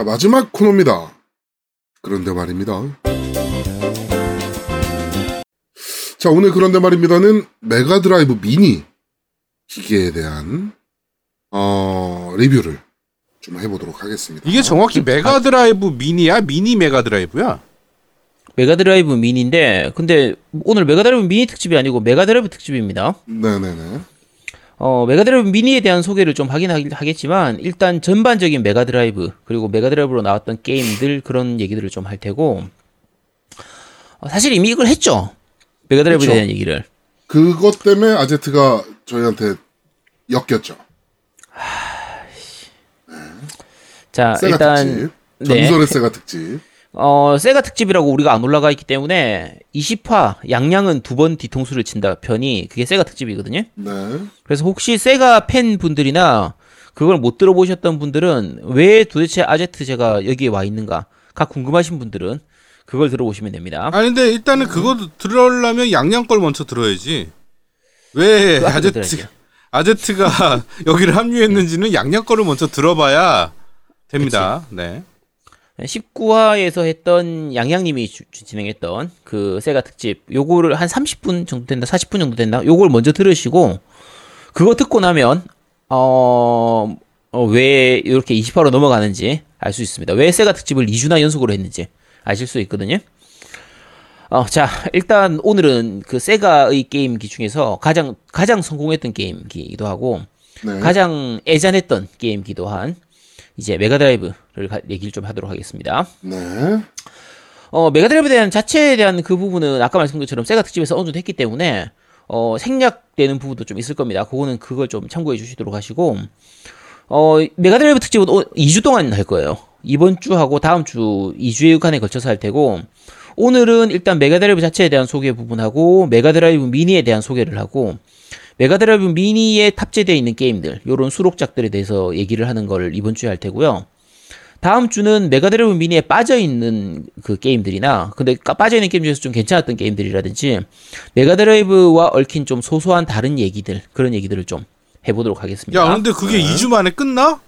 자, 마지막 코너입니다. 그런데 말입니다. 자, 오늘 그런데 말입니다는 메가드라이브 미니 기계에 대한 어, 리뷰를 좀 해보도록 하겠습니다. 이게 정확히 메가드라이브 미니야? 미니 메가드라이브야? 메가드라이브 미니인데 근데 오늘 메가드라이브 미니 특집이 아니고 메가드라이브 특집입니다. 네네네. 어, 메가드라이브 미니에 대한 소개를 좀 하긴 하겠지만 일단 전반적인 메가드라이브 그리고 메가드라이브로 나왔던 게임들 그런 얘기들을 좀 할 테고 어, 사실 이미 이걸 했죠. 메가드라이브에 그쵸. 대한 얘기를. 그것 때문에 아제트가 저희한테 엮였죠. 자, 세가 일단 특집. 네. 전설의 세가 특집. 어, 세가 특집이라고 우리가 안 올라가 있기 때문에 20화 양양은 두 번 뒤통수를 친다 편이 그게 세가 특집이거든요. 네. 그래서 혹시 세가 팬 분들이나 그걸 못 들어보셨던 분들은 왜 도대체 아제트 제가 여기에 와 있는가 가 궁금하신 분들은 그걸 들어보시면 됩니다. 아니 근데 일단은 그거 들으려면 양양 걸 먼저 들어야지. 왜 아제트 들어야죠. 아제트가 여기를 합류했는지는 양양 거를 먼저 들어봐야 됩니다. 네. 19화에서 했던 양양님이 주- 주- 진행했던 그 세가 특집 요거를 한 30분 정도 된다 40분 정도 된다 요걸 먼저 들으시고 그거 듣고 나면 어, 어, 왜 이렇게 20화로 넘어가는지 알 수 있습니다 왜 세가 특집을 2주나 연속으로 했는지 아실 수 있거든요 어, 자 일단 오늘은 그 세가의 게임기 중에서 가장 가장 성공했던 게임기이기도 하고 네. 가장 애잔했던 게임기도 한 이제 메가드라이브를 가- 얘기를 좀 하도록 하겠습니다. 네. 어, 메가드라이브에 대한 자체에 대한 그 부분은 아까 말씀드린 것처럼 세가 특집에서 어느 정도 했기 때문에 어, 생략되는 부분도 좀 있을 겁니다. 그거는 그걸 좀 참고해 주시도록 하시고 어, 메가드라이브 특집은 2주 동안 할 거예요. 이번 주하고 다음 주 2주간에 걸쳐서 할 테고 오늘은 일단 메가드라이브 자체에 대한 소개 부분하고 메가드라이브 미니에 대한 소개를 하고 메가드라이브 미니에 탑재되어 있는 게임들, 요런 수록작들에 대해서 얘기를 하는 걸 이번 주에 할 테고요. 다음 주는 메가드라이브 미니에 빠져 있는 그 게임들이나 근데 까- 빠져 있는 게임 중에서 좀 괜찮았던 게임들이라든지 메가드라이브와 얽힌 좀 소소한 다른 얘기들 그런 얘기들을 좀 해보도록 하겠습니다. 야 근데 그게 2주 만에 끝나?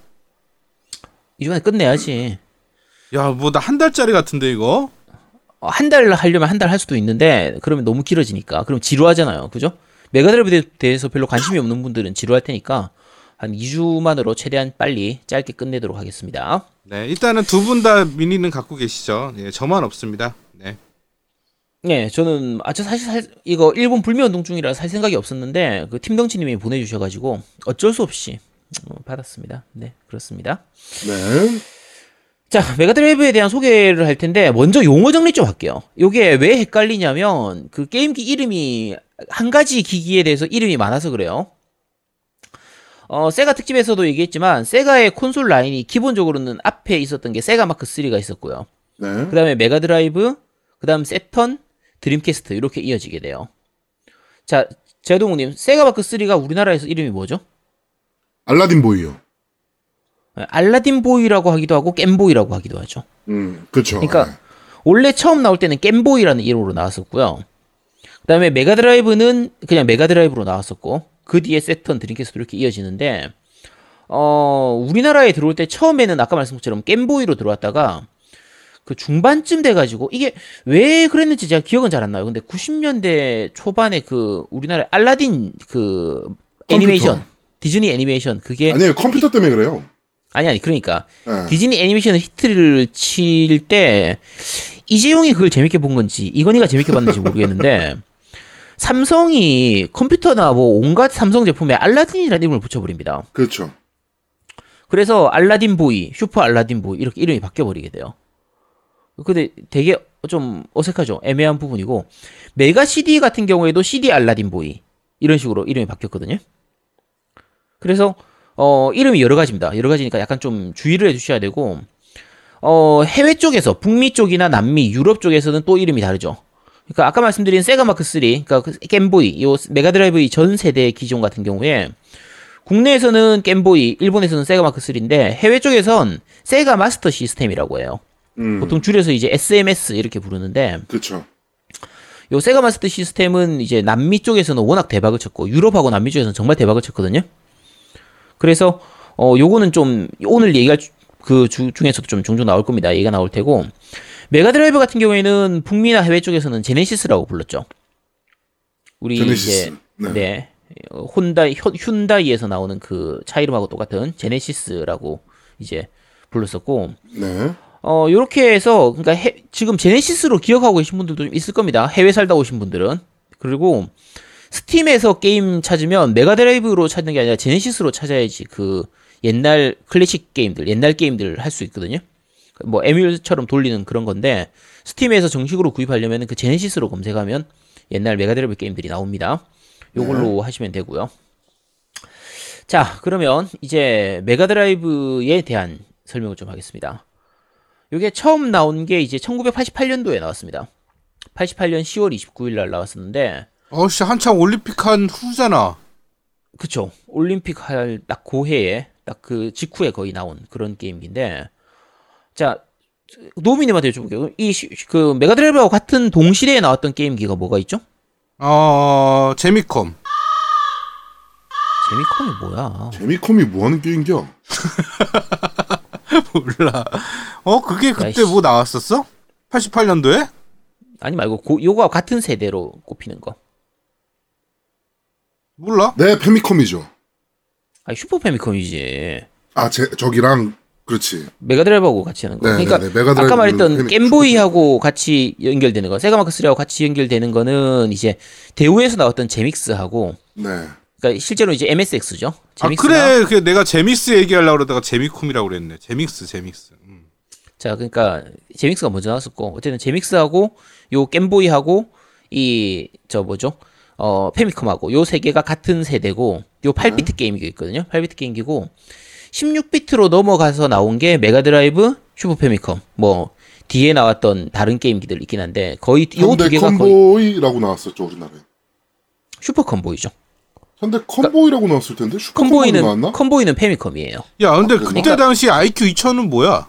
이 주간에 끝내야지. 야 뭐 나 한 달짜리 같은데 이거? 어, 한달 하려면 한 달 할 수도 있는데 그러면 너무 길어지니까 그럼 지루하잖아요. 그죠? 메가드라이브에 대해서 별로 관심이 없는 분들은 지루할 테니까 한 2주만으로 최대한 빨리 짧게 끝내도록 하겠습니다. 네 일단은 두 분 다 미니는 갖고 계시죠. 예, 저만 없습니다. 네. 네, 저는 아저 사실 살, 이거 일본 불매 운동 중이라 살 생각이 없었는데 그 팀덩치님이 보내주셔가지고 어쩔 수 없이 어, 받았습니다. 네, 그렇습니다. 네. 자, 메가드라이브에 대한 소개를 할 텐데 먼저 용어 정리 좀 할게요. 요게 왜 헷갈리냐면 그 게임기 이름이 한 가지 기기에 대해서 이름이 많아서 그래요. 어, 세가 특집에서도 얘기했지만 세가의 콘솔 라인이 기본적으로는 앞에 있었던 게 세가 마크 3가 있었고요. 네. 그 다음에 메가 드라이브, 그 다음 세턴, 드림캐스트 이렇게 이어지게 돼요. 자, 제동우 님, 세가 마크 3가 우리나라에서 이름이 뭐죠? 알라딘 보이요. 알라딘 보이라고 하기도 하고 겜보이라고 하기도 하죠. 음, 그쵸. 그러니까 원래 처음 나올 때는 겜보이라는 이름으로 나왔었고요. 그다음에 메가드라이브는 그냥 메가드라이브로 나왔었고 그 뒤에 세턴, 드림캐스트 이렇게 이어지는데 어 우리나라에 들어올 때 처음에는 아까 말씀드린 것처럼 겜보이로 들어왔다가 그 중반쯤 돼가지고 이게 왜 그랬는지 제가 기억은 잘 안 나요. 근데 90년대 초반에 그 우리나라 알라딘 그 애니메이션 디즈니 애니메이션 그게 아니에요. 컴퓨터 때문에 그래요. 아니 아니 그러니까 네. 디즈니 애니메이션 히트를 칠 때 이재용이 그걸 재밌게 본 건지 이건희가 재밌게 봤는지 모르겠는데 삼성이 컴퓨터나 뭐 온갖 삼성 제품에 알라딘이라는 이름을 붙여버립니다. 그렇죠. 그래서 알라딘 보이, 슈퍼 알라딘 보이 이렇게 이름이 바뀌어 버리게 돼요. 근데 되게 좀 어색하죠. 애매한 부분이고 메가 CD 같은 경우에도 CD 알라딘 보이 이런 식으로 이름이 바뀌었거든요. 그래서 어 이름이 여러 가지입니다. 여러 가지니까 약간 좀 주의를 해주셔야 되고 어 해외 쪽에서 북미 쪽이나 남미, 유럽 쪽에서는 또 이름이 다르죠. 그러니까 아까 말씀드린 세가 마크 3, 그러니까 그 겜보이, 요 메가드라이브의 전 세대 기종 같은 경우에 국내에서는 겜보이, 일본에서는 세가 마크 3인데 해외 쪽에선 세가 마스터 시스템이라고 해요. 음, 보통 줄여서 이제 SMS 이렇게 부르는데 그렇죠. 요 세가 마스터 시스템은 이제 남미 쪽에서는 워낙 대박을 쳤고 유럽하고 남미 쪽에서는 정말 대박을 쳤거든요. 그래서 어 요거는 좀 오늘 얘기할 주- 그 주, 중에서도 좀 종종 나올 겁니다. 얘기가 나올 테고 메가드라이브 같은 경우에는 북미나 해외 쪽에서는 제네시스라고 불렀죠. 우리 제네시스. 이제 네. 네. 어, 혼다 휴- 휴다이에서 나오는 그 차 이름하고 똑같은 제네시스라고 이제 불렀었고 네. 어 요렇게 해서 그러니까 해- 지금 제네시스로 기억하고 계신 분들도 좀 있을 겁니다. 해외 살다 오신 분들은 그리고 스팀에서 게임 찾으면 메가드라이브로 찾는 게 아니라 제네시스로 찾아야지 그 옛날 클래식 게임들, 옛날 게임들 할수 있거든요. 뭐 에뮬처럼 돌리는 그런 건데 스팀에서 정식으로 구입하려면 그 제네시스로 검색하면 옛날 메가드라이브 게임들이 나옵니다. 요걸로 하시면 되고요. 자, 그러면 이제 메가드라이브에 대한 설명을 좀 하겠습니다. 이게 처음 나온 게 이제 1988년도에 나왔습니다. 88년 10월 29일 날 나왔었는데 어 씨 한창 올림픽 한 후잖아. 그쵸. 올림픽 할 딱 그 해에 딱 그 직후에 거의 나온 그런 게임인데 자 노미님한테 여쭤볼게요. 이 그 메가드라이브하고 같은 동시대에 나왔던 게임기가 뭐가 있죠? 어 재미컴. 제미컴이 뭐야? 재미컴이 뭐 하는 게임이야? 몰라. 어 그게 그때 야이씨. 뭐 나왔었어? 88년도에? 아니 말고 고, 요거와 같은 세대로 꼽히는 거. 몰라. 네, 패미컴이죠. 아니 슈퍼 패미컴이지. 아, 제, 저기랑, 그렇지. 메가드라이브하고 같이 하는 거. 네, 그러니까 네, 네. 아까 말했던 겜보이하고 같이 연결되는 거, 세가 마크 3하고 같이 연결되는 거는 이제 대우에서 나왔던 제믹스하고 네. 그러니까 실제로 이제 MSX죠. 아 제믹스나 그래 그 내가 제믹스 얘기하려고 그러다가 재미콤이라고 그랬네. 제믹스 제믹스. 음. 자, 그러니까 제믹스가 먼저 나왔었고 어쨌든 제믹스하고 요 겜보이하고 이 저 뭐죠? 어 패미컴하고 요 세 개가 같은 세대고 요 8비트 게임기 있거든요. 8비트 게임기고 16비트로 넘어가서 나온 게 메가드라이브, 슈퍼 패미컴 뭐 뒤에 나왔던 다른 게임기들 있긴 한데 거의 요 두 개가 거의 컴보이라고 나왔었죠, 우리나라에. 슈퍼 컴보이죠. 현대 컴보이라고 나왔을 텐데? 슈퍼 컴보이 컴보이는 나왔나? 컴보이는 패미컴이에요. 야 근데 아, 그때 그러니까- 당시 IQ 2000은 뭐야?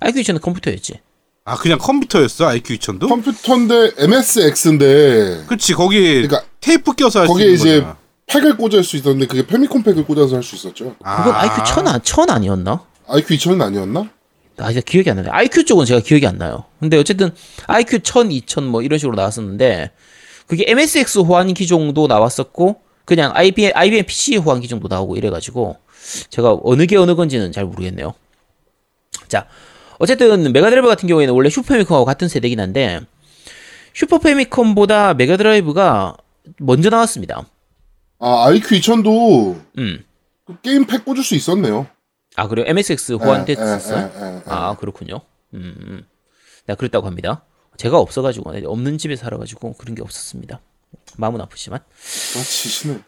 IQ는 컴퓨터였지. 아 그냥 컴퓨터였어 IQ 2000도? 컴퓨터인데 MSX인데 그치 거기 그러니까 테이프 껴서 할 수 있는 거잖아. 팩을 꽂을 수 있었는데 그게 패미컴 팩을 꽂아서 할 수 있었죠. 그건 아. IQ 1000, 아, 1000 아니었나? IQ 2000은 아니었나? 아, 이제 기억이 안 나네. IQ 쪽은 제가 기억이 안 나요. 근데 어쨌든 IQ 1000, 2000 뭐 이런 식으로 나왔었는데 그게 MSX 호환 기종도 나왔었고 그냥 IBM, IBM PC 호환 기종도 나오고 이래가지고 제가 어느 게 어느 건지는 잘 모르겠네요. 자, 어쨌든 메가드라이브 같은 경우에는 원래 슈퍼패미컴하고 같은 세대긴 한데 슈퍼패미컴보다 메가드라이브가 먼저 나왔습니다. 아, IQ 2000도 음. 그 게임 팩 꽂을 수 있었네요. 아, 그래요? MSX 예, 호환됐었어요? 예, 예, 예, 예. 아 그렇군요. 음, 음. 네, 그랬다고 합니다. 제가 없어가지고 네, 없는 집에 살아가지고 그런 게 없었습니다. 마음은 아프지만 아, 치시네.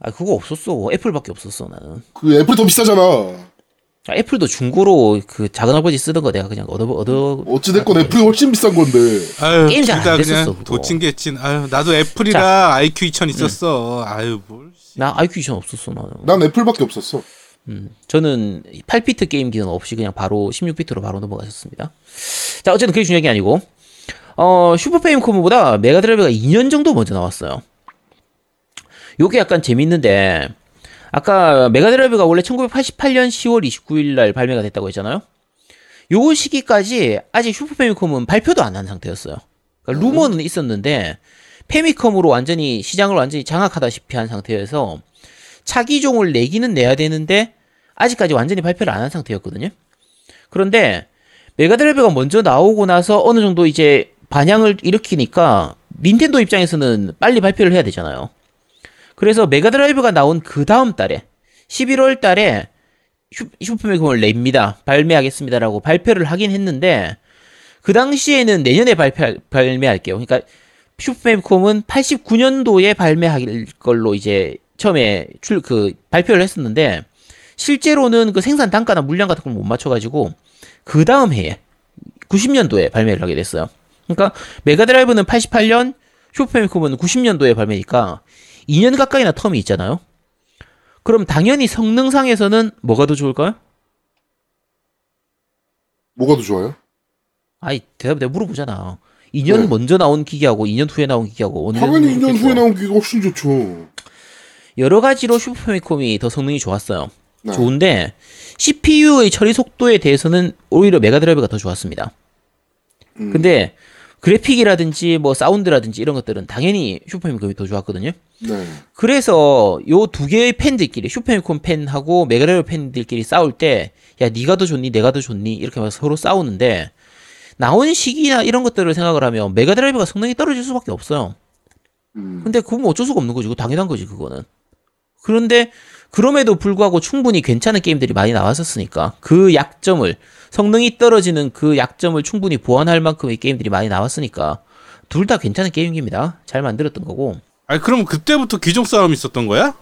아 그거 없었어. 애플밖에 없었어 나는. 그 애플이 더 비싸잖아. 아, 애플도 중고로 그 작은 아버지 쓰던 거 내가 그냥 얻어 얻어. 어찌됐건 애플이 훨씬 비싼 건데. 아유 게임 잘 안 됐었어. 도찐개찐. 아유 나도 애플이라 IQ 2000 있었어. 아유 뭘. 나 IQ 이천 없었어 나는. 난 애플밖에 없었어. 저는 8비트 게임기는 없이 그냥 바로 16비트로 바로 넘어가셨습니다. 자 어쨌든 그게 중요한 게 아니고 어 슈퍼 패미컴보다 메가드라이브가 2년 정도 먼저 나왔어요. 요게 약간 재밌는데 아까 메가드라이브가 원래 1988년 10월 29일 날 발매가 됐다고 했잖아요. 요 시기까지 아직 슈퍼 패미컴은 발표도 안 한 상태였어요. 그러니까 루머는 있었는데 패미컴으로 완전히 시장을 완전히 장악하다시피 한 상태여서 차기종을 내기는 내야 되는데 아직까지 완전히 발표를 안 한 상태였거든요. 그런데 메가드라이브가 먼저 나오고 나서 어느 정도 이제 반향을 일으키니까 닌텐도 입장에서는 빨리 발표를 해야 되잖아요. 그래서 메가드라이브가 나온 그 다음 달에 11월 달에 슈- 슈퍼패미컴을 냅니다. 발매하겠습니다라고 발표를 하긴 했는데 그 당시에는 내년에 발표 발매할게요. 그러니까 슈퍼메이컴은 89년도에 발매할 걸로 이제 처음에 출 그 발표를 했었는데 실제로는 그 생산 단가나 물량 같은 걸 못 맞춰가지고 그 다음 해에 90년도에 발매를 하게 됐어요. 그러니까 메가드라이브는 88년, 슈퍼패미컴은 90년도에 발매니까 2년 가까이나 텀이 있잖아요. 그럼 당연히 성능상에서는 뭐가 더 좋을까요? 뭐가 더 좋아요? 아이 대답 내가 물어보잖아. 2년 네. 먼저 나온 기기하고 2년 후에 나온 기기하고 당연히 정도 2년 좋겠어? 후에 나온 기기가 훨씬 좋죠. 여러 가지로 슈퍼패미컴이 더 성능이 좋았어요. 네. 좋은데 CPU의 처리 속도에 대해서는 오히려 메가드라이브가 더 좋았습니다. 음. 근데 그래픽이라든지 뭐 사운드라든지 이런 것들은 당연히 슈퍼패미컴이 더 좋았거든요. 네. 그래서 요 두 개의 팬들끼리 슈퍼패미컴 팬하고 메가드라이브 팬들끼리 싸울 때 야 네가 더 좋니 내가 더 좋니 이렇게 막 서로 싸우는데 나온 시기나 이런 것들을 생각을 하면 메가드라이브가 성능이 떨어질 수밖에 없어요. 음. 근데 그건 뭐 어쩔 수가 없는 거지. 그거 당연한 거지 그거는. 그런데 그럼에도 불구하고 충분히 괜찮은 게임들이 많이 나왔었으니까 그 약점을 성능이 떨어지는 그 약점을 충분히 보완할 만큼의 게임들이 많이 나왔으니까 둘 다 괜찮은 게임입니다. 잘 만들었던 거고. 아니 그럼 그때부터 기종 싸움이 있었던 거야?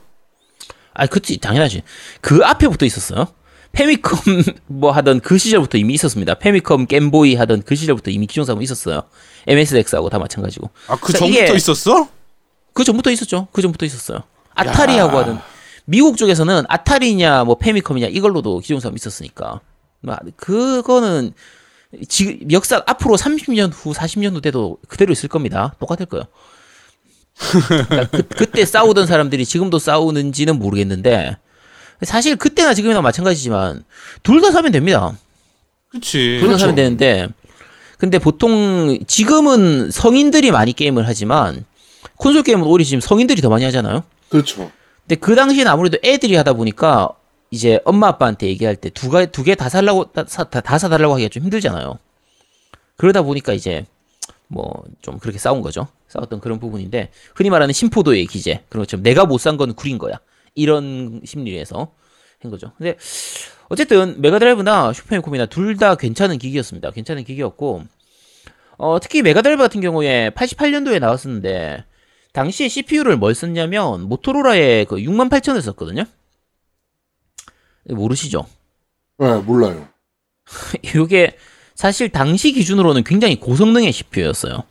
아, 그치, 당연하지. 그 앞에부터 있었어요. 페미컴 뭐 하던 그 시절부터 이미 있었습니다. 페미컴 겜보이 하던 그 시절부터 이미 기존 사무 있었어요. MSX하고 다 마찬가지고. 아그 자, 전부터 이게- 있었어? 그 전부터 있었죠. 그 전부터 있었어요. 아타리하고 하던 미국 쪽에서는 아타리냐 뭐 페미컴이냐 이걸로도 기존 사무 있었으니까. 뭐, 그거는 지금 역사 앞으로 30년 후 40년 후 돼도 그대로 있을 겁니다. 똑같을 거예요. 그러니까 그, 그때 싸우던 사람들이 지금도 싸우는지는 모르겠는데 사실 그때나 지금이나 마찬가지지만 둘 다 사면 됩니다. 그치. 둘다 그렇죠. 사면 되는데 근데 보통 지금은 성인들이 많이 게임을 하지만 콘솔 게임은 오히려 지금 성인들이 더 많이 하잖아요. 그렇죠. 근데 그 당시에는 아무래도 애들이 하다 보니까 이제 엄마 아빠한테 얘기할 때 두 개 두 개 다 살라고 다, 사, 다, 다 사달라고 하기가 좀 힘들잖아요. 그러다 보니까 이제 뭐 좀 그렇게 싸운 거죠. 싸웠던 그런 부분인데 흔히 말하는 신포도의 기제 그런 것처럼 내가 못 산 건 구린 거야 이런 심리에서 한 거죠. 근데 어쨌든 메가드라이브나 슈퍼패미컴이나 둘 다 괜찮은 기기였습니다. 괜찮은 기기였고 어, 특히 메가드라이브 같은 경우에 88년도에 나왔었는데 당시에 CPU를 뭘 썼냐면 모토로라의 그 68,000을 썼거든요. 모르시죠? 네, 몰라요. 이게 사실 당시 기준으로는 굉장히 고성능의 CPU였어요.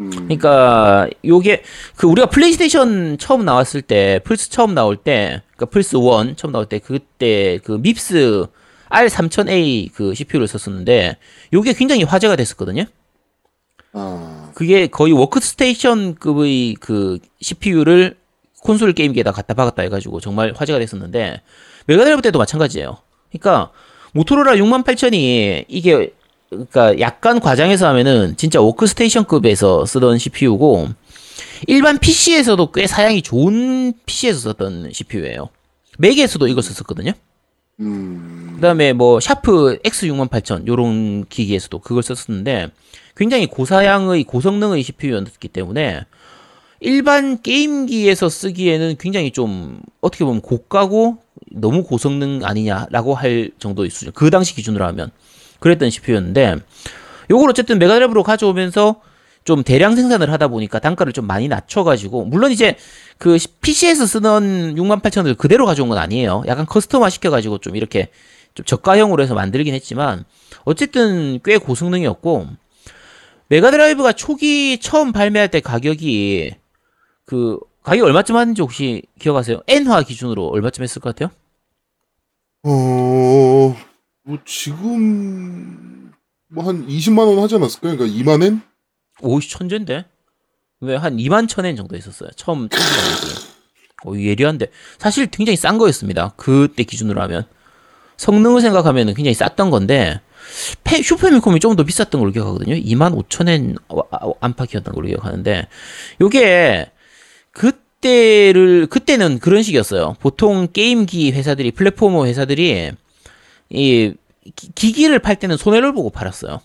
음. 그러니까 요게 그 우리가 플레이스테이션 처음 나왔을 때 플스 처음 나올 때 그러니까 플스 1 처음 나올 때 그때 그 MIPS R3000A 그 CPU를 썼었는데 요게 굉장히 화제가 됐었거든요. 아, 그게 거의 워크스테이션급의 그 CPU를 콘솔 게임기에다 갖다 박았다 해가지고 정말 화제가 됐었는데 메가드라이브 때도 마찬가지예요. 그러니까 모토로라 68000이 이게 그러니까 약간 과장해서 하면은 진짜 워크스테이션급에서 쓰던 CPU고 일반 PC에서도 꽤 사양이 좋은 PC에서 썼던 CPU예요. 맥에서도 이거 썼었거든요. 음, 그다음에 뭐 샤프 X68000 요런 기기에서도 그걸 썼었는데 굉장히 고사양의 고성능의 CPU였기 때문에 일반 게임기에서 쓰기에는 굉장히 좀 어떻게 보면 고가고 너무 고성능 아니냐라고 할 정도의 수준. 그 당시 기준으로 하면 그랬던 CPU였는데 요걸 어쨌든 메가드라이브로 가져오면서 좀 대량 생산을 하다 보니까 단가를 좀 많이 낮춰가지고 물론 이제 그 PC에서 쓰던 68,000을 그대로 가져온 건 아니에요. 약간 커스터마 시켜가지고 좀 이렇게 좀 저가형으로 해서 만들긴 했지만 어쨌든 꽤 고성능이었고 메가드라이브가 초기 처음 발매할 때 가격이 그 가격 얼마쯤 하는지 혹시 기억하세요? 엔화 기준으로 얼마쯤 했을 것 같아요? 어, 뭐 지금 뭐 한 20만 원 하지 않았을까요? 그러니까 2만 엔? 오, 천재인데? 예, 한 2만 천엔 정도 했었어요. 처음. 어, 예리한데. 사실 굉장히 싼 거였습니다. 그때 기준으로 하면. 성능을 생각하면 굉장히 쌌던 건데, 패, 슈퍼패미콤이 조금 더 비쌌던 걸로 기억하거든요. 2만 5천엔 안팎이었던 걸로 기억하는데, 요게, 그 때를, 그때는 그런 식이었어요. 보통 게임기 회사들이, platformer 회사들이, 이, 기- 기기를 팔 때는 손해를 보고 팔았어요.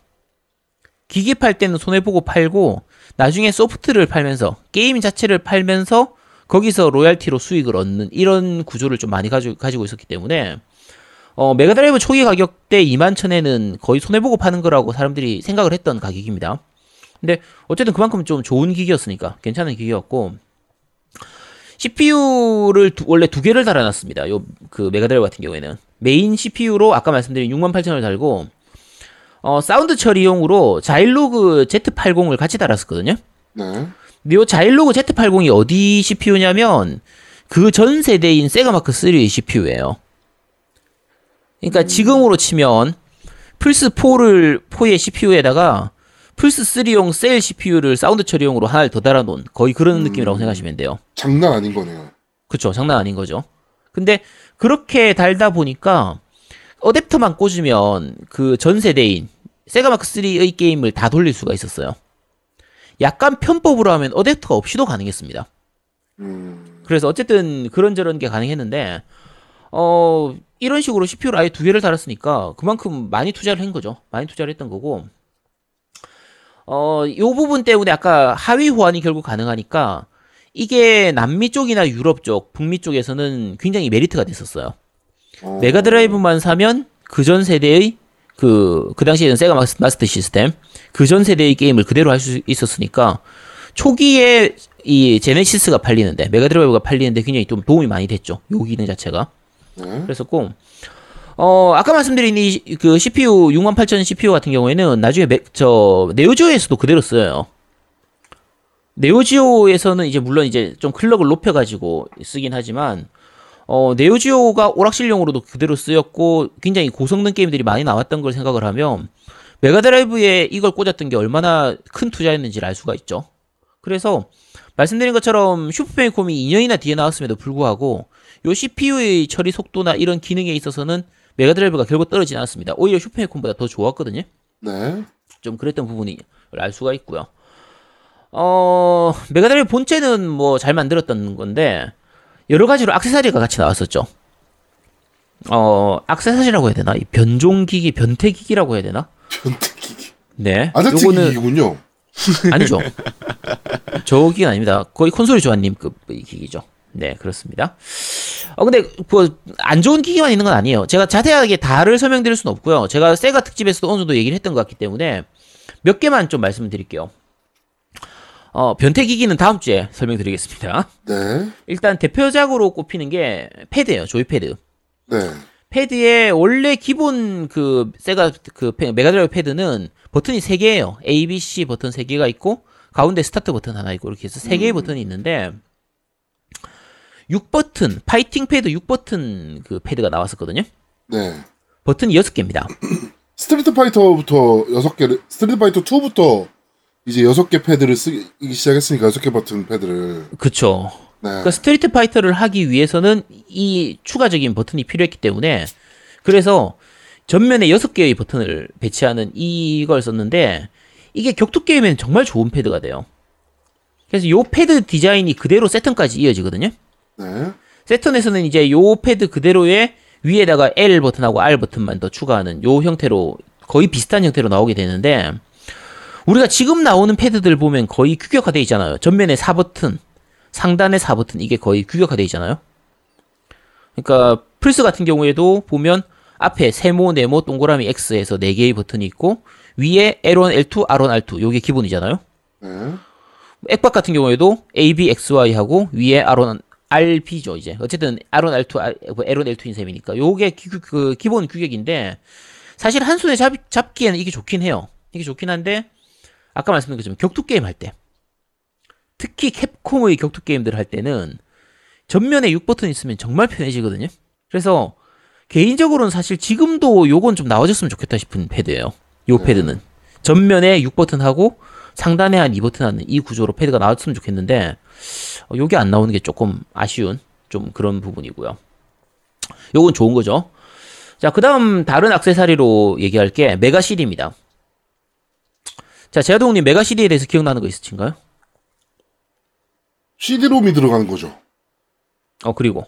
기기 팔 때는 손해 보고 팔고 나중에 소프트를 팔면서 게임 자체를 팔면서 거기서 로얄티로 수익을 얻는 이런 구조를 좀 많이 가지고, 가지고 있었기 때문에 어, 메가드라이브 초기 가격대 2만 천 엔은 거의 손해 보고 파는 거라고 사람들이 생각을 했던 가격입니다. 근데 어쨌든 그만큼 좀 좋은 기기였으니까 괜찮은 기기였고 CPU를 원래 두 개를 달아놨습니다. 요 그 메가드라이브 같은 경우에는 메인 CPU로 아까 말씀드린 68,000을 달고 어, 사운드 처리용으로 자일로그 Z80을 같이 달았었거든요. 네. 근데 요 자일로그 Z80이 어디 CPU냐면 그 전 세대인 세가 마크 3의 CPU예요. 그러니까 지금으로 치면 플스 4를 4의 CPU에다가 플스 3용 셀 CPU를 사운드 처리용으로 하나를 더 달아놓은 거의 그런 느낌이라고 생각하시면 돼요. 장난 아닌 거네요. 그쵸 장난 아닌 거죠. 근데 그렇게 달다 보니까 어댑터만 꽂으면 그 전 세대인 세가마크 3의 게임을 다 돌릴 수가 있었어요. 약간 편법으로 하면 어댑터가 없이도 가능했습니다. 음, 그래서 어쨌든 그런저런 게 가능했는데 어 이런 식으로 CPU를 아예 두 개를 달았으니까 그만큼 많이 투자를 한 거죠. 많이 투자를 했던 거고 어 요 부분 때문에 아까 하위 호환이 결국 가능하니까 이게 남미 쪽이나 유럽 쪽, 북미 쪽에서는 굉장히 메리트가 됐었어요. 어, 메가드라이브만 사면 그 전 세대의 그, 그 당시에는 세가 마스- 마스터 시스템, 그 전 세대의 게임을 그대로 할 수 있었으니까, 초기에 이 제네시스가 팔리는데, 메가드라이브가 팔리는데 굉장히 좀 도움이 많이 됐죠. 요 기능 자체가. 네. 그랬었고, 어, 아까 말씀드린 이 그 CPU, 68000 CPU 같은 경우에는 나중에 메, 저, 네오지오에서도 그대로 써요. 네오지오에서는 이제 물론 이제 좀 클럭을 높여 가지고 쓰긴 하지만, 어, 네오지오가 오락실용으로도 그대로 쓰였고, 굉장히 고성능 게임들이 많이 나왔던 걸 생각을 하면, 메가드라이브에 이걸 꽂았던 게 얼마나 큰 투자였는지를 알 수가 있죠. 그래서, 말씀드린 것처럼 슈퍼패미콤이 2년이나 뒤에 나왔음에도 불구하고, 요 CPU의 처리 속도나 이런 기능에 있어서는 메가드라이브가 결국 떨어지지 않았습니다. 오히려 슈퍼패미콤보다 더 좋았거든요. 네. 좀 그랬던 부분이 알 수가 있고요. 어, 메가드라이브 본체는 뭐 잘 만들었던 건데 여러 가지로 액세서리가 같이 나왔었죠. 어, 액세서리라고 해야 되나? 이 변종 기기, 변태 기기라고 해야 되나? 변태 기기. 네. 아제트 요거는 기기군요. 아니죠. 저 기기는 아닙니다. 거의 콘솔이 조아님급 기기죠. 네, 그렇습니다. 어, 근데, 그, 안 좋은 기기만 있는 건 아니에요. 제가 자세하게 다를 설명드릴 수는 없고요. 제가 세가 특집에서도 어느 정도 얘기를 했던 것 같기 때문에 몇 개만 좀 말씀드릴게요. 어, 변태 기기는 다음 주에 설명드리겠습니다. 네. 일단 대표작으로 꼽히는 게 패드예요. joypad. 네. 패드에 원래 기본 그 세가 그 패- 메가드라이브 패드는 버튼이 3개예요. A, B, C 버튼 3개가 있고 가운데 스타트 버튼 하나 있고 이렇게 해서 3개의 버튼이 있는데 6버튼 파이팅 패드 6버튼 그 패드가 나왔었거든요. 네. 버튼이 6개입니다. 스트리트 파이터부터 6개를, 스트리트 파이터 2부터 이제 6개 패드를 쓰기 시작했으니까 6개 버튼 패드를. 그쵸. 네. 그러니까 스트리트 파이터를 하기 위해서는 이 추가적인 버튼이 필요했기 때문에 그래서 전면에 6개의 버튼을 배치하는 이걸 썼는데 이게 격투 게임에는 정말 좋은 패드가 돼요. 그래서 요 패드 디자인이 그대로 세턴까지 이어지거든요. 네. 세턴에서는 이제 요 패드 그대로에 위에다가 L 버튼하고 R 버튼만 더 추가하는 요 형태로 거의 비슷한 형태로 나오게 되는데 우리가 지금 나오는 패드들 보면 거의 규격화되어 있잖아요. 전면에 4버튼, 상단에 4버튼 이게 거의 규격화되어 있잖아요. 그러니까 플스 같은 경우에도 보면 앞에 세모, 네모, 동그라미 X에서 4개의 버튼이 있고 위에 L1, L2, R1, R2 요게 기본이잖아요. 네. 액박 같은 경우에도 A, B, X, Y 하고 위에 R1, RB죠 이제 어쨌든 R1, R2, R, 뭐 L1, L2인 셈이니까 요게 기, 그 기본 규격인데 사실 한 손에 잡, 잡기에는 이게 좋긴 해요. 이게 좋긴 한데 아까 말씀드린 것처럼 격투 게임 할 때 특히 캡콤의 격투 게임들 할 때는 전면에 6버튼 있으면 정말 편해지거든요. 그래서 개인적으로는 사실 지금도 요건 좀 나와줬으면 좋겠다 싶은 패드예요. 요 패드는 전면에 6버튼 하고 상단에 한 2버튼 하는 이 구조로 패드가 나왔으면 좋겠는데 어, 요게 안 나오는 게 조금 아쉬운 좀 그런 부분이고요. 요건 좋은 거죠. 자, 그 다음 다른 액세서리로 얘기할 게 메가 CD입니다. 자, 제아동님 메가 CD에 대해서 기억나는 거 있으신가요? CD롬이 들어가는 거죠. 어, 그리고.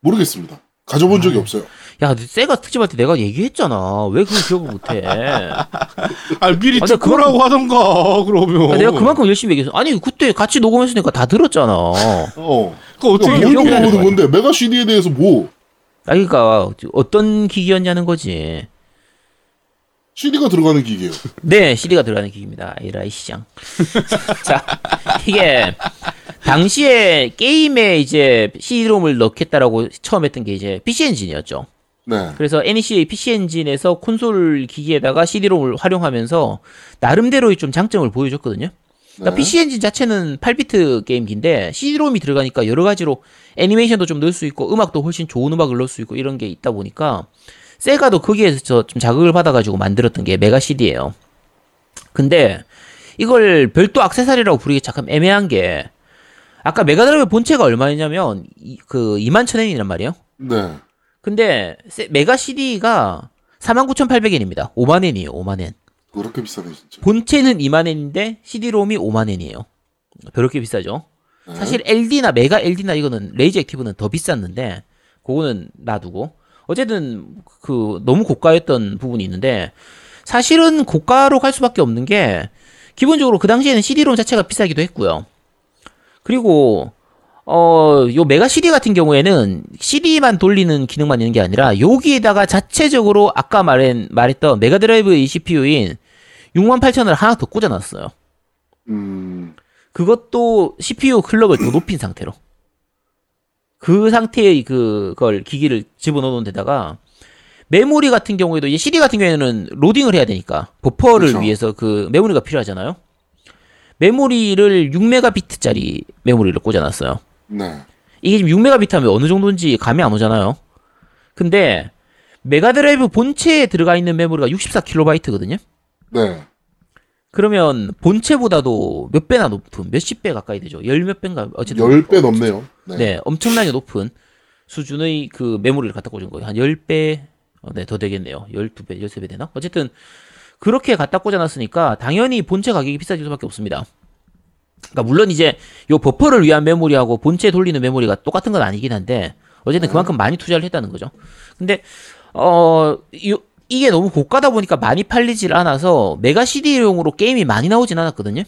모르겠습니다. 가져본 아. 적이 없어요. 야, 세가 특집할 때 내가 얘기했잖아. 왜 그걸 기억을 못해? 아 미리 아, 듣고 그만큼- 라고 하던가 그러면. 아, 내가 그만큼 열심히 얘기했어. 아니, 그때 같이 녹음했으니까 다 들었잖아. 어. 그 어떻게 뭘 물어보는 건데, 메가 CD에 대해서 뭐, 아, 그러니까 어떤 기기였냐는 거지. CD가 들어가는 기계예요. 네, CD가 들어가는 기기입니다. 에라이 시장. 자, 이게 당시에 게임에 이제 CD롬을 넣겠다라고 처음 했던 게 이제 PC 엔진이었죠. 네. 그래서 NEC의 PC 엔진에서 콘솔 기기에다가 CD롬을 활용하면서 나름대로의 좀 장점을 보여줬거든요. 그러니까 네. PC 엔진 자체는 8비트 게임기인데 CD롬이 들어가니까 여러 가지로 애니메이션도 좀 넣을 수 있고 음악도 훨씬 좋은 음악을 넣을 수 있고 이런 게 있다 보니까 세가도 거기에서 좀 자극을 받아가지고 만들었던 게 메가 CD예요. 근데 이걸 별도 액세서리라고 부르기 잠깐 애매한 게 아까 메가드라이브 본체가 얼마냐면 이, 그 2만 천 엔이란 말이에요. 네. 근데 세- 메가 CD가 49,800엔입니다. 5만 엔이에요. 5만 엔. 그렇게 비싸네 진짜. 본체는 2만 엔인데 CD롬이 5만 엔이에요. 그렇게 비싸죠. 네. 사실 LD나 메가 LD나 이거는 레이저 액티브는 더 비쌌는데 그거는 놔두고 어쨌든 그 너무 고가였던 부분이 있는데 사실은 고가로 갈 수밖에 없는 게 기본적으로 그 당시에는 CD롬 자체가 비싸기도 했고요. 그리고 어, 요 메가 CD 같은 경우에는 CD만 돌리는 기능만 있는 게 아니라 여기에다가 자체적으로 아까 말한, 말했던 메가 드라이브의 CPU인 68,000을 하나 더 꽂아놨어요. 음. 그것도 CPU clock을 더 높인 상태로. 그 상태의 그걸 기기를 집어넣어 놓은 데다가 메모리 같은 경우에도 이제 CD 같은 경우에는 로딩을 해야 되니까 버퍼를 그렇죠. 위해서 그 메모리가 필요하잖아요. 메모리를 6메가비트짜리 메모리를 꽂아놨어요. 네. 이게 지금 6메가비트 하면 어느 정도인지 감이 안 오잖아요. 근데 메가드라이브 본체에 들어가 있는 메모리가 64kB거든요. 네. 그러면 본체보다도 몇 배나 높은 몇십 배 가까이 되죠. 열 몇 배인가 어쨌든 10배 넘네요. 네. 네, 엄청나게 높은 수준의 그 메모리를 갖다 꽂은 거예요. 한 10배, 어, 네, 더 되겠네요. 12배, 13배 되나? 어쨌든, 그렇게 갖다 꽂아놨으니까, 당연히 본체 가격이 비싸질 수밖에 없습니다. 그러니까, 물론 이제, 요 버퍼를 위한 메모리하고 본체 돌리는 메모리가 똑같은 건 아니긴 한데, 어쨌든 그만큼 많이 투자를 했다는 거죠. 근데, 어, 요, 이게 너무 고가다 보니까 많이 팔리질 않아서, 메가 CD용으로 게임이 많이 나오진 않았거든요.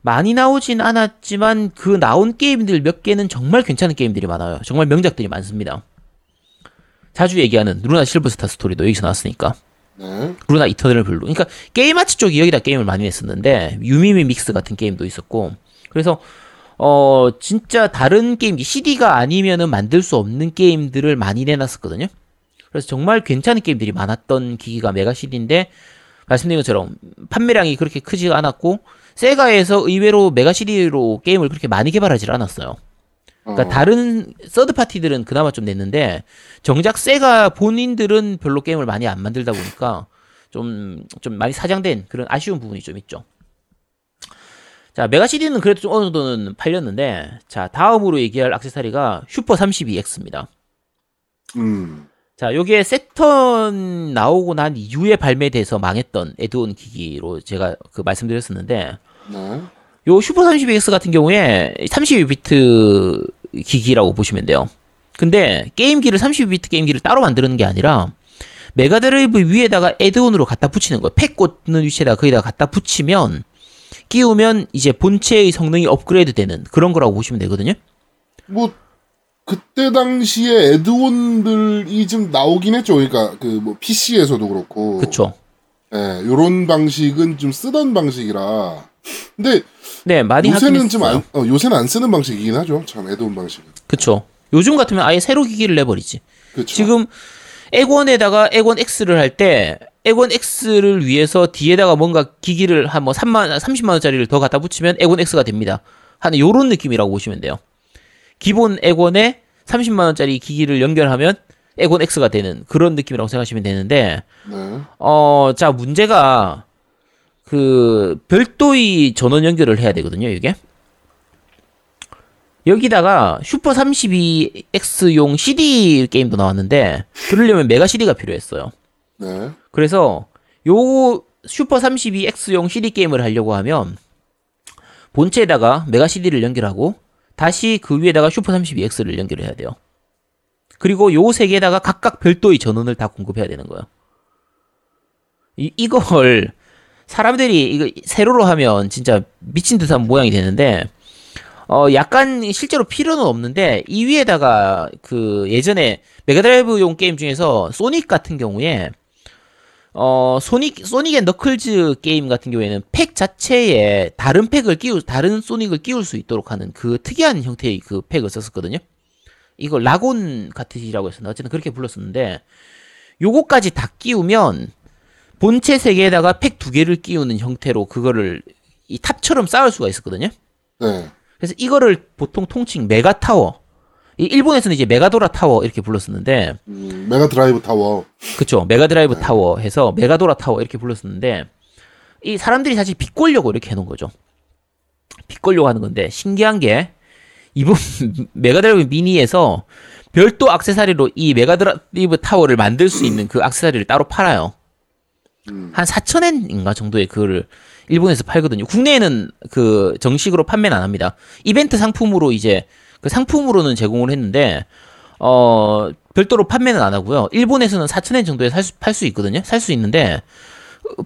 많이 나오진 않았지만 그 나온 게임들 몇 개는 정말 괜찮은 게임들이 많아요. 정말 명작들이 많습니다. 자주 얘기하는 루나 실버스타 스토리도 여기서 나왔으니까. 네. 루나 이터널 블루. 그러니까 게임 아츠 쪽이 여기다 게임을 많이 냈었는데 유미미 믹스 같은 게임도 있었고. 그래서 어 진짜 다른 게임기 CD가 아니면은 만들 수 없는 게임들을 많이 내놨었거든요. 그래서 정말 괜찮은 게임들이 많았던 기기가 메가 CD인데 말씀드린 것처럼 판매량이 그렇게 크지가 않았고 세가에서 의외로 메가 CD로 게임을 그렇게 많이 개발하지 않았어요. 그러니까 어, 다른 서드 파티들은 그나마 좀 냈는데 정작 세가 본인들은 별로 게임을 많이 안 만들다 보니까 좀 좀 많이 사장된 그런 아쉬운 부분이 좀 있죠. 자, 메가 CD는 그래도 좀 어느 정도는 팔렸는데 자, 다음으로 얘기할 액세서리가 슈퍼 32X입니다. 음. 자, 요게 새턴 나오고 난 이후에 발매돼서 망했던 add-on 기기로 제가 그 말씀드렸었는데 네. 요 슈퍼 32X 같은 경우에 32비트 기기라고 보시면 돼요. 근데 게임기를 32비트 게임기를 따로 만드는 게 아니라 메가드라이브 위에다가 add-on으로 갖다 붙이는 거예요. 팩 꽂는 위치에다가 거기다가 갖다 붙이면 끼우면 이제 본체의 성능이 업그레이드 되는 그런 거라고 보시면 되거든요. 뭐 그때 당시에 에드온들이 좀 나오긴 했죠. 그러니까 그 뭐 PC에서도 그렇고. 그쵸. 예, 요런 방식은 좀 쓰던 방식이라. 근데 네, 많이 요새는 좀. 안, 어, 요새는 안 쓰는 방식이긴 하죠. 참 에드온 방식은. 그쵸. 요즘 같으면 아예 새로 기기를 내버리지. 그렇죠. 지금 액원에다가 액원 X를 할 때 액원 X를 위해서 뒤에다가 뭔가 기기를 한 뭐 3만 30만 원짜리를 더 갖다 붙이면 액원 X가 됩니다. 하는 요런 느낌이라고 보시면 돼요. 기본 액원에 30만 원짜리 기기를 연결하면 액원 X가 되는 그런 느낌이라고 생각하시면 되는데 네. 어, 자, 문제가, 그, 별도의 전원 연결을 해야 되거든요, 이게. 여기다가 슈퍼 32X용 CD 게임도 나왔는데, 그러려면 메가 CD가 필요했어요. 네. 그래서, 요 슈퍼 32X용 CD 게임을 하려고 하면, 본체에다가 메가 CD를 연결하고, 다시 그 위에다가 슈퍼 32X를 연결해야 돼요. 그리고 요 세 개에다가 각각 별도의 전원을 다 공급해야 되는 거예요. 이, 이걸 사람들이 이거 세로로 하면 진짜 미친 듯한 모양이 되는데 어 약간 실제로 필요는 없는데 이 위에다가 그 예전에 메가드라이브용 게임 중에서 소닉 같은 경우에 어 소닉 소닉 앤 너클즈 게임 같은 경우에는 팩 자체에 다른 팩을 끼울 다른 소닉을 끼울 수 있도록 하는 그 특이한 형태의 그 팩을 썼었거든요. 이거 lock-on 카트리지라고 했었나 어쨌든 그렇게 불렀었는데 요거까지 다 끼우면 본체 세 개에다가 팩 두 개를 끼우는 형태로 그거를 이 탑처럼 쌓을 수가 있었거든요. 네. 그래서 이거를 보통 통칭 메가 타워. 이 일본에서는 이제 메가도라 타워 이렇게 불렀었는데, 음, 메가 드라이브 타워. 그쵸 메가 드라이브 타워 해서 메가도라 타워 이렇게 불렀었는데, 이 사람들이 사실 비꼴려고 이렇게 해 놓은 거죠. 비꼴려고 하는 건데 신기한 게 이번 메가 드라이브 미니에서 별도 액세서리로 이 메가 드라이브 타워를 만들 수 있는 그 액세서리를 따로 팔아요. 음. 한 4천엔인가 정도의 그거를 일본에서 팔거든요. 국내에는 그 정식으로 판매는 안 합니다. 이벤트 상품으로 이제 그 상품으로는 제공을 했는데 어 별도로 판매는 안 하고요. 일본에서는 4천엔 정도에 팔수 있거든요. 살 수 있는데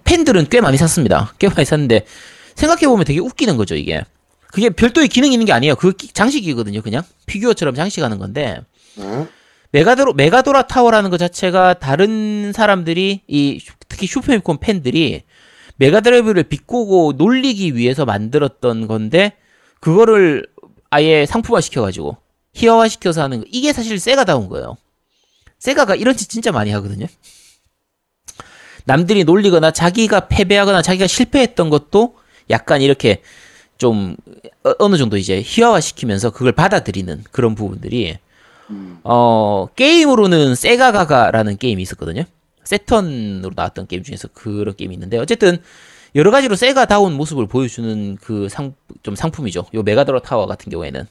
팬들은 꽤 많이 샀습니다. 꽤 많이 샀는데 생각해 보면 되게 웃기는 거죠 이게. 그게 별도의 기능이 있는 게 아니에요. 그 장식이거든요. 그냥 피규어처럼 장식하는 건데 네. 메가도로 메가도라 타워라는 것 자체가 다른 사람들이 이 특히 슈퍼패미콘 팬들이 메가드라이브를 비꼬고 놀리기 위해서 만들었던 건데 그거를 아예 상품화 시켜가지고 희화화 시켜서 하는 거 이게 사실 세가다운 거예요. 세가가 이런 짓 진짜 많이 하거든요. 남들이 놀리거나 자기가 패배하거나 자기가 실패했던 것도 약간 이렇게 좀 어- 어느 정도 이제 희화화 시키면서 그걸 받아들이는 그런 부분들이 음. 어 게임으로는 세가가가라는 게임이 있었거든요. 세턴으로 나왔던 게임 중에서 그런 게임이 있는데 어쨌든 여러 가지로 세가다운 모습을 보여주는 그 상 좀 상품이죠. 요 메가도라 타워 같은 경우에는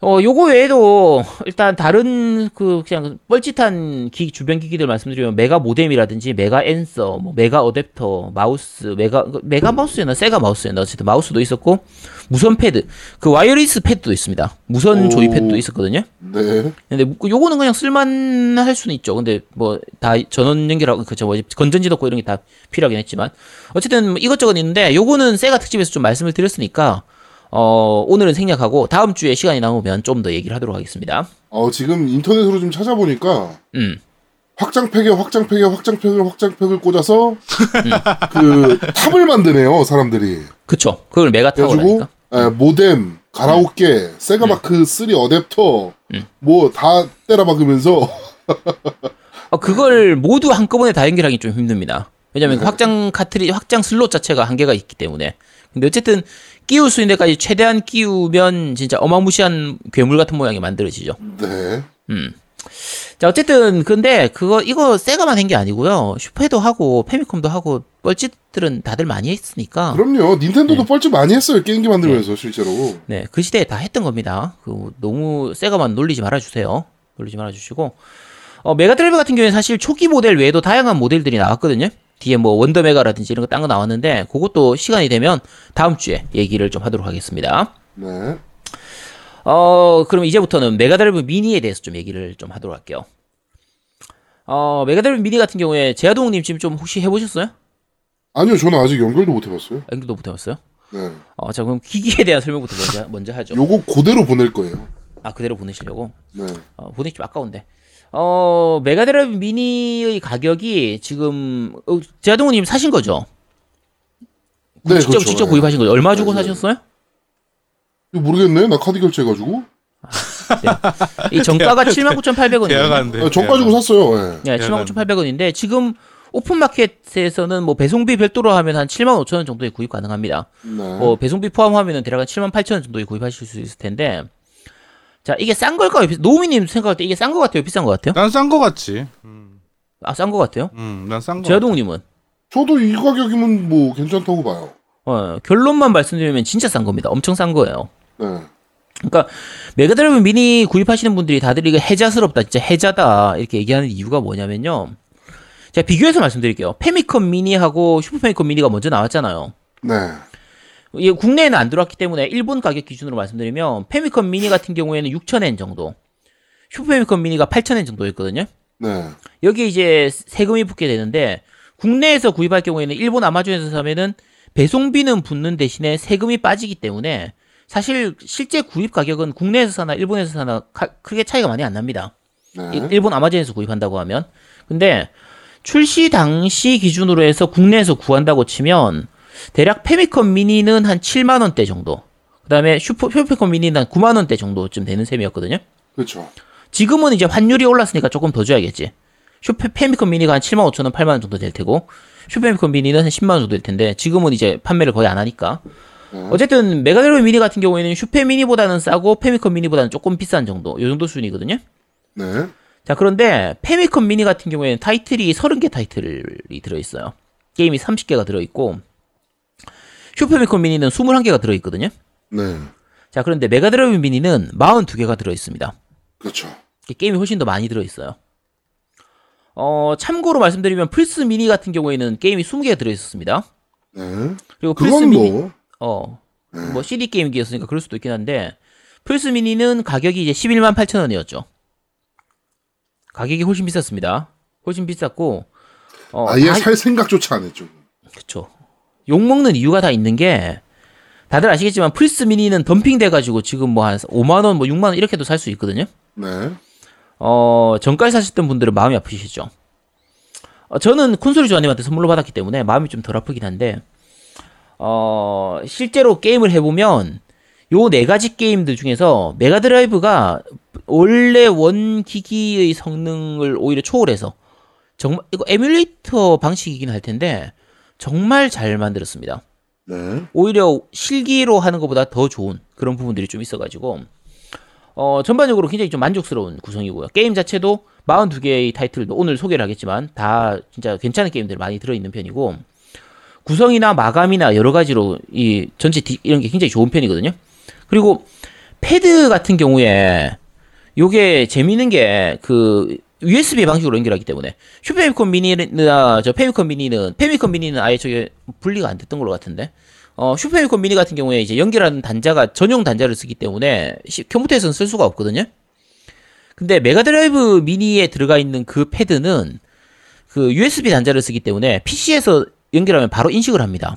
어 요거 외에도 일단 다른 그 그냥 뻘짓한 기 주변 기기들 말씀드리면 메가 모뎀이라든지 메가 앤서, 뭐 메가 어댑터, 마우스, 메가 그 메가 마우스였나 세가 마우스였나 어쨌든 마우스도 있었고 무선 패드, 그 wireless 패드도 있습니다. 무선 오. joy pad도 있었거든요. 네. 근데 뭐 요거는 그냥 쓸만할 수는 있죠. 근데 뭐 다 전원 연결하고 그저 뭐 건전지 넣고 이런 게 다 필요하긴 했지만 어쨌든 뭐 이것저것 있는데 요거는 세가 특집에서 좀 말씀을 드렸으니까 어 오늘은 생략하고 다음 주에 시간이 남으면 좀 더 얘기를 하도록 하겠습니다. 어, 지금 인터넷으로 좀 찾아보니까 음. 확장팩에 확장팩에 확장팩을 확장팩을 꽂아서 그 탑을 만드네요 사람들이. 그쵸. 그걸 메가 그래가지고 타워라니까. 에, 모뎀, 가라오케, 세가마크 3 어댑터 뭐 다 때려 박으면서 어, 그걸 모두 한꺼번에 다 연결하기 좀 힘듭니다. 왜냐면 그 확장 카트리 확장 슬롯 자체가 한계가 있기 때문에. 근데 어쨌든 끼울 수 있는 데까지 최대한 끼우면 진짜 어마무시한 괴물 같은 모양이 만들어지죠. 네. 음. 자, 어쨌든, 근데, 그거, 이거 세가만 한 게 아니고요. 슈퍼도 하고, 패미콤도 하고, 뻘짓들은 다들 많이 했으니까. 그럼요. 닌텐도도 네. 뻘짓 많이 했어요. 게임기 만들면서 실제로. 네, 그 시대에 다 했던 겁니다. 그, 너무 세가만 놀리지 말아주세요. 놀리지 말아주시고. 어, 메가드라이브 같은 경우에는 사실 초기 모델 외에도 다양한 모델들이 나왔거든요. 뒤에 뭐 원더메가라든지 이런 거 딴 거 나왔는데, 그것도 시간이 되면 다음 주에 얘기를 좀 하도록 하겠습니다. 네. 어, 그럼 이제부터는 메가드라이브 미니에 대해서 좀 얘기를 좀 하도록 할게요. 어, 메가드라이브 미니 같은 경우에 제아동님 지금 좀 혹시 해보셨어요? 아니요, 저는 아직 연결도 못 해봤어요. 연결도 못 해봤어요? 네. 어, 자 그럼 기기에 대한 설명부터 먼저, 먼저 하죠. 요거 그대로 보낼 거예요. 아 그대로 보내시려고? 네. 어, 보내기 좀 아까운데. 어, 메가드라이브 미니의 가격이 지금 어, 제아동님 사신 거죠? 네, 직접 그렇죠. 직접 네. 구입하신 거죠? 얼마 주고 네, 네. 사셨어요? 이거 모르겠네. 나 카드 결제해가지고. 이 정가가 79,800원이에요. 계약하는데. 아, 정가 주고 샀어요. 네. 네, 79,800원인데 지금 오픈마켓에서는 뭐 배송비 별도로 하면 한 75,000원 정도에 구입 가능합니다. 네. 뭐 배송비 포함하면 대략 한 78,000원 정도에 구입하실 수 있을 텐데 자 이게 싼 걸까요? 비- 노우미님 생각할 때 이게 싼 거 같아요? 비싼 거 같아요? 난 싼 거 같지. 음, 아 싼 거 같아요? 음, 난 싼 거. 제아동님은 저도 이 가격이면 뭐 괜찮다고 봐요. 어, 결론만 말씀드리면 진짜 싼 겁니다. 엄청 싼 거예요. 네. 그러니까 메가드라이브 미니 구입하시는 분들이 다들 이거 해자스럽다, 진짜 해자다 이렇게 얘기하는 이유가 뭐냐면요. 제가 비교해서 말씀드릴게요. 패미컴 미니하고 슈퍼 패미컴 미니가 먼저 나왔잖아요. 네. 이게 국내에는 안 들어왔기 때문에 일본 가격 기준으로 말씀드리면 패미컴 미니 같은 경우에는 6,000엔 정도, 슈퍼 패미컴 미니가 8,000엔 정도였거든요. 네. 여기에 이제 세금이 붙게 되는데 국내에서 구입할 경우에는 일본 아마존에서 사면은 배송비는 붙는 대신에 세금이 빠지기 때문에 사실 실제 구입 가격은 국내에서 사나 일본에서 사나 가- 크게 차이가 많이 안 납니다. 네. 이- 일본 아마존에서 구입한다고 하면 근데 출시 당시 기준으로 해서 국내에서 구한다고 치면 대략 패미컴 미니는 한 7만 원대 정도. 그다음에 슈퍼 패미컴 미니는 한 9만 원대 정도쯤 되는 셈이었거든요. 그렇죠. 지금은 이제 환율이 올랐으니까 조금 더 줘야겠지. 슈퍼 패미컴 미니가 한 7만 5천 원, 8만 원 정도 될 테고 슈퍼 패미컴 미니는 한 10만 원 정도 될 텐데 지금은 이제 판매를 거의 안 하니까. 어쨌든 메가드라이브 미니 같은 경우에는 슈퍼 미니보다는 싸고 패미컴 미니보다는 조금 비싼 정도. 요 정도 수준이거든요. 네. 자, 그런데 패미컴 미니 같은 경우에는 타이틀이 30개 타이틀이 들어있어요. 게임이 30개가 들어있고, 슈퍼 패미컴 미니는 21개가 들어있거든요. 네. 자, 그런데 메가드라이브 미니는 42개가 들어 있습니다. 그렇죠. 게임이 훨씬 더 많이 들어 있어요. 어, 참고로 말씀드리면 플스 미니 같은 경우에는 게임이 20개가 들어 있었습니다. 네. 그리고 플스 미니 뭐 어, 뭐 CD 게임기였으니까 그럴 수도 있긴 한데 플스 미니는 가격이 이제 11만 8천 원이었죠. 가격이 훨씬 비쌌습니다. 훨씬 비쌌고 어, 아예 다- 살 생각조차 안 했죠. 그쵸. 욕먹는 이유가 다 있는 게, 다들 아시겠지만, 플스 미니는 덤핑 돼가지고 지금 뭐 한 5만원, 뭐 6만원 이렇게도 살 수 있거든요? 네. 어, 정가에 사셨던 분들은 마음이 아프시죠? 어, 저는 콘솔이 조아님한테 선물로 받았기 때문에 마음이 좀 덜 아프긴 한데, 어, 실제로 게임을 해보면, 요 네 가지 게임들 중에서 메가드라이브가 원래 원 기기의 성능을 오히려 초월해서, 정말, 이거 에뮬레이터 방식이긴 할 텐데, 정말 잘 만들었습니다. 네. 오히려 실기로 하는 것보다 더 좋은 그런 부분들이 좀 있어가지고 어 전반적으로 굉장히 좀 만족스러운 구성이고요. 게임 자체도 42개의 타이틀도 오늘 소개를 하겠지만 다 진짜 괜찮은 게임들 많이 들어있는 편이고 구성이나 마감이나 여러 가지로 이 전체 디- 이런 게 굉장히 좋은 편이거든요. 그리고 패드 같은 경우에 요게 재미있는 게 그 USB 방식으로 연결하기 때문에 슈퍼 패미컴 미니나 저 패미컴 미니는 패미컴 미니는 아예 저게 분리가 안 됐던 걸로 같은데 어 슈퍼 패미컴 미니 같은 경우에 이제 연결하는 단자가 전용 단자를 쓰기 때문에 시- 컴퓨터에서는 쓸 수가 없거든요. 근데 메가드라이브 미니에 들어가 있는 그 패드는 그 USB 단자를 쓰기 때문에 PC에서 연결하면 바로 인식을 합니다.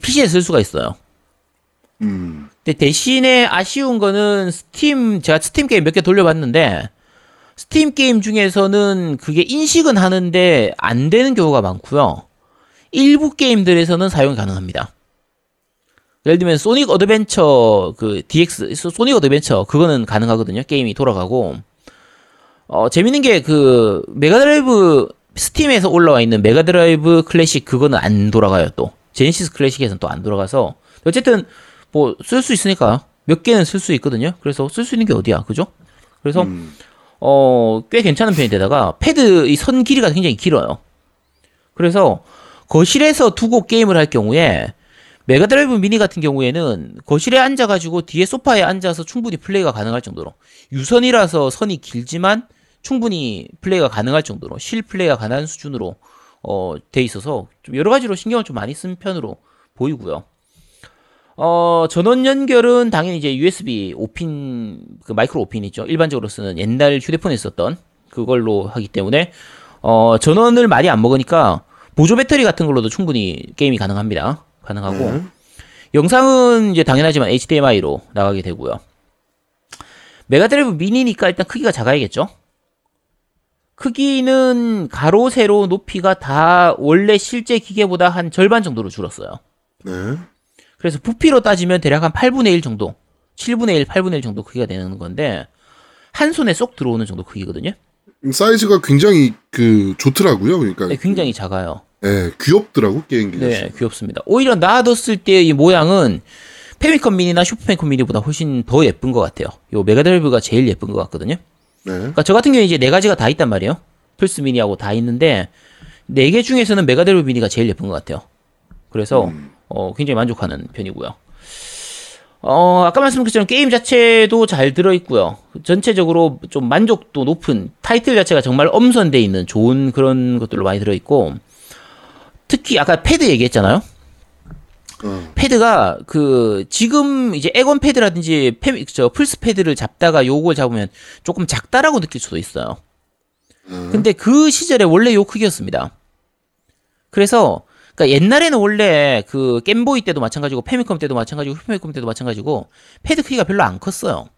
PC에 쓸 수가 있어요. 음. 근데 대신에 아쉬운 거는 스팀 제가 스팀 게임 몇 개 돌려봤는데 스팀 게임 중에서는 그게 인식은 하는데 안 되는 경우가 많고요. 일부 게임들에서는 사용이 가능합니다. 예를 들면 소닉 어드벤처 그 DX 소닉 어드벤처 그거는 가능하거든요. 게임이 돌아가고 어 재밌는 게 그 메가드라이브 스팀에서 올라와 있는 메가드라이브 클래식 그거는 안 돌아가요 또 제네시스 클래식에서는 또 안 돌아가서 어쨌든 뭐 쓸 수 있으니까 몇 개는 쓸 수 있거든요. 그래서 쓸 수 있는 게 어디야, 그죠? 그래서 음. 어, 꽤 괜찮은 편인데다가 패드 이 선 길이가 굉장히 길어요. 그래서 거실에서 두고 게임을 할 경우에 메가드라이브 미니 같은 경우에는 거실에 앉아가지고 뒤에 소파에 앉아서 충분히 플레이가 가능할 정도로 유선이라서 선이 길지만 충분히 플레이가 가능할 정도로 실 플레이가 가능한 수준으로 어, 돼 있어서 좀 여러 가지로 신경을 좀 많이 쓴 편으로 보이고요. 어, 전원 연결은 당연히 이제 USB 5핀, 그 마이크로 5핀 있죠. 일반적으로 쓰는 옛날 휴대폰에 썼던 그걸로 하기 때문에, 어, 전원을 많이 안 먹으니까 보조 배터리 같은 걸로도 충분히 게임이 가능합니다. 가능하고. 네. 영상은 이제 당연하지만 HDMI로 나가게 되고요. 메가드라이브 미니니까 일단 크기가 작아야겠죠? 크기는 가로, 세로, 높이가 다 원래 실제 기계보다 한 절반 정도로 줄었어요. 네. 그래서 부피로 따지면 대략 한 8분의 1 정도, 7분의 1, 8분의 1 정도 크기가 되는 건데 한 손에 쏙 들어오는 정도 크기거든요. 음, 사이즈가 굉장히 그 좋더라고요. 그러니까 네, 굉장히 작아요. 예, 귀엽더라고 게임기가. 네, 귀엽습니다. 오히려 놔뒀을 때의 모양은 패미컴 미니나 슈퍼패미컴 미니보다 훨씬 더 예쁜 것 같아요. 요 메가드라이브가 제일 예쁜 것 같거든요. 네. 그러니까 저 같은 경우에 이제 네 가지가 다 있단 말이에요. 플스 미니하고 다 있는데 네 개 중에서는 메가드라이브 미니가 제일 예쁜 것 같아요. 그래서 어, 굉장히 만족하는 편이고요. 어, 아까 말씀드린 것처럼 게임 자체도 잘 들어있고요. 전체적으로 좀 만족도 높은 타이틀 자체가 정말 엄선돼 있는 좋은 그런 것들로 많이 들어있고 특히 아까 패드 얘기했잖아요. 어. 패드가 그 지금 이제 엑원 패드라든지 페, 저 플스 패드를 잡다가 요걸 잡으면 조금 작다라고 느낄 수도 있어요. 근데 그 시절에 원래 요 크기였습니다. 그래서 그러니까 옛날에는 원래 그 겜보이 때도 마찬가지고 패미컴 때도 마찬가지고 슈퍼패미컴 때도 마찬가지고 패드 크기가 별로 안 컸어요.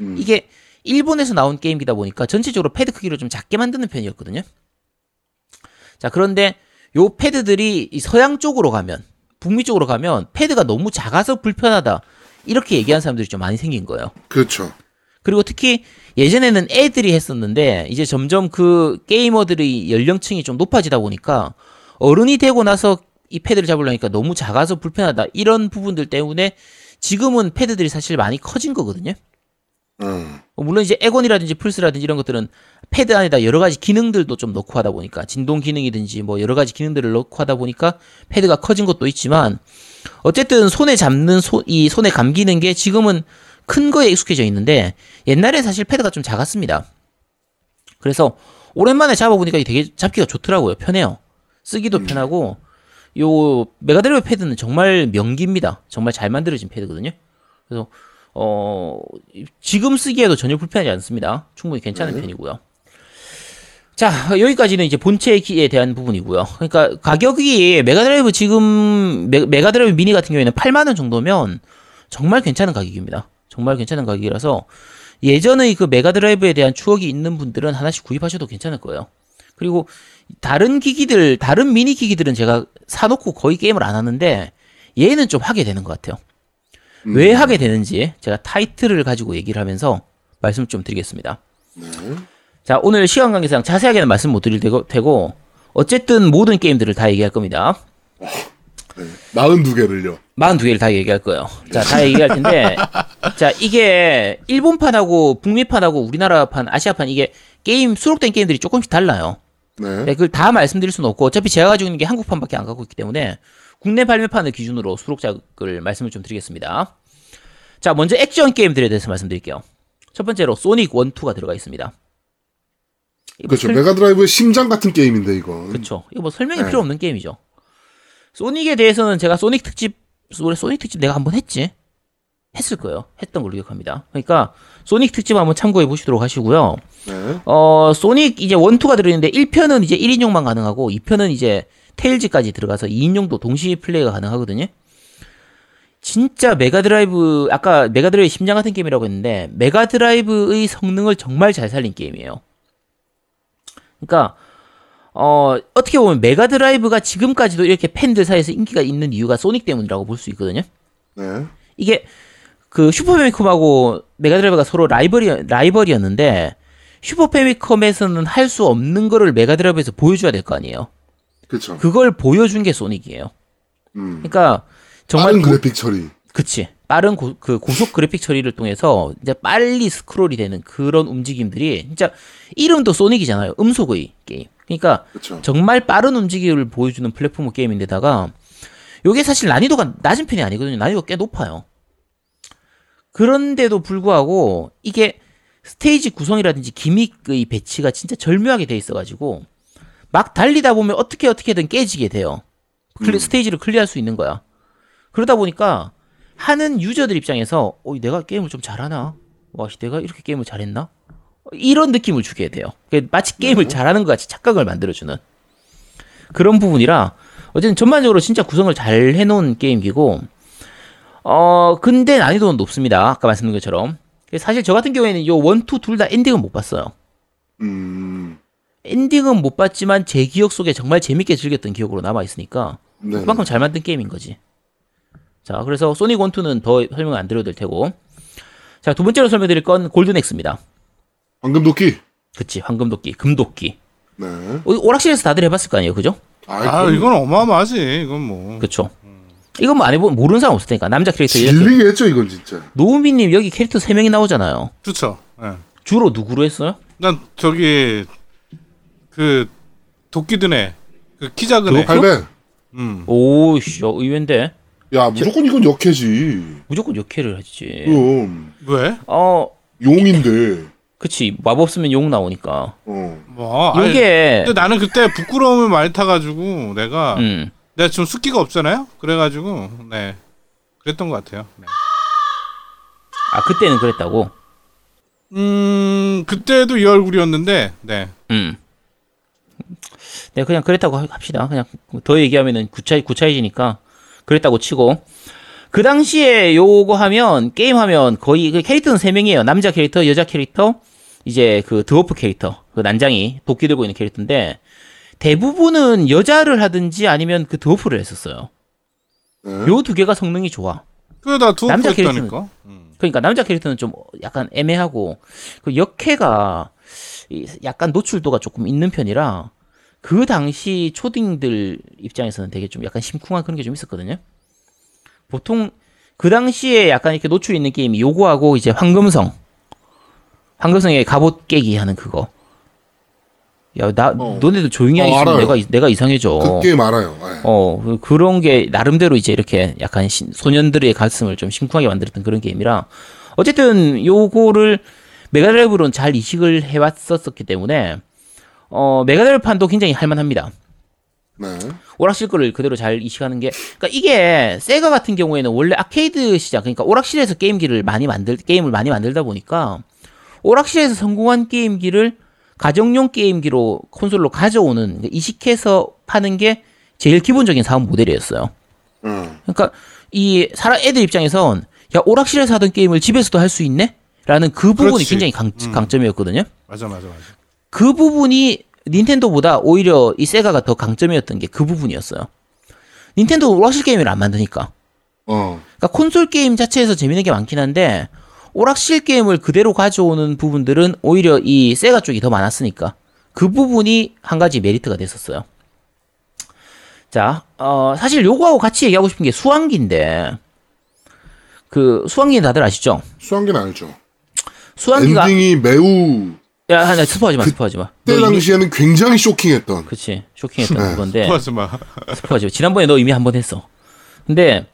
음. 이게 일본에서 나온 게임이다 보니까 전체적으로 패드 크기를 좀 작게 만드는 편이었거든요. 자, 그런데 요 패드들이 이 서양 쪽으로 가면 북미 쪽으로 가면 패드가 너무 작아서 불편하다. 이렇게 얘기하는 사람들이 좀 많이 생긴 거예요. 그렇죠. 그리고 특히 예전에는 애들이 했었는데 이제 점점 그 게이머들의 연령층이 좀 높아지다 보니까 어른이 되고 나서 이 패드를 잡으려니까 너무 작아서 불편하다 이런 부분들 때문에 지금은 패드들이 사실 많이 커진 거거든요. 음. 어, 물론 이제 에곤이라든지 플스라든지 이런 것들은 패드 안에다 여러 가지 기능들도 좀 넣고 하다 보니까 진동 기능이든지 뭐 여러 가지 기능들을 넣고 하다 보니까 패드가 커진 것도 있지만 어쨌든 손에 잡는 소, 이 손에 감기는 게 지금은 큰 거에 익숙해져 있는데 옛날에 사실 패드가 좀 작았습니다. 그래서 오랜만에 잡아보니까 되게 잡기가 좋더라고요. 편해요. 쓰기도 편하고 요 메가드라이브 패드는 정말 명기입니다. 정말 잘 만들어진 패드거든요. 그래서 어 지금 쓰기에도 전혀 불편하지 않습니다. 충분히 괜찮은 편이고요. 자 여기까지는 이제 본체에 대한 부분이고요. 그러니까 가격이 메가드라이브 지금 메, 메가드라이브 미니 같은 경우에는 8만 원 정도면 정말 괜찮은 가격입니다. 정말 괜찮은 가격이라서 예전의 그 메가드라이브에 대한 추억이 있는 분들은 하나씩 구입하셔도 괜찮을 거예요. 그리고 다른 기기들, 다른 미니 기기들은 제가 사놓고 거의 게임을 안 하는데 얘는 좀 하게 되는 것 같아요. 왜 하게 되는지 제가 타이틀을 가지고 얘기를 하면서 말씀을 좀 드리겠습니다. 자, 오늘 시간 관계상 자세하게는 말씀 못 드릴 되고 어쨌든 모든 게임들을 다 얘기할 겁니다. 42개를요. 42개를 다 얘기할 거예요. 자, 다 얘기할 텐데, 자, 이게 일본판하고 북미판하고 우리나라판, 아시아판 이게 게임 수록된 게임들이 조금씩 달라요. 네. 네, 그걸 다 말씀드릴 수는 없고 어차피 제가 가지고 있는 게 한국판밖에 안 갖고 있기 때문에 국내 발매판을 기준으로 수록작을 말씀을 좀 드리겠습니다. 자, 먼저 액션 게임들에 대해서 말씀드릴게요. 첫 번째로 소닉 1, 2가 들어가 있습니다. 그렇죠. 설- 메가드라이브의 심장 같은 게임인데 이거. 그쵸. 이거 뭐 설명이 네. 필요 없는 게임이죠. 소닉에 대해서는 제가 소닉 특집, 소닉 특집 내가 한번 했지? 했을 거예요. 했던 걸로 기억합니다. 그러니까 소닉 특집 한번 참고해 보시도록 하시고요. 네. 어, 소닉 이제 1, 2가 들어있는데 1편은 이제 1인용만 가능하고 2편은 이제 테일즈까지 들어가서 2인용도 동시 플레이가 가능하거든요. 진짜 메가드라이브 아까 메가드라이브 심장 같은 게임이라고 했는데 메가드라이브의 성능을 정말 잘 살린 게임이에요. 그러니까 어, 어떻게 보면 메가드라이브가 지금까지도 이렇게 팬들 사이에서 인기가 있는 이유가 소닉 때문이라고 볼 수 있거든요. 네. 이게 그 슈퍼패미컴하고 메가드라이브가 서로 라이벌이 라이벌이었는데 슈퍼패미컴에서는 할 수 없는 거를 메가드라이브에서 보여줘야 될 거 아니에요. 그렇죠. 그걸 보여준 게 소닉이에요. 음. 그러니까 정말 빠른 고- 그래픽 처리. 그치 빠른 고, 그 고속 그래픽 처리를 통해서 이제 빨리 스크롤이 되는 그런 움직임들이 진짜 이름도 소닉이잖아요. 음속의 게임. 그러니까 그렇죠. 정말 빠른 움직임을 보여주는 플랫폼 게임인데다가 요게 사실 난이도가 낮은 편이 아니거든요. 난이도가 꽤 높아요. 그런데도 불구하고 이게 스테이지 구성이라든지 기믹의 배치가 진짜 절묘하게 돼 있어가지고 막 달리다 보면 어떻게 어떻게든 깨지게 돼요. 클리- 스테이지를 클리어할 수 있는 거야. 그러다 보니까 하는 유저들 입장에서 어, 내가 게임을 좀 잘하나? 와, 씨, 내가 이렇게 게임을 잘했나? 이런 느낌을 주게 돼요. 그러니까 마치 게임을 잘하는 것 같이 착각을 만들어주는 그런 부분이라 어쨌든 전반적으로 진짜 구성을 잘 해놓은 게임이고 어 근데 난이도는 높습니다. 아까 말씀드린 것처럼 사실 저 같은 경우에는 요 원투 둘 다 엔딩은 못 봤어요. 음. 엔딩은 못 봤지만 제 기억 속에 정말 재밌게 즐겼던 기억으로 남아 있으니까 네. 그만큼 잘 만든 게임인 거지. 자, 그래서 소닉 원투는 더 설명 안 드려도 될 테고. 자, 두 번째로 설명드릴 건 골든엑스입니다. 황금 도끼. 그치, 황금도끼, 금도끼. 네. 어, 오락실에서 다들 해봤을 거 아니에요, 그죠? 아, 그럼 이건 어마어마하지. 이건 뭐. 그쵸. 이건 뭐 안 해보면 모르는 사람 없을 테니까. 남자 캐릭터 했죠 이건 진짜. 노우미님 여기 캐릭터 3명이 나오잖아요. 좋죠. 예. 주로 누구로 했어요? 난 저기 그 도끼드네 그키 작은 애. 팔- 팔배. 음. 오, 씨, 어, 의외인데. 야 무조건 이건 역해지. 무조건 역캐를 하지. 그럼 왜? 어, 용인데. 그치. 마법 쓰면 용 나오니까. 어. 뭐? 아니, 요게, 근데 나는 그때 부끄러움을 많이 타가지고 내가 음, 내가 지금 숫기가 없잖아요. 그래가지고 네 그랬던 것 같아요. 네. 아, 그때는 그랬다고? 음 그때도 이 얼굴이었는데 네. 음. 네, 그냥 그랬다고 하- 합시다. 그냥 더 얘기하면은 구차, 구차해지니까 그랬다고 치고. 그 당시에 요거 하면, 게임 하면 거의 그 캐릭터는 3명이에요. 남자 캐릭터, 여자 캐릭터, 이제 그 드워프 캐릭터, 그 난장이 도끼 들고 있는 캐릭터인데, 대부분은 여자를 하든지 아니면 그 드워프를 했었어요. 네. 요두 개가 성능이 좋아. 그래 나 두어 남자 했다니까. 음. 그러니까 남자 캐릭터는 좀 약간 애매하고 그 역해가 이 약간 노출도가 조금 있는 편이라 그 당시 초딩들 입장에서는 되게 좀 약간 심쿵한 그런 게 좀 있었거든요. 보통 그 당시에 약간 이렇게 노출 있는 게임이 요거하고 이제 황금성 황금성의 갑옷 깨기 하는 그거. 야, 나 어. 너네들 조용히 어, 하겠으면 알아요. 내가 이- 내가 이상해져. 그 게임 알아요. 예. 어, 그- 그런 게 나름대로 이제 이렇게 약간 신- 소년들의 가슴을 좀 심쿵하게 만들었던 그런 게임이라 어쨌든 요거를 메가드라이브로는 잘 이식을 해왔었기 때문에 어, 메가드라이브 판도 굉장히 할만합니다. 네. 오락실 거를 그대로 잘 이식하는 게 그러니까 이게 세가 같은 경우에는 원래 아케이드 시장 그러니까 오락실에서 게임기를 많이 만들 게임을 많이 만들다 보니까 오락실에서 성공한 게임기를 가정용 게임기로 콘솔로 가져오는 그러니까 이식해서 파는 게 제일 기본적인 사업 모델이었어요. 어. 그러니까 이 사람 애들 입장에선 야 오락실에서 하던 게임을 집에서도 할 수 있네? 라는 그 부분이 그렇지. 굉장히 강, 음. 강점이었거든요. 맞아 맞아 맞아. 그 부분이 닌텐도보다 오히려 이 세가가 더 강점이었던 게 그 부분이었어요. 닌텐도 오락실 게임을 안 만드니까. 어. 그러니까 콘솔 게임 자체에서 재밌는 게 많긴 한데 오락실 게임을 그대로 가져오는 부분들은 오히려 이 세가 쪽이 더 많았으니까 그 부분이 한 가지 메리트가 됐었어요. 자, 어, 사실 요거하고 같이 얘기하고 싶은 게 수왕기인데 그 수왕기 다들 아시죠? 수왕기는 알죠. 수왕기가 엔딩이 매우 야, 하나 스포하지 마, 스포하지 마. 그때 너 이미- 당시에는 굉장히 쇼킹했던. 그치 쇼킹했던 네. 그건데 하지 마. 스포하지 마. 지난번에 너 이미 한 번 했어. 근데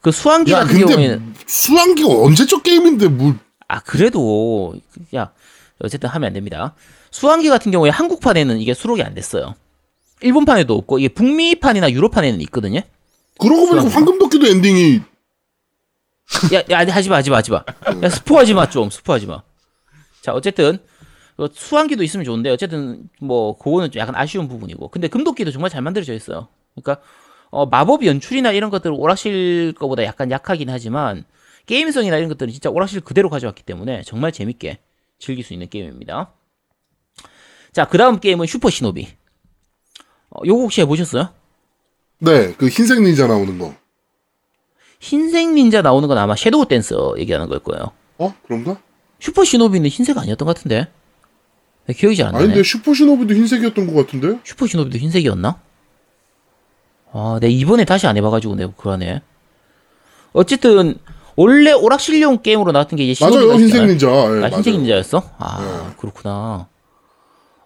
그 수왕기 야, 같은 경우에는 수학기가 언제적 게임인데 뭐아 그래도 야 어쨌든 하면 안 됩니다. 수왕기 같은 경우에 한국판에는 이게 수록이 안 됐어요. 일본판에도 없고 이게 북미판이나 유럽판에는 있거든요. 그러고 보니까 황금도끼도 엔딩이 야, 야 하지 마, 하지 마, 하지 마. 야 스포하지 마, 좀 스포하지 마. 자 어쨌든 그 수왕기도 있으면 좋은데 어쨌든 뭐 그거는 좀 약간 아쉬운 부분이고. 근데 금도끼도 정말 잘 만들어져 있어요. 그러니까 어, 마법 연출이나 이런 것들은 오락실 거보다 약간 약하긴 하지만 게임성이나 이런 것들은 진짜 오락실 그대로 가져왔기 때문에 정말 재밌게 즐길 수 있는 게임입니다. 자, 그 다음 게임은 슈퍼 시노비. 어, 요거 혹시 해보셨어요? 네, 그 흰색 닌자 나오는 거. 흰색 닌자 나오는 건 아마 섀도우 댄서 얘기하는 걸 거예요. 어? 그런가? 슈퍼 시노비는 흰색 아니었던 것 같은데? 네, 기억이 잘 안 나네. 아닌데 슈퍼 시노비도 흰색이었던 것 같은데? 슈퍼 시노비도 흰색이었나? 아, 내 이번에 다시 안 해봐가지고 내가 그러네. 어쨌든 원래 오락실용 게임으로 나왔던 게 이제 맞아요, 흰색. 닌자. 예, 아. 흰색 닌자였어? 아, 그렇구나.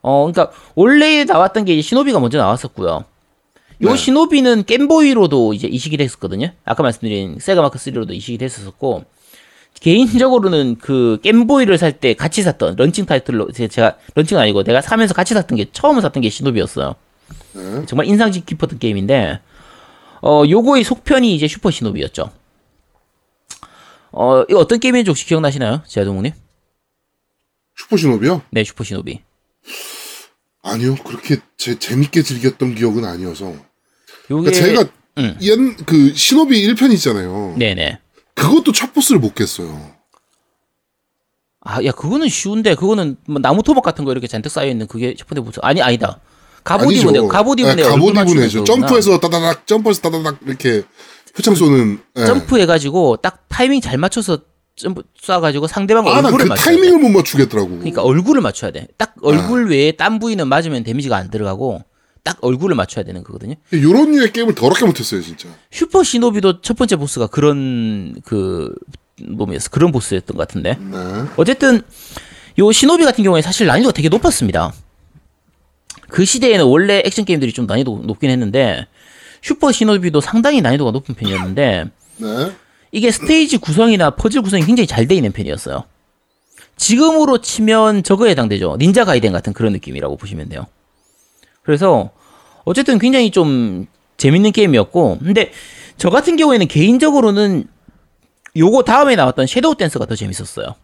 어, 그러니까 원래 나왔던 게 이제 시노비가 먼저 나왔었고요. 요 네. 시노비는 겜보이로도 이제 이식이 됐었거든요. 아까 말씀드린 세가 마크 3로도 이식이 됐었고 개인적으로는 그 겜보이를 살 때 같이 샀던 런칭 타이틀로 제- 제가 런칭 아니고 내가 사면서 같이 샀던 게 처음 샀던 게 시노비였어요. 네. 정말 인상 깊었던 게임인데 어 요거의 속편이 이제 슈퍼 시노비였죠. 어 이거 어떤 게임인지 혹시 기억나시나요, 제아동님? 슈퍼 시노비요? 네, 슈퍼 시노비. 아니요, 그렇게 제, 재밌게 즐겼던 기억은 아니어서. 요게 그러니까 제가 음. 옛, 그, 시노비 1편 있잖아요. 네네. 그것도 첫 보스를 못 깼어요. 아, 야, 그거는 쉬운데, 그거는 뭐 나무 토막 같은 거 이렇게 잔뜩 쌓여있는 그게 첫 번째 보스. 아니, 아니다. 갑옷 아니죠. 입은 애, 갑옷 입은 애 네, 갑옷 입은 애죠. 점프해서 따다닥, 점프해서 따다닥 이렇게 표창 쏘는. 예. 점프해가지고 딱 타이밍 잘 맞춰서 점프 쏴가지고 상대방 아, 나 얼굴을 그. 타이밍을 못 맞추겠더라고. 그러니까 얼굴을 맞춰야 돼. 딱 얼굴 외에 딴 부위는 맞으면 데미지가 안 들어가고 딱 얼굴을 맞춰야 되는 거거든요. 요런 류의 게임을 더럽게 못했어요, 진짜. 슈퍼 시노비도 첫 번째 보스가 그런 그 놈이었어. 그런 보스였던 것 같은데. 네. 어쨌든 요 시노비 같은 경우에 사실 난이도가 되게 높았습니다. 그 시대에는 원래 액션 게임들이 좀 난이도 높긴 했는데 슈퍼 시노비도 상당히 난이도가 높은 편이었는데 네. 이게 스테이지 구성이나 퍼즐 구성이 굉장히 잘 돼 있는 편이었어요. 지금으로 치면 저거에 해당되죠. 닌자 가이덴 같은 그런 느낌이라고 보시면 돼요. 그래서 어쨌든 굉장히 좀 재밌는 게임이었고 근데 저 같은 경우에는 개인적으로는 요거 다음에 나왔던 Shadow Dance가 더 재밌었어요.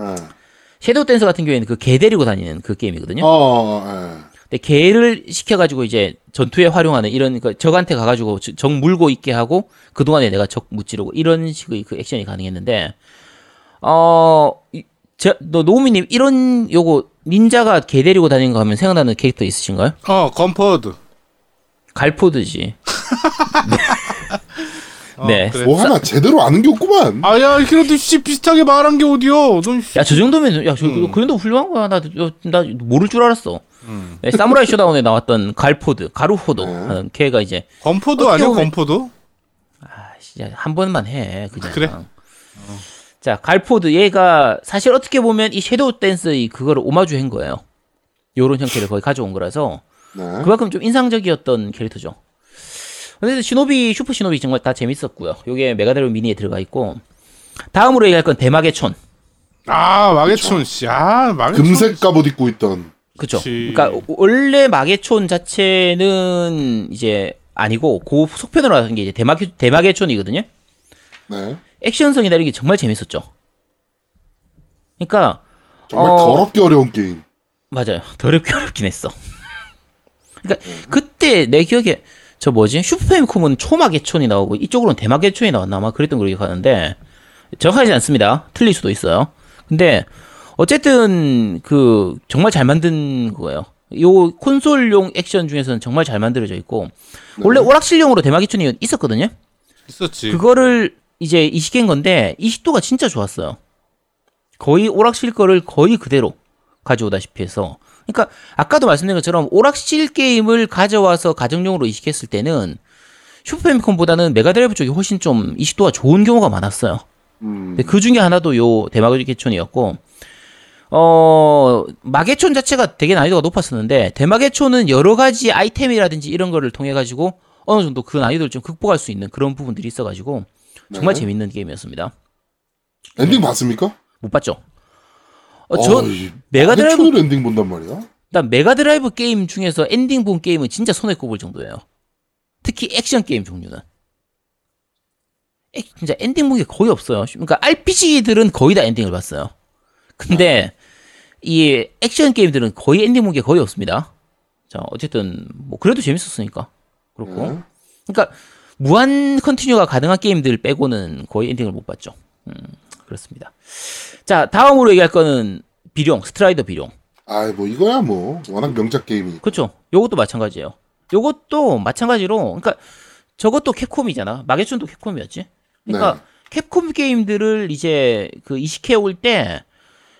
예. Shadow Dance 같은 경우에는 그 개 데리고 다니는 그 게임이거든요. 어, 예. 근데 개를 시켜가지고 이제 전투에 활용하는 이런 그 적한테 가가지고 저- 적 물고 있게 하고 그 동안에 내가 적 무찌르고 이런 식의 그 액션이 가능했는데 어저 노우미님 이런 요거 닌자가 개 데리고 다니는 거 하면 생각나는 캐릭터 있으신가요? 어 건퍼드. 갈포드지. 어, 네. 그래. 뭐 하나 제대로 아는 게 없구만. 아야 그래도 씨 비슷하게 말한 게 어디요? 넌 씨. 야저 정도면 야저 그 정도 훌륭한 거야. 나, 나 모를 줄 알았어. 네, 사무라이 쇼다운에 나왔던 갈포드, 가루호도 네. 하는 걔가 이제 어떻게 아니야 보면- 건퍼드? 아, 진짜 한 번만 해 그냥. 그래? 자, 갈포드 얘가 사실 어떻게 보면 이 Shadow Dance의 그거를 오마주한 거예요. 요런 형태를 거의 가져온 거라서 네. 그만큼 좀 인상적이었던 캐릭터죠. 근데 시노비 슈퍼 시노비 정말 다 재밌었고요. 요게 메가드라이브 미니에 들어가 있고 다음으로 얘기할 건 대마의 촌. 아 마계촌 씨, 아 마계촌. 금색 갑옷 입고 있던. 그쵸. 그치. 그러니까 원래 마계촌 자체는 이제 아니고 그 속편으로 나온 게 이제 대마계 대마계촌이거든요. 네. 액션성이나 이런 게 정말 재밌었죠. 그러니까 정말 어. 더럽게 어려운 게임. 맞아요. 더럽게 어렵긴 했어. 그러니까 그때 내 기억에 저 뭐지 슈퍼패미콤은 초마계촌이 나오고 이쪽으로는 대마계촌이 나왔나 아마 그랬던 걸로 기억하는데 정확하지 않습니다. 틀릴 수도 있어요. 근데 어쨌든 그 정말 잘 만든 거예요. 요 콘솔용 액션 중에서는 정말 잘 만들어져 있고 원래 오락실용으로 대마계촌이 있었거든요. 있었지. 그거를 이제 이식한 건데 이식도가 진짜 좋았어요. 거의 오락실 거를 거의 그대로 가져오다시피 해서 그러니까 아까도 말씀드린 것처럼 오락실 게임을 가져와서 가정용으로 이식했을 때는 슈퍼패미컴보다는 메가드라이브 쪽이 훨씬 좀 이식도가 좋은 경우가 많았어요. 음. 그 중에 하나도 요 대마계촌이었고 어 마계촌 자체가 되게 난이도가 높았었는데 대마계촌은 여러 가지 아이템이라든지 이런 거를 통해 가지고 어느 정도 그 난이도를 좀 극복할 수 있는 그런 부분들이 있어가지고 정말 네. 재밌는 게임이었습니다. 엔딩 봤습니까? 못 봤죠? 어, 저 어이, 메가드라이브 엔딩 본단 말이야. 일단 메가드라이브 게임 중에서 엔딩 본 게임은 진짜 손에 꼽을 정도예요. 특히 액션 게임 종류는. 액- 진짜 엔딩 본 게 거의 없어요. 그러니까 RPG들은 거의 다 엔딩을 봤어요. 근데 이 액션 게임들은 거의 엔딩 본 게 거의 없습니다. 자, 어쨌든 뭐 그래도 재밌었으니까. 그렇고. 네. 그러니까 무한 continue가 가능한 게임들 빼고는 거의 엔딩을 못 봤죠. 음, 그렇습니다. 자, 다음으로 얘기할 거는 비룡, 스트라이더 비룡. 아이 뭐 이거야 뭐 워낙 명작 게임이. 그렇죠. 요것도 마찬가지예요. 요것도 마찬가지로 그러니까 저것도 캡콤이잖아. 마계촌도 캡콤이었지. 그러니까 네. 캡콤 게임들을 이제 그 이식해 올 때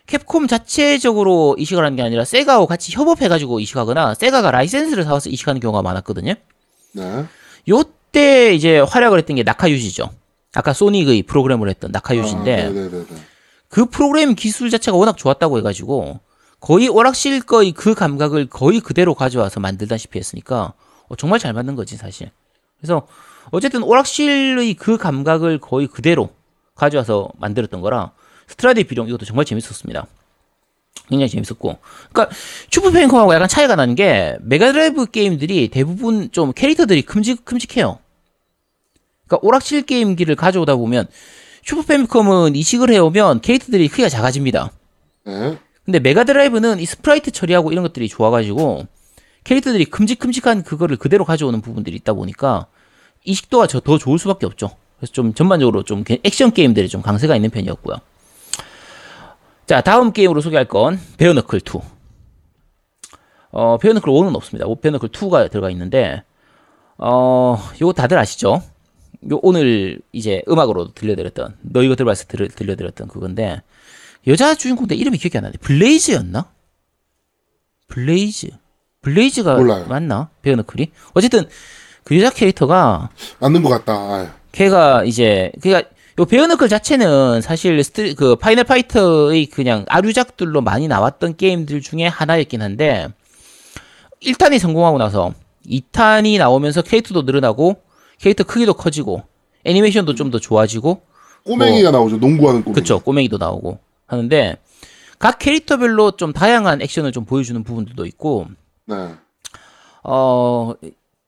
캡콤 자체적으로 이식을 하는 게 아니라 세가와 같이 협업해 가지고 이식하거나 세가가 라이센스를 사와서 이식하는 경우가 많았거든요. 네. 요때 이제 활약을 했던 게 나카유지죠. 아까 소닉의 프로그램을 했던 나카유지인데 아, 네네네. 그 프로그램 기술 자체가 워낙 좋았다고 해가지고 거의 오락실 거의 그 감각을 거의 그대로 가져와서 만들다시피 했으니까 어, 정말 잘 만든 거지 사실. 그래서 어쨌든 오락실의 그 감각을 거의 그대로 가져와서 만들었던 거라 스트라디 비룡 이것도 정말 재밌었습니다. 굉장히 재밌었고, 그러니까 슈퍼패미컴하고 약간 차이가 나는 게 메가드라이브 게임들이 대부분 좀 캐릭터들이 큼직 큼직해요. 그러니까 오락실 게임기를 가져오다 보면 슈퍼패미컴은 이식을 해오면 캐릭터들이 크기가 작아집니다. 네. 근데 메가드라이브는 이 sprite 처리하고 이런 것들이 좋아가지고 캐릭터들이 큼직큼직한 그거를 그대로 가져오는 부분들이 있다 보니까 이식도가 저- 더 좋을 수밖에 없죠. 그래서 좀 전반적으로 좀 게- 액션 게임들이 좀 강세가 있는 편이었고요. 자, 다음 게임으로 소개할 건 베어너클 2. 어, 베어너클 1은 없습니다. 베어너클 2가 들어가 있는데 어, 요거 다들 아시죠? 요 오늘 이제 음악으로 들려드렸던 너 이거 들어봤을 때 들, 들려드렸던 그건데 여자 주인공 내 이름이 기억이 안 나네. 블레이즈였나? 블레이즈. 블레이즈가 몰라요. 맞나? 베어너클이? 어쨌든 그 여자 캐릭터가 맞는 것 같다. 아유. 걔가 이제 그니까 요 베어너클 자체는 사실 스트 그 파이널 파이터의 그냥 아류작들로 많이 나왔던 게임들 중에 하나였긴 한데 1탄이 성공하고 나서 2탄이 나오면서 캐릭터도 늘어나고 캐릭터 크기도 커지고 애니메이션도 좀 더 좋아지고 꼬맹이가 나오죠. 농구하는 꼬맹이. 그쵸 꼬맹이도 나오고 하는데 각 캐릭터별로 좀 다양한 액션을 좀 보여주는 부분들도 있고 네. 어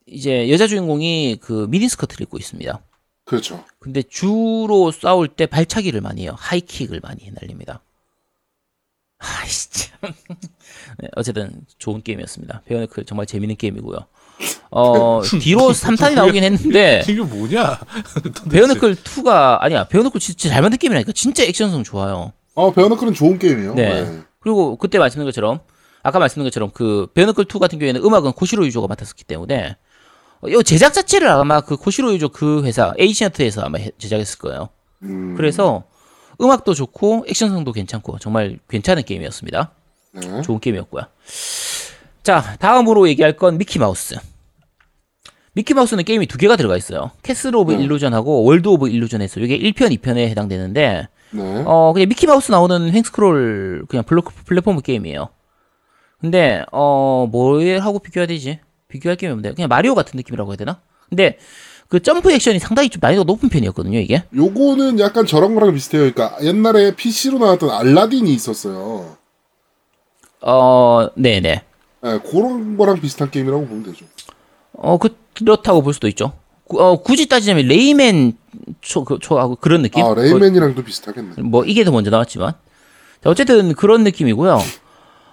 이제 여자 주인공이 그 미니스커트를 입고 있습니다. 그렇죠. 근데 주로 싸울 때 발차기를 많이 해요. 하이킥을 많이 날립니다. 아이씨 참. 네, 어쨌든 좋은 게임이었습니다. 베어네클 정말 재밌는 게임이고요. 어 뒤로 3탄이 나오긴 했는데 이게 뭐냐? 베어네클 2가 아니야. 베어네클 진짜 잘 만든 게임이라니까. 진짜 액션성 좋아요. 어, 베어너클은 좋은 게임이에요. 네. 그리고 그때 말씀드린 것처럼 아까 말씀드린 것처럼 그 베어너클 2 같은 경우에는 음악은 코시로 유조가 맡았었기 때문에 어, 이 제작 자체를 아마 그 코시로 유조 그 회사 에이시언트에서 아마 해- 제작했을 거예요. 음, 그래서 음악도 좋고 액션성도 괜찮고 정말 괜찮은 게임이었습니다. 네. 좋은 게임이었고요. 자, 다음으로 얘기할 건 미키 마우스. 미키 마우스는 게임이 두 개가 들어가 있어요. Castle of 음. Illusion하고 World of Illusion 에서 이게 1편, 2편에 해당되는데 네. 어 그냥 미키 마우스 나오는 횡스크롤 그냥 블록 플랫폼 게임이에요. 근데 어 뭐하고 비교해야 되지? 비교할 게임이 없는데 그냥 마리오 같은 느낌이라고 해야 되나? 근데 그 점프 액션이 상당히 좀 난이도가 높은 편이었거든요 이게. 요거는 약간 저런 거랑 비슷해요. 그러니까 옛날에 PC로 나왔던 알라딘이 있었어요. 어 네네. 네, 그런 거랑 비슷한 게임이라고 보면 되죠. 어 그, 그렇다고 볼 수도 있죠. 구- 어 굳이 따지자면 레이맨 초, 그, 초하고 그런 느낌? 아 레이맨이랑도 비슷하겠네. 뭐 이게 더 먼저 나왔지만 자, 어쨌든 그런 느낌이고요.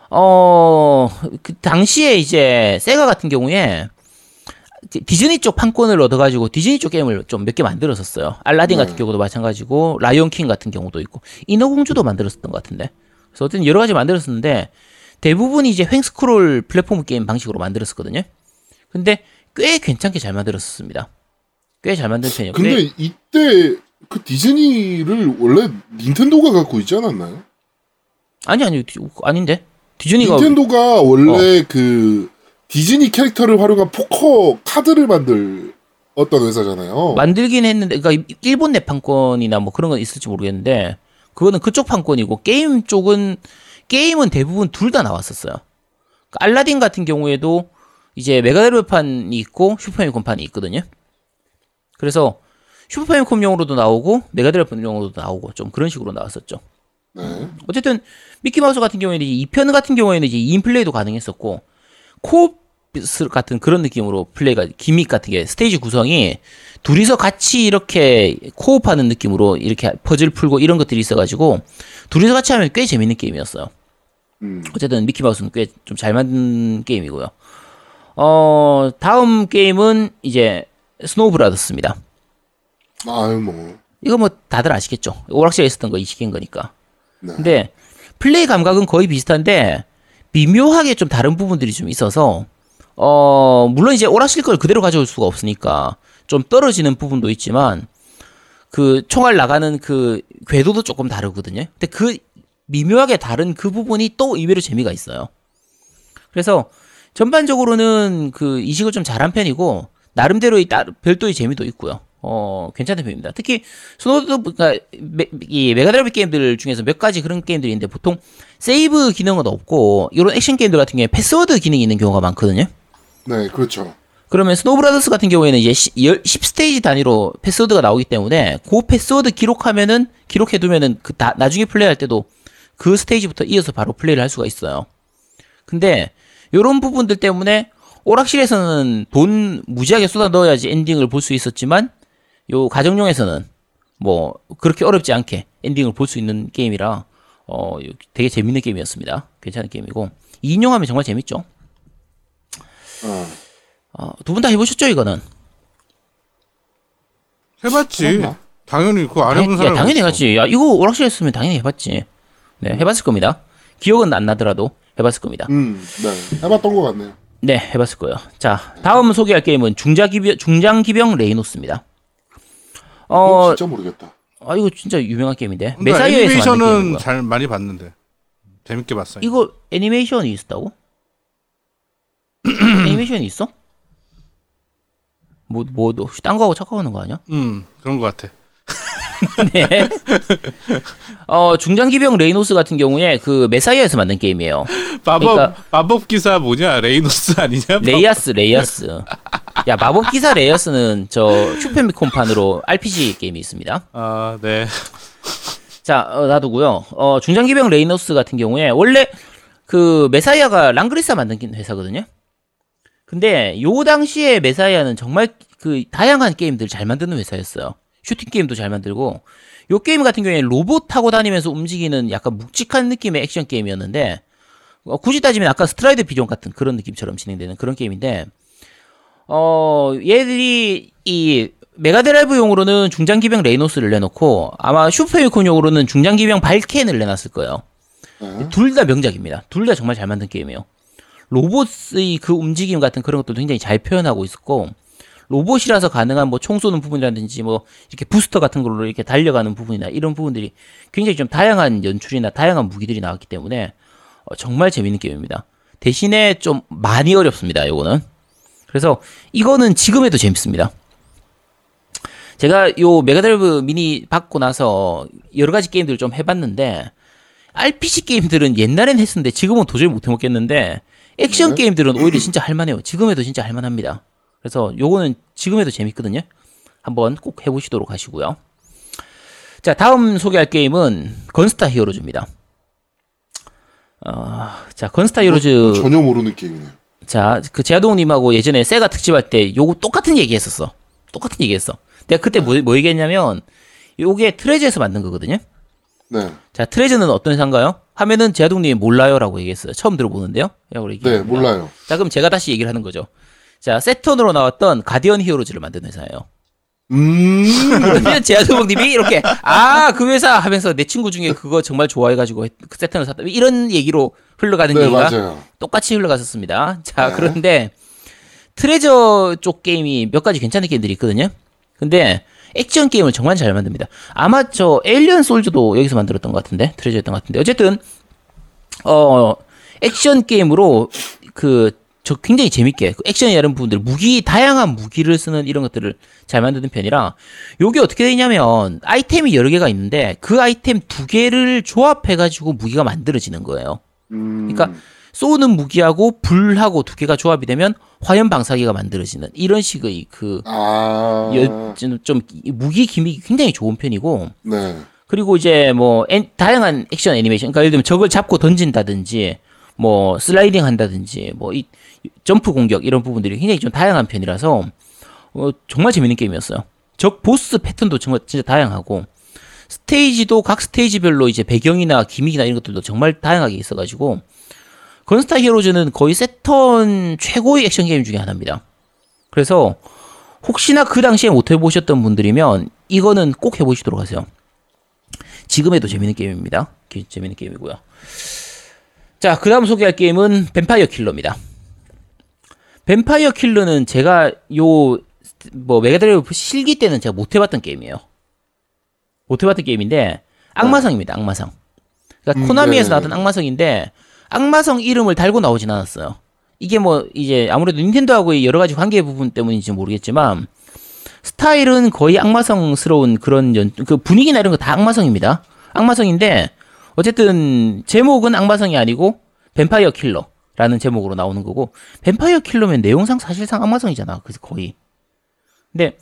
어, 그 당시에 이제 세가 같은 경우에 디즈니 쪽 판권을 얻어가지고 디즈니 쪽 게임을 좀 몇 개 만들었었어요. 알라딘 네. 같은 경우도 마찬가지고 라이온 킹 같은 경우도 있고 인어공주도 만들었었던 것 같은데. 그래서 어쨌든 여러 가지 만들었었는데 대부분 이제 횡스크롤 플랫폼 게임 방식으로 만들었었거든요. 근데 꽤 괜찮게 잘 만들었었습니다. 꽤 잘 만든 편이에요. 근데 근데 이때 그 디즈니를 원래 닌텐도가 갖고 있지 않았나요? 아니 아니 디- 아닌데 디즈니가 닌텐도가 원래 그 디즈니 캐릭터를 활용한 포커 카드를 만들었던 회사잖아요. 만들긴 했는데, 그러니까 일본 내 판권이나 뭐 그런 건 있을지 모르겠는데, 그거는 그쪽 판권이고 게임 쪽은 게임은 대부분 둘 다 나왔었어요. 그러니까 알라딘 같은 경우에도 이제 메가드라이브판이 있고 슈퍼패미컴판이 있거든요. 그래서 슈퍼패미컴용으로도 나오고 메가드라이브판용으로도 나오고 좀 그런 식으로 나왔었죠. 네. 어쨌든 미키마우스 같은 경우에는 이제 2편 같은 경우에는 이제 2인 플레이도 가능했었고 co-op 같은 그런 느낌으로 플레이가 gimmick 같은 게 스테이지 구성이 둘이서 같이 이렇게 co-op하는 느낌으로 이렇게 퍼즐 풀고 이런 것들이 있어가지고 둘이서 같이 하면 꽤 재밌는 게임이었어요. 음. 어쨌든 미키마우스는 꽤 좀 잘 만든 게임이고요. 어 다음 게임은 이제 스노우 브라더스입니다. 아유 뭐. 이거 뭐 다들 아시겠죠? 오락실에 있었던 거 이식인 거니까. 네. 근데 플레이 감각은 거의 비슷한데 미묘하게 좀 다른 부분들이 좀 있어서 어 물론 이제 오락실 걸 그대로 가져올 수가 없으니까 좀 떨어지는 부분도 있지만 그 총알 나가는 그 궤도도 조금 다르거든요. 근데 그 미묘하게 다른 그 부분이 또 의외로 재미가 있어요. 그래서 전반적으로는 그 이식을 좀 잘한 편이고 나름대로의 따, 별도의 재미도 있고요. 어 괜찮은 편입니다. 특히 스노우드 그러니까 메, 이 메가드라이브 게임들 중에서 몇 가지 그런 게임들이 있는데 보통 세이브 기능은 없고 이런 액션 게임들 같은 경우에 패스워드 기능이 있는 경우가 많거든요. 네, 그렇죠. 그러면 스노우브라더스 같은 경우에는 이제 10, 스테이지 단위로 패스워드가 나오기 때문에 그 패스워드 기록하면은 기록해 두면은 그 다, 나중에 플레이할 때도 그 스테이지부터 이어서 바로 플레이를 할 수가 있어요. 근데 이런 부분들 때문에 오락실에서는 돈 무지하게 쏟아 넣어야지 엔딩을 볼 수 있었지만 요 가정용에서는 뭐 그렇게 어렵지 않게 엔딩을 볼 수 있는 게임이라 어 되게 재밌는 게임이었습니다. 괜찮은 게임이고 인용하면 정말 재밌죠. 어. 어, 두 분 다 해보셨죠 이거는? 해봤지. 해봤나? 당연히 그거 안 해본 야, 사람 당연히 해봤지. 야, 이거 오락실 했으면 당연히 해봤지. 네, 해봤을 겁니다. 기억은 안 나더라도 해봤을 겁니다. 음, 네. 해봤던 것 같네요. 네, 해봤을 거예요. 자, 다음 소개할 게임은 중자기병, 중장기병 레이노스입니다. 어, 어, 진짜 모르겠다. 아, 이거 진짜 유명한 게임인데. 그러니까 메사이어에서 애니메이션은. 잘 많이 봤는데 재밌게 봤어요. 이거 애니메이션이 있었다고? 애니메이션이 있어? 뭐, 뭐, 딴 거하고 착각하는 거 아니야? 음 그런 것 같아. 네. 어, 중장기병 레이노스 같은 경우에 그 메사이어에서 만든 게임이에요. 마법 그러니까- 마법 기사 뭐냐 레이노스 아니냐? 레이아스, 레이아스. 야, 마법 기사 레이아스는 저 슈퍼패미콤판으로 RPG 게임이 있습니다. 아 네. 자, 어, 놔두고요. 어, 중장기병 레이노스 같은 경우에 원래 그 메사이아가 랑그리사 만든 회사거든요. 근데 요 당시에 메사이아는 정말 그 다양한 게임들 잘 만드는 회사였어요. 슈팅 게임도 잘 만들고 요 게임 같은 경우에 로봇 타고 다니면서 움직이는 약간 묵직한 느낌의 액션 게임이었는데 어, 굳이 따지면 아까 스트라이더 비룡 같은 그런 느낌처럼 진행되는 그런 게임인데 어 얘들이 이 메가드라이브용으로는 중장기병 레이노스를 내놓고 아마 슈퍼패미콤용으로는 중장기병 발켄을 내놨을 거예요. 네. 둘다 명작입니다. 둘 다 정말 잘 만든 게임이에요. 로봇의 그 움직임 같은 그런 것도 굉장히 잘 표현하고 있었고 로봇이라서 가능한 뭐 총 쏘는 부분이라든지 뭐 이렇게 부스터 같은 걸로 이렇게 달려가는 부분이나 이런 부분들이 굉장히 좀 다양한 연출이나 다양한 무기들이 나왔기 때문에 어, 정말 재밌는 게임입니다. 대신에 좀 많이 어렵습니다. 요거는. 그래서 이거는 지금 해도 재밌습니다. 제가 요 메가드라이브 미니 받고 나서 여러 가지 게임들을 좀 해봤는데 RPG 게임들은 옛날엔 했었는데 지금은 도저히 못 해먹겠는데 액션 네. 게임들은 오히려 진짜 할만해요. 지금에도 진짜 할만합니다. 그래서 요거는 지금에도 재밌거든요. 한번 꼭 해보시도록 하시고요. 자 다음 소개할 게임은 건스타 히어로즈입니다. 어, 자 건스타 히어로즈 전혀 모르는 게임이네요. 자, 그 제아동님하고 예전에 세가 특집할 때 요거 똑같은 얘기 했었어. 똑같은 얘기 했어. 내가 그때 뭐, 뭐 얘기했냐면, 요게 트레저에서 만든 거거든요. 네. 자, 트레저는 어떤 회사인가요? 하면은 제아동님이 몰라요라고 얘기했어요. 처음 들어보는데요? 네. 몰라요. 자, 그럼 제가 다시 얘기를 하는 거죠. 자, 세턴으로 나왔던 가디언 히어로즈를 만든 회사예요. 음. 그러면 제아동님이 이렇게, 아, 그 회사 하면서 내 친구 중에 그거 정말 좋아해가지고 그 세턴을 샀다. 이런 얘기로 흘러가는 네, 얘기가 맞아요. 똑같이 흘러갔었습니다. 자, 네. 그런데 트레저 쪽 게임이 몇 가지 괜찮은 게임들이 있거든요. 근데 액션 게임을 정말 잘 만듭니다. 아마 저 에일리언 솔즈도 여기서 만들었던 것 같은데 트레저였던 것 같은데 어쨌든 어 액션 게임으로 그 저 굉장히 재밌게 그 액션이 다른 부분들 무기 다양한 무기를 쓰는 이런 것들을 잘 만드는 편이라 요게 어떻게 되냐면 아이템이 여러 개가 있는데 그 아이템 두 개를 조합해 가지고 무기가 만들어지는 거예요. 음. 그러니까 쏘는 무기하고 불하고 두 개가 조합이 되면 화염 방사기가 만들어지는 이런 식의 그 아. 좀, 무기 기믹이 굉장히 좋은 편이고 네. 그리고 이제 뭐 애- 다양한 액션 애니메이션 그러니까 예를 들면 적을 잡고 던진다든지 뭐 슬라이딩 한다든지 뭐 이 점프 공격 이런 부분들이 굉장히 좀 다양한 편이라서 어, 정말 재밌는 게임이었어요. 적 보스 패턴도 정말 진짜 다양하고 스테이지도 각 스테이지별로 이제 배경이나 gimmick이나 이런 것들도 정말 다양하게 있어가지고 건스타 히어로즈는 거의 세턴 최고의 액션 게임 중에 하나입니다. 그래서 혹시나 그 당시에 못 해보셨던 분들이면 이거는 꼭 해보시도록 하세요. 지금에도 재밌는 게임입니다. 기- 재밌는 게임이고요. 자, 그 다음 소개할 게임은 뱀파이어 킬러입니다. 뱀파이어 킬러는 제가 요, 뭐, 메가드라이브 실기 때는 제가 못 해봤던 게임이에요. 못 해봤던 게임인데, 악마성입니다, 악마성. 그러니까 음, 코나미에서 네. 나왔던 악마성인데, 악마성 이름을 달고 나오진 않았어요. 이게 뭐, 이제 아무래도 닌텐도하고의 여러 가지 관계 부분 때문인지 모르겠지만, 스타일은 거의 악마성스러운 그런 연, 그 분위기나 이런 거 다 악마성입니다. 악마성인데, 어쨌든, 제목은 악마성이 아니고, 뱀파이어 킬러 라는 제목으로 나오는 거고, 뱀파이어 킬러면 내용상 사실상 악마성이잖아. 그래서 거의. 근데,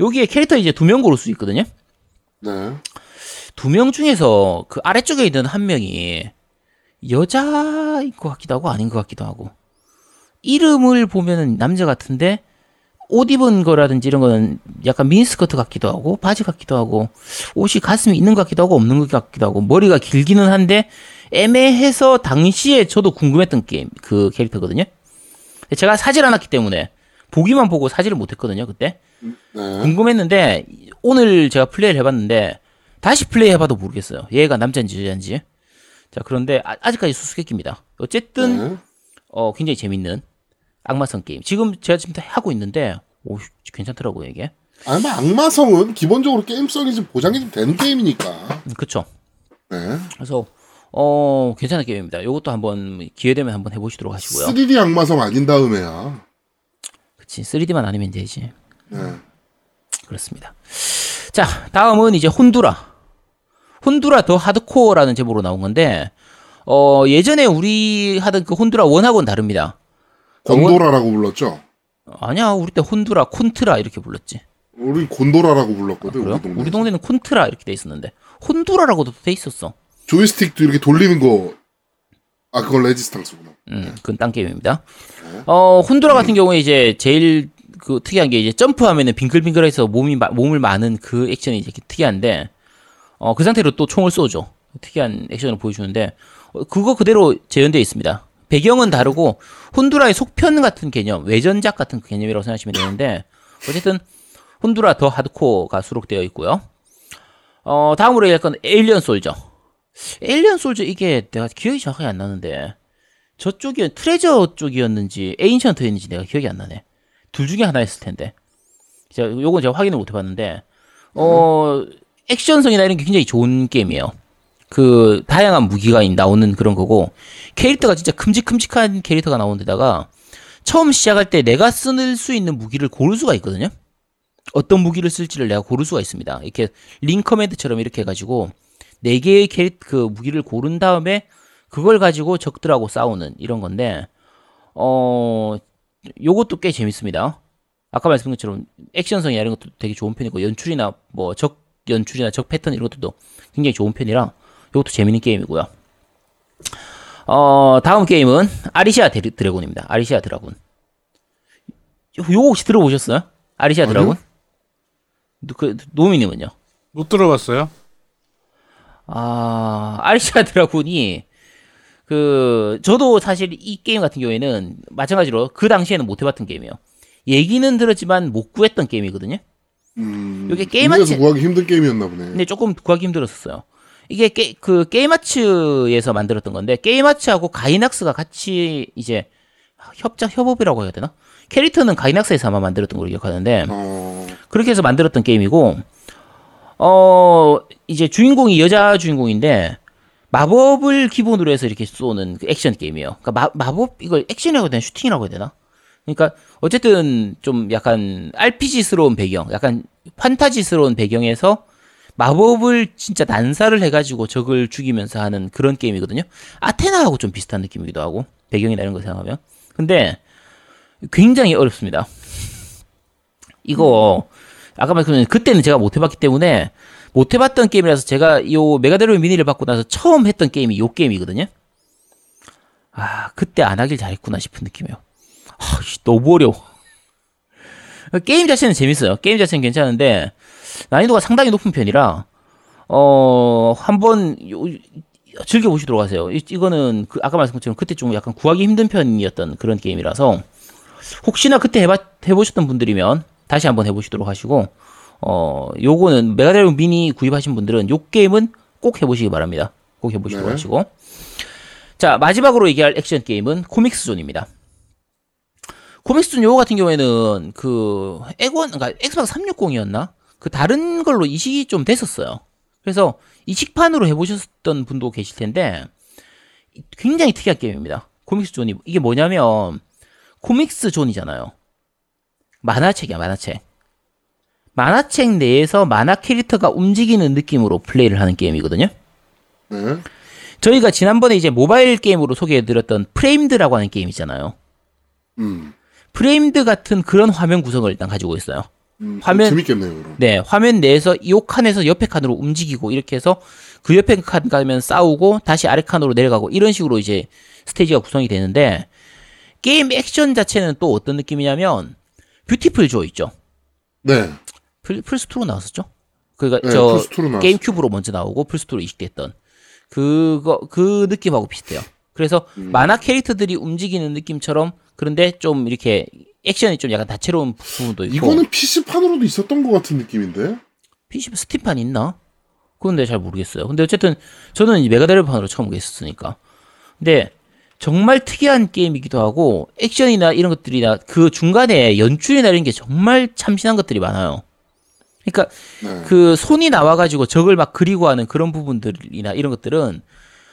여기에 캐릭터 이제 두 명 고를 수 있거든요? 네. 두 명 중에서 그 아래쪽에 있는 한 명이 여자인 것 같기도 하고 아닌 것 같기도 하고 이름을 보면은 남자 같은데 옷 입은 거라든지 이런 거는 약간 미니스커트 같기도 하고 바지 같기도 하고 옷이 가슴이 있는 것 같기도 하고 없는 것 같기도 하고 머리가 길기는 한데 애매해서 당시에 저도 궁금했던 게임 그 캐릭터거든요. 제가 사질 않았기 때문에 보기만 보고 사질을 못했거든요 그때. 네. 궁금했는데 오늘 제가 플레이를 해봤는데 다시 플레이 해봐도 모르겠어요. 얘가 남자인지 여자인지. 자 그런데 아, 직까지 수수께끼입니다. 어쨌든 네. 어 굉장히 재밌는 악마성 게임. 지금 제가 지금 다 하고 있는데 오 괜찮더라고요 이게. 뭐 악마성은 기본적으로 게임성이 좀 보장이 좀 되는 게임이니까. 음, 그쵸. 네. 그래서 어 괜찮은 게임입니다. 이것도 한번 기회 되면 한번 해보시도록 하시고요. 3D 악마성 아닌 다음에야. 그치 3D만 아니면 되지. 네. 그렇습니다. 자, 다음은 이제 혼두라. 혼두라 더 하드코어라는 제목으로 나온 건데, 어, 예전에 우리 하던 그 혼두라 원하고는 다릅니다. 곤도라라고 불렀죠. 아니야, 우리 때 혼두라, 콘트라 이렇게 불렀지. 우리 곤도라라고 불렀거든. 동네. 우리 동네는 콘트라 이렇게 돼 있었는데, 혼두라라고도 돼 있었어. 조이스틱도 이렇게 돌리는 거. 아, 그건 레지스탕스구나. 음, 그건 딴 게임입니다. 어, 혼두라 같은 경우에 이제 제일 그 특이한 게 이제 점프하면은 빙글빙글해서 몸이 마- 몸을 마는 그 액션이 이제 특이한데, 어, 그 상태로 또 총을 쏘죠. 특이한 액션을 보여주는데, 어, 그거 그대로 재현되어 있습니다. 배경은 다르고, 혼두라의 속편 같은 개념, 외전작 같은 그 개념이라고 생각하시면 되는데, 어쨌든, 혼두라 더 하드코어가 수록되어 있고요. 어, 다음으로 약간 에일리언 솔저. 에일리언 솔저 이게 내가 기억이 정확하게 안 나는데, 저쪽이 트레저 쪽이었는지 에인션트였는지 내가 기억이 안 나네. 둘 중에 하나였을 텐데. 제가 요건 제가 확인을 못 해봤는데 어 액션성이나 이런 게 굉장히 좋은 게임이에요. 그 다양한 무기가 나오는 그런 거고 캐릭터가 진짜 큼직큼직한 캐릭터가 나오는 데다가 처음 시작할 때 내가 쓸 수 있는 무기를 고를 수가 있거든요. 어떤 무기를 쓸지를 내가 고를 수가 있습니다. 이렇게 링 커맨드처럼 이렇게 해가지고 네 개의 캐릭 그 무기를 고른 다음에 그걸 가지고 적들하고 싸우는 이런 건데 어 요것도 꽤 재밌습니다. 아까 말씀드린 것처럼 액션성이 이런 것도 되게 좋은 편이고 연출이나 뭐 적 연출이나 적 패턴 이런 것들도 굉장히 좋은 편이라 이것도 재밌는 게임이고요. 어 다음 게임은 아리시아 데- 드래곤입니다. 아리시아 드라군. 요거 혹시 들어보셨어요? 아리시아 아니요. 노- 그 노미님은요? 못 들어봤어요? 아, 아리시아 드라군이 그 저도 사실 이 게임 같은 경우에는 마찬가지로 그 당시에는 못 해봤던 게임이에요. 얘기는 들었지만 못 구했던 게임이거든요. 음, 이게 게임 국내에서 한채- 구하기 힘든 게임이었나 보네. 근데 조금 구하기 힘들었었어요. 이게 게, 그 게임아츠에서 만들었던 건데 게임아츠하고 가이낙스가 같이 이제 협작 협업이라고 해야 되나? 캐릭터는 가이낙스에서 아마 만들었던 걸로 기억하는데 어, 그렇게 해서 만들었던 게임이고 어 이제 주인공이 여자 주인공인데 마법을 기본으로 해서 이렇게 쏘는 그 액션 게임이에요. 그러니까 마, 마법 이걸 액션이라고 해야 되나 슈팅이라고 해야 되나? 그러니까 어쨌든 좀 약간 RPG스러운 배경, 약간 판타지스러운 배경에서 마법을 진짜 난사를 해가지고 적을 죽이면서 하는 그런 게임이거든요. 아테나하고 좀 비슷한 느낌이기도 하고 배경이나 이런 거 생각하면. 근데 굉장히 어렵습니다. 이거 아까 말씀드린 그때는 제가 못 해봤기 때문에 못 해봤던 게임이라서 제가 요 메가드라이브 미니를 받고 나서 처음 했던 게임이 요 게임이거든요. 아 그때 안 하길 잘했구나 싶은 느낌이에요. 아, 씨, 너무 어려워. 게임 자체는 재밌어요. 게임 자체는 괜찮은데 난이도가 상당히 높은 편이라 어 한번 요- 즐겨 보시도록 하세요. 이, 이거는 그 아까 말씀드린 것처럼 그때 좀 약간 구하기 힘든 편이었던 그런 게임이라서 혹시나 그때 해봐, 해보셨던 분들이면 다시 한번 해보시도록 하시고 어 요거는 메가드라이브 미니 구입하신 분들은 요 게임은 꼭 해보시기 바랍니다. 꼭 해보시도록 네. 하시고 자 마지막으로 얘기할 액션 게임은 코믹스존입니다. 코믹스존 요거 같은 경우에는 그 엑원 그러니까 엑스박스 360이었나 그 다른 걸로 이식이 좀 됐었어요. 그래서 이식판으로 해보셨던 분도 계실 텐데 굉장히 특이한 게임입니다. 코믹스존이 이게 뭐냐면 코믹스 존이잖아요. 만화책이야, 만화책. 만화책 내에서 만화 캐릭터가 움직이는 느낌으로 플레이를 하는 게임이거든요. 네. 저희가 지난번에 이제 모바일 게임으로 소개해드렸던 프레임드라고 하는 게임 있잖아요. 음, 프레임드 같은 그런 화면 구성을 일단 가지고 있어요. 음, 화면- 재밌겠네요. 그럼. 네, 화면 내에서 이 칸에서 옆에 칸으로 움직이고 이렇게 해서 그 옆에 칸 가면 싸우고 다시 아래 칸으로 내려가고 이런 식으로 이제 스테이지가 구성이 되는데 게임 액션 자체는 또 어떤 느낌이냐면 뷰티풀 조 있죠. 네. 플, 플스2로 나왔었죠? 그니까 네, 저 플스2로 나왔어요. 게임 큐브로 먼저 나오고 플스2로 이식됐던 그거 그 느낌하고 비슷해요. 그래서 음. 만화 캐릭터들이 움직이는 느낌처럼 그런데 좀 이렇게 액션이 좀 약간 다채로운 부분도 있고 이거는 PC판으로도 있었던 것 같은 느낌인데? PC 스팀판 있나? 그건 내가 잘 모르겠어요. 근데 어쨌든 저는 이 메가드라이브판으로 처음 했었으니까. 근데 정말 특이한 게임이기도 하고 액션이나 이런 것들이나 그 중간에 연출이나 이런 게 정말 참신한 것들이 많아요. 그러니까 네. 그 손이 나와가지고 적을 막 그리고 하는 그런 부분들이나 이런 것들은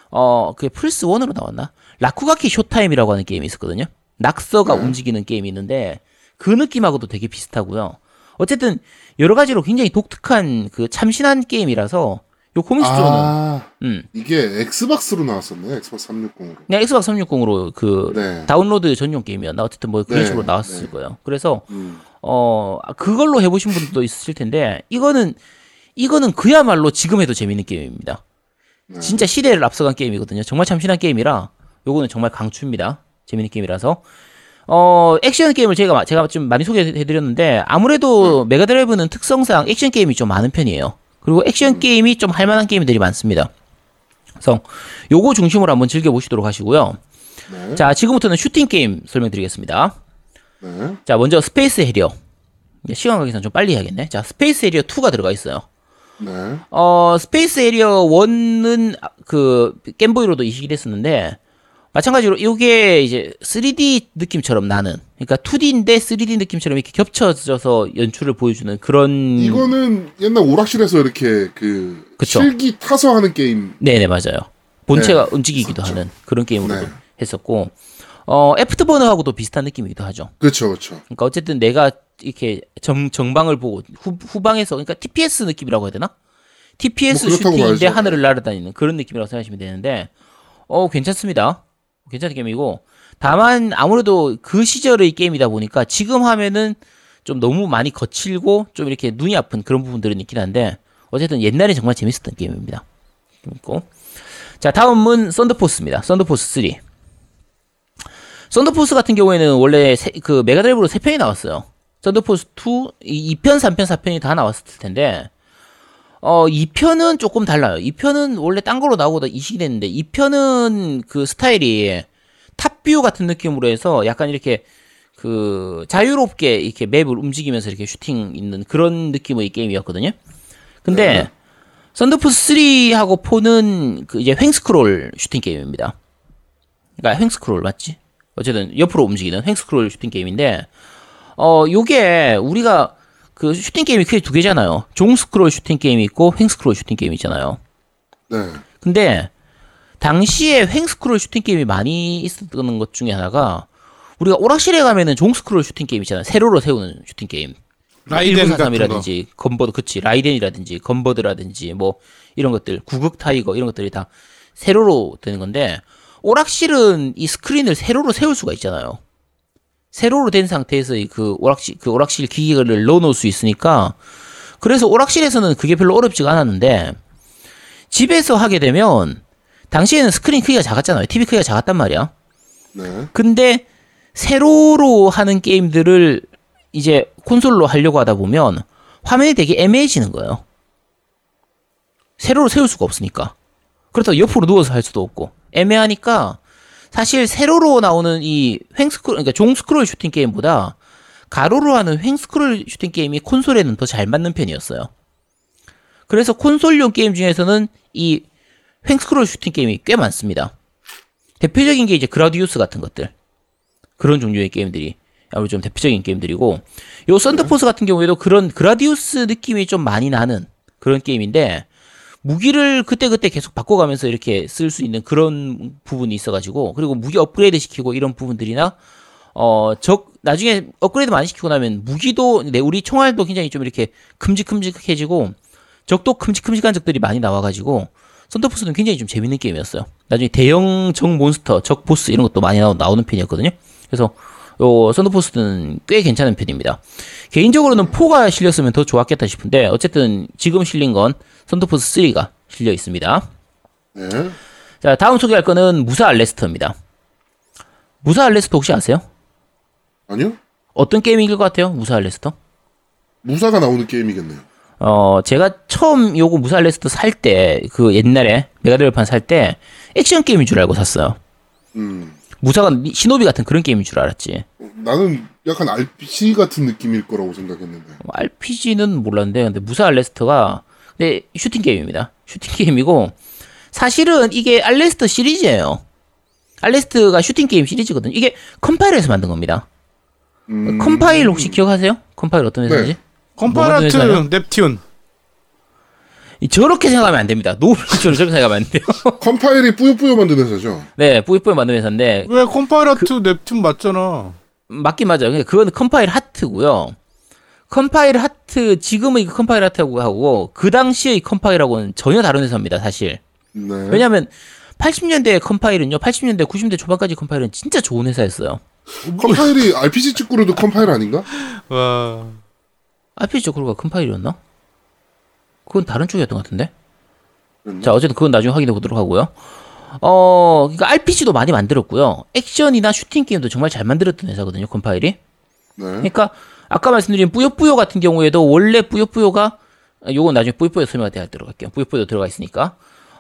어 그게 플스 1으로 나왔나? 라쿠가키 쇼타임이라고 하는 게임이 있었거든요. 낙서가 움직이는 게임이 있는데 그 느낌하고도 되게 비슷하고요. 어쨌든 여러 가지로 굉장히 독특한 그 참신한 게임이라서 요 코믹스존은 아, 음 이게 엑스박스로 나왔었네. 엑스박스 360으로. 그냥 엑스박스 360으로 그 네. 다운로드 전용 게임이었나 어쨌든 뭐 그런 네, 식으로 나왔을 네. 거예요. 그래서 음. 어 그걸로 해보신 분도 있으실 텐데 이거는 이거는 그야말로 지금 해도 재밌는 게임입니다. 네. 진짜 시대를 앞서간 게임이거든요. 정말 참신한 게임이라 요거는 정말 강추입니다. 재밌는 게임이라서 어 액션 게임을 제가 마- 제가 좀 많이 소개해드렸는데 아무래도 메가드라이브는 특성상 액션 게임이 좀 많은 편이에요. 그리고 액션 게임이 좀 할만한 게임들이 많습니다. 그래서 요거 중심으로 한번 즐겨보시도록 하시고요. 네. 자 지금부터는 슈팅 게임 설명드리겠습니다. 네. 자, 먼저 스페이스 해리어. 시간 관계상 좀 빨리 해야겠네. 자, 스페이스 해리어 2가 들어가 있어요. 네. 어, 스페이스 해리어 1은 그 겜보이로도 이식이 됐었는데 마찬가지로 이게 이제 3D 느낌처럼 나는 그러니까 2D인데 3D 느낌처럼 이렇게 겹쳐져서 연출을 보여주는 그런 이거는 옛날 오락실에서 이렇게 그 그쵸. 실기 타서 하는 게임. 네네 맞아요. 본체가 네, 움직이기도 그렇죠. 하는 그런 게임으로도 네. 했었고 어 애프터 버너하고도 비슷한 느낌이기도 하죠. 그렇죠, 그렇죠. 그러니까 어쨌든 내가 이렇게 정, 정방을 보고 후, 후방에서 그러니까 TPS 느낌이라고 해야 되나? TPS 뭐 슈팅인데. 하늘을 날아다니는 그런 느낌이라고 생각하시면 되는데 어 괜찮습니다. 괜찮은 게임이고 다만 아무래도 그 시절의 게임이다 보니까 지금 하면은 좀 너무 많이 거칠고 좀 이렇게 눈이 아픈 그런 부분들은 있긴 한데 어쨌든 옛날에 정말 재밌었던 게임입니다. 있고 자 다음은 썬더포스입니다. 썬더포스 3. 썬더포스 같은 경우에는 원래 세- 그 메가드라이브로 3편이 나왔어요. 썬더포스 2, 2편, 3편, 4편이 다 나왔을 텐데 어 2편은 조금 달라요. 2편은 원래 딴 거로 나오고 이식이 됐는데 2편은 그 스타일이 top view 같은 느낌으로 해서 약간 이렇게 그 자유롭게 이렇게 맵을 움직이면서 이렇게 슈팅 있는 그런 느낌의 게임이었거든요. 근데 썬더포스 3하고 4는 그 이제 횡스크롤 슈팅 게임입니다. 그러니까 횡스크롤 맞지? 어쨌든 옆으로 움직이는 횡스크롤 슈팅 게임인데 어 요게 우리가 그 슈팅 게임이 크게 두 개잖아요. 종 스크롤 슈팅 게임이 있고 횡 스크롤 슈팅 게임이 있잖아요. 네. 근데 당시에 횡 스크롤 슈팅 게임이 많이 있었던 것 중에 하나가 우리가 오락실에 가면은 종 스크롤 슈팅 게임 있잖아요. 세로로 세우는 슈팅 게임. 라이덴 같은 거. 1943이라든지 건버드 그치 라이덴이라든지 건버드라든지 뭐 이런 것들 구극 타이거 이런 것들이 다 세로로 되는 건데 오락실은 이 스크린을 세로로 세울 수가 있잖아요. 세로로 된 상태에서 이그 오락실 그 오락실 기기를 넣어 놓을 수 있으니까 그래서 오락실에서는 그게 별로 어렵지가 않았는데 집에서 하게 되면 당시에는 스크린 크기가 작았잖아요. TV 크기가 작았단 말이야. 네. 근데 세로로 하는 게임들을 이제 콘솔로 하려고 하다 보면 화면이 되게 애매해지는 거예요. 세로로 세울 수가 없으니까. 그렇다고 옆으로 누워서 할 수도 없고 애매하니까 사실 세로로 나오는 이 횡스크롤 그러니까 종스크롤 슈팅 게임보다 가로로 하는 횡스크롤 슈팅 게임이 콘솔에는 더 잘 맞는 편이었어요. 그래서 콘솔용 게임 중에서는 이 횡스크롤 슈팅 게임이 꽤 많습니다. 대표적인 게 이제 그라디우스 같은 것들. 그런 종류의 게임들이 아무래도 좀 대표적인 게임들이고 요 썬더포스 같은 경우에도 그런 그라디우스 느낌이 좀 많이 나는 그런 게임인데 무기를 그때그때 계속 바꿔가면서 이렇게 쓸 수 있는 그런 부분이 있어가지고 그리고 무기 업그레이드 시키고 이런 부분들이나 어 적 나중에 업그레이드 많이 시키고 나면 무기도 내 우리 총알도 굉장히 좀 이렇게 큼직큼직해지고 적도 큼직큼직한 적들이 많이 나와가지고 썬더포스는 굉장히 좀 재밌는 게임이었어요. 나중에 대형 적 몬스터, 적 보스 이런 것도 많이 나오, 나오는 편이었거든요. 그래서 요 썬더포스는 꽤 괜찮은 편입니다. 개인적으로는 4가 실렸으면 더 좋았겠다 싶은데 어쨌든 지금 실린 건 썬더포스 3가 실려 있습니다. 네. 자, 다음 소개할 거는 무사 알레스터입니다. 무사 알레스터 혹시 아세요? 아니요? 어떤 게임일 것 같아요? 무사 알레스터? 무사가 나오는 게임이겠네요. 어, 제가 처음 요거 무사 알레스터 살 때, 그 옛날에 메가드라이브판 살 때 액션 게임인 줄 알고 샀어요. 음. 무사가 시노비 같은 그런 게임인 줄 알았지. 나는 약간 RPG 같은 느낌일 거라고 생각했는데. RPG는 몰랐는데, 근데 무사 알레스터가, 근데 슈팅 게임입니다. 슈팅 게임이고, 사실은 이게 알레스터 시리즈예요. 알레스트가 슈팅 게임 시리즈거든요. 이게 컴파일에서 만든 겁니다. 음. 컴파일 혹시 기억하세요? 컴파일 어떤 회사인지? 네. 컴파일 하트? 넵튠. 이- 저렇게 생각하면 안 됩니다. 노블처럼 저렇게 생각하면 안 돼요. 컴파일이 뿌요뿌요 만든 회사죠. 네, 뿌요뿌요 만든 회사인데, 왜 컴파일 하트 그 넵튠 맞잖아. 맞긴 맞아요. 근데 그거는 컴파일 하트고요. 컴파일 하트, 지금의 그 컴파일 하트하고, 그 당시의 컴파일하고는 전혀 다른 회사입니다, 사실. 네. 왜냐면, 80년대 컴파일은요, 80년대, 90년대 초반까지 컴파일은 진짜 좋은 회사였어요. 컴파일이 RPG 쯔꾸르도 컴파일 아닌가? 와. RPG 쯔꾸르가 컴파일이었나? 그건 다른 쪽이었던 것 같은데? 자, 어쨌든 그건 나중에 확인해 보도록 하고요. 어, 그러니까 RPG도 많이 만들었고요. 액션이나 슈팅 게임도 정말 잘 만들었던 회사거든요, 컴파일이. 네. 그러니까 아까 말씀드린 뿌요뿌요 같은 경우에도 원래 뿌요뿌요가 요건 나중에 뿌요뿌요 설명할 때 들어갈게요. 뿌요뿌요 들어가 있으니까.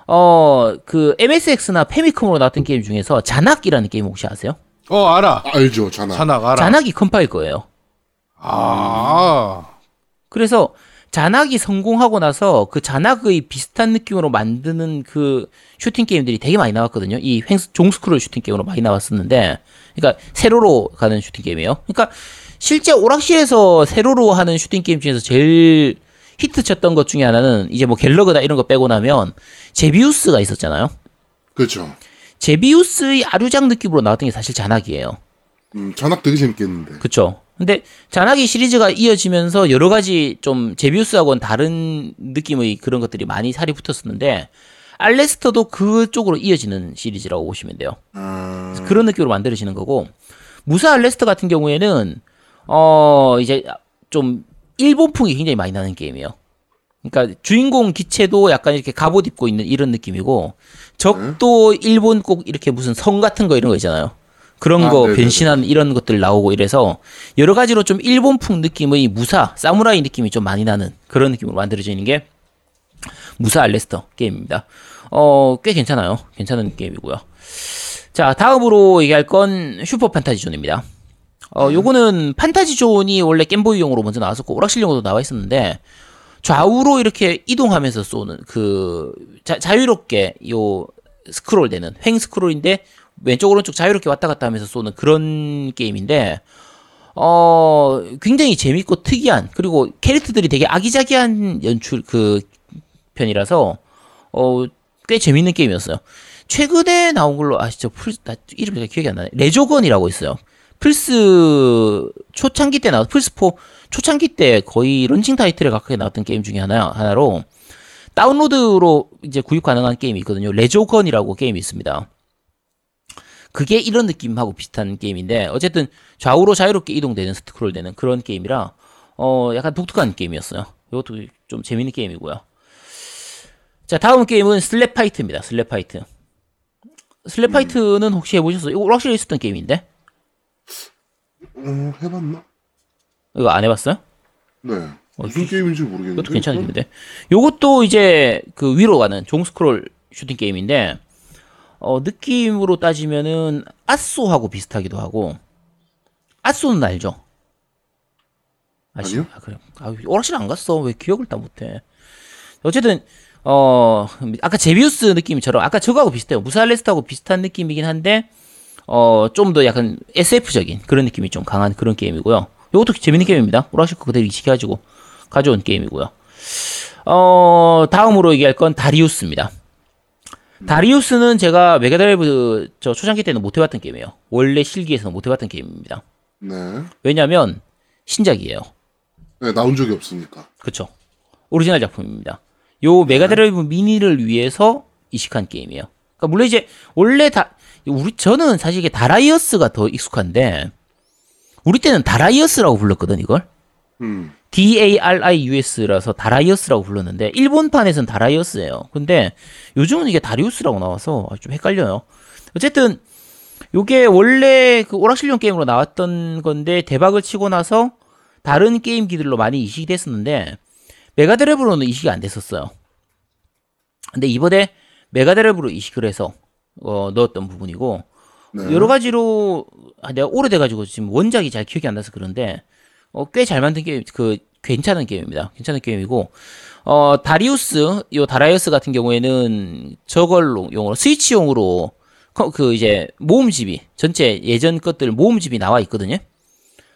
어, 그 MSX나 패미컴으로 나왔던 게임 중에서 자낙이라는 게임 혹시 아세요? 어 알아. 알죠, 자낙. 자낙 알아. 자낙이 컴파일 거예요. 아. 그래서 자낙이 성공하고 나서 그 자낙의 비슷한 느낌으로 만드는 그 슈팅 게임들이 되게 많이 나왔거든요. 이 횡, 종스크롤 슈팅 게임으로 많이 나왔었는데, 그러니까 세로로 가는 슈팅 게임이에요. 그러니까 실제 오락실에서 세로로 하는 슈팅 게임 중에서 제일 히트 쳤던 것 중에 하나는 이제 뭐 갤러그다 이런 거 빼고 나면 제비우스가 있었잖아요. 그렇죠. 제비우스의 아류작 느낌으로 나왔던 게 사실 잔악이에요. 음, 잔악 되게 재밌겠는데. 그쵸. 근데 잔하기 시리즈가 이어지면서 여러 가지 좀 제비우스하고는 다른 느낌의 그런 것들이 많이 살이 붙었었는데 알레스터도 그쪽으로 이어지는 시리즈라고 보시면 돼요. 아, 그런 느낌으로 만들어지는 거고 무사 알레스터 같은 경우에는 어 이제 좀 일본풍이 굉장히 많이 나는 게임이에요. 그러니까 주인공 기체도 약간 이렇게 갑옷 입고 있는 이런 느낌이고 적도 일본 꼭 이렇게 무슨 성 같은 거 이런 거 있잖아요. 그런 아, 거 네네네. 변신한 이런 것들 나오고 이래서 여러 가지로 좀 일본풍 느낌의 무사 사무라이 느낌이 좀 많이 나는 그런 느낌으로 만들어지는 게 무사 알레스터 게임입니다. 어, 꽤 괜찮아요. 괜찮은 게임이고요. 자, 다음으로 얘기할 건 슈퍼 판타지 존입니다. 어, 요거는 판타지 존이 원래 겜보이용으로 먼저 나왔었고 오락실용으로도 나와 있었는데 좌우로 이렇게 이동하면서 쏘는 그 자, 자유롭게 요 스크롤 되는 횡 스크롤인데 왼쪽 오른쪽 자유롭게 왔다 갔다 하면서 쏘는 그런 게임인데 어 굉장히 재밌고 특이한 그리고 캐릭터들이 되게 아기자기한 연출 그 편이라서 어 꽤 재밌는 게임이었어요. 최근에 나온 걸로 아시죠? 풀, 나 이름이 잘 기억이 안 나네. 레조건이라고 있어요. 플스 초창기 때 나왔 플스 4 초창기 때 거의 런칭 타이틀에 가깝게 나왔던 게임 중에 하나 하나로 다운로드로 이제 구입 가능한 게임이 있거든요. 레조건이라고 게임이 있습니다. 그게 이런 느낌하고 비슷한 게임인데 어쨌든 좌우로 자유롭게 이동되는 스크롤 되는 그런 게임이라 어 약간 독특한 게임이었어요. 이것도 좀 재밌는 게임이고요. 자 다음 게임은 슬랩파이트입니다. 슬랩파이트. 슬랩파이트는 혹시 해보셨어요? 이거 확실히 있었던 게임인데 어, 해봤나? 이거 안 해봤어요? 네. 무슨 게임인지 모르겠는데. 이것도 괜찮은 게임인데. 요것도 이제 그 위로 가는 종 스크롤 슈팅 게임인데 어 느낌으로 따지면은 아쏘하고 비슷하기도 하고 아쏘는 알죠? 아시, 아니요. 아, 그래. 아, 오락실 안 갔어. 왜 기억을 다 못해? 어쨌든 어 아까 제비우스 느낌처럼 아까 저거하고 비슷해요. 무사알레스트하고 비슷한 느낌이긴 한데 어 좀 더 약간 SF적인 그런 느낌이 좀 강한 그런 게임이고요. 이것도 재밌는 게임입니다. 오락실 거 그대로 이식해가지고 가져온 게임이고요. 어 다음으로 얘기할 건 다리우스입니다. 다리우스는 제가 메가드라이브 저 초창기 때는 못 해봤던 게임이에요. 원래 실기에서는 못 해봤던 게임입니다. 네. 왜냐면 신작이에요. 네, 나온 적이 없으니까. 그쵸. 오리지널 작품입니다. 요 메가드라이브 미니를 위해서 이식한 게임이에요. 그러니까 물론 이제 원래 다 우리 저는 사실 이게 다라이어스가 더 익숙한데 우리 때는 다라이어스라고 불렀거든 이걸. 음. D-A-R-I-U-S라서 다라이어스라고 불렀는데 일본판에서는 다라이어스예요. 근데 요즘은 이게 다리우스라고 나와서 좀 헷갈려요. 어쨌든 요게 원래 그 오락실용 게임으로 나왔던 건데 대박을 치고 나서 다른 게임기들로 많이 이식이 됐었는데 메가드라이브로는 이식이 안 됐었어요. 근데 이번에 메가드라이브로 이식을 해서 어, 넣었던 부분이고 네. 여러 가지로 아, 내가 오래돼가지고 지금 원작이 잘 기억이 안 나서 그런데 어, 꽤 잘 만든 게임 그 괜찮은 게임입니다. 괜찮은 게임이고 어 다리우스 요 다라이어스 같은 경우에는 저걸로 용으로 스위치용으로 커- 그 이제 모음집이 전체 예전 것들 모음집이 나와 있거든요.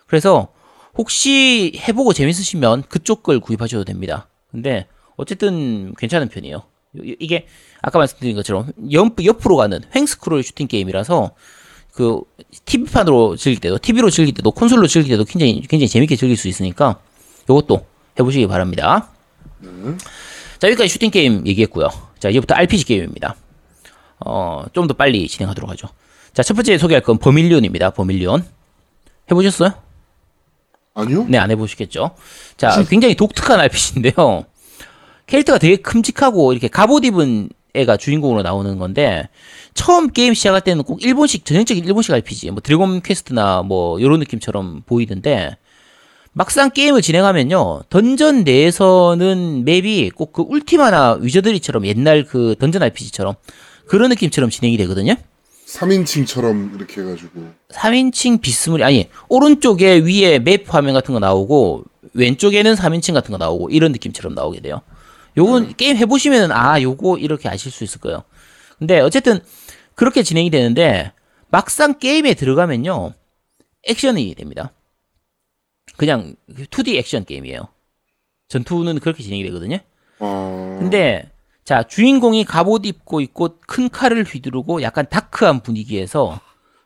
그래서 혹시 해보고 재밌으시면 그쪽 걸 구입하셔도 됩니다. 근데 어쨌든 괜찮은 편이에요. 이- 이게 아까 말씀드린 것처럼 옆, 옆으로 가는 횡스크롤 슈팅 게임이라서 그 TV판으로 즐길 때도 TV로 즐길 때도 콘솔로 즐길 때도 굉장히 굉장히 재밌게 즐길 수 있으니까 이것도 해보시기 바랍니다. 자 여기까지 슈팅 게임 얘기했고요. 자 이제부터 RPG 게임입니다. 어 좀 더 빨리 진행하도록 하죠. 자 첫 번째 소개할 건 버밀리온입니다. 버밀리온 해보셨어요? 아니요? 네, 안 해보시겠죠. 자, 굉장히 독특한 RPG인데요. 캐릭터가 되게 큼직하고 이렇게 갑옷 입은 애가 주인공으로 나오는 건데 처음 게임 시작할 때는 꼭 일본식 전형적인 일본식 RPG, 뭐 드래곤 퀘스트나 뭐 이런 느낌처럼 보이던데 막상 게임을 진행하면요 던전 내에서는 맵이 꼭 그 울티마나 위저드리처럼 옛날 그 던전 RPG처럼 그런 느낌처럼 진행이 되거든요. 3인칭처럼 이렇게 해가지고. 3인칭 비스무리 아니 오른쪽에 위에 맵 화면 같은 거 나오고 왼쪽에는 3인칭 같은 거 나오고 이런 느낌처럼 나오게 돼요. 요건 게임 해보시면은 아 요거 이렇게 아실 수 있을 거예요. 근데 어쨌든 그렇게 진행이 되는데 막상 게임에 들어가면요 액션이 됩니다. 그냥 2D 액션 게임이에요. 전투는 그렇게 진행이 되거든요. 아. 근데 자 주인공이 갑옷 입고 있고 큰 칼을 휘두르고 약간 dark한 분위기에서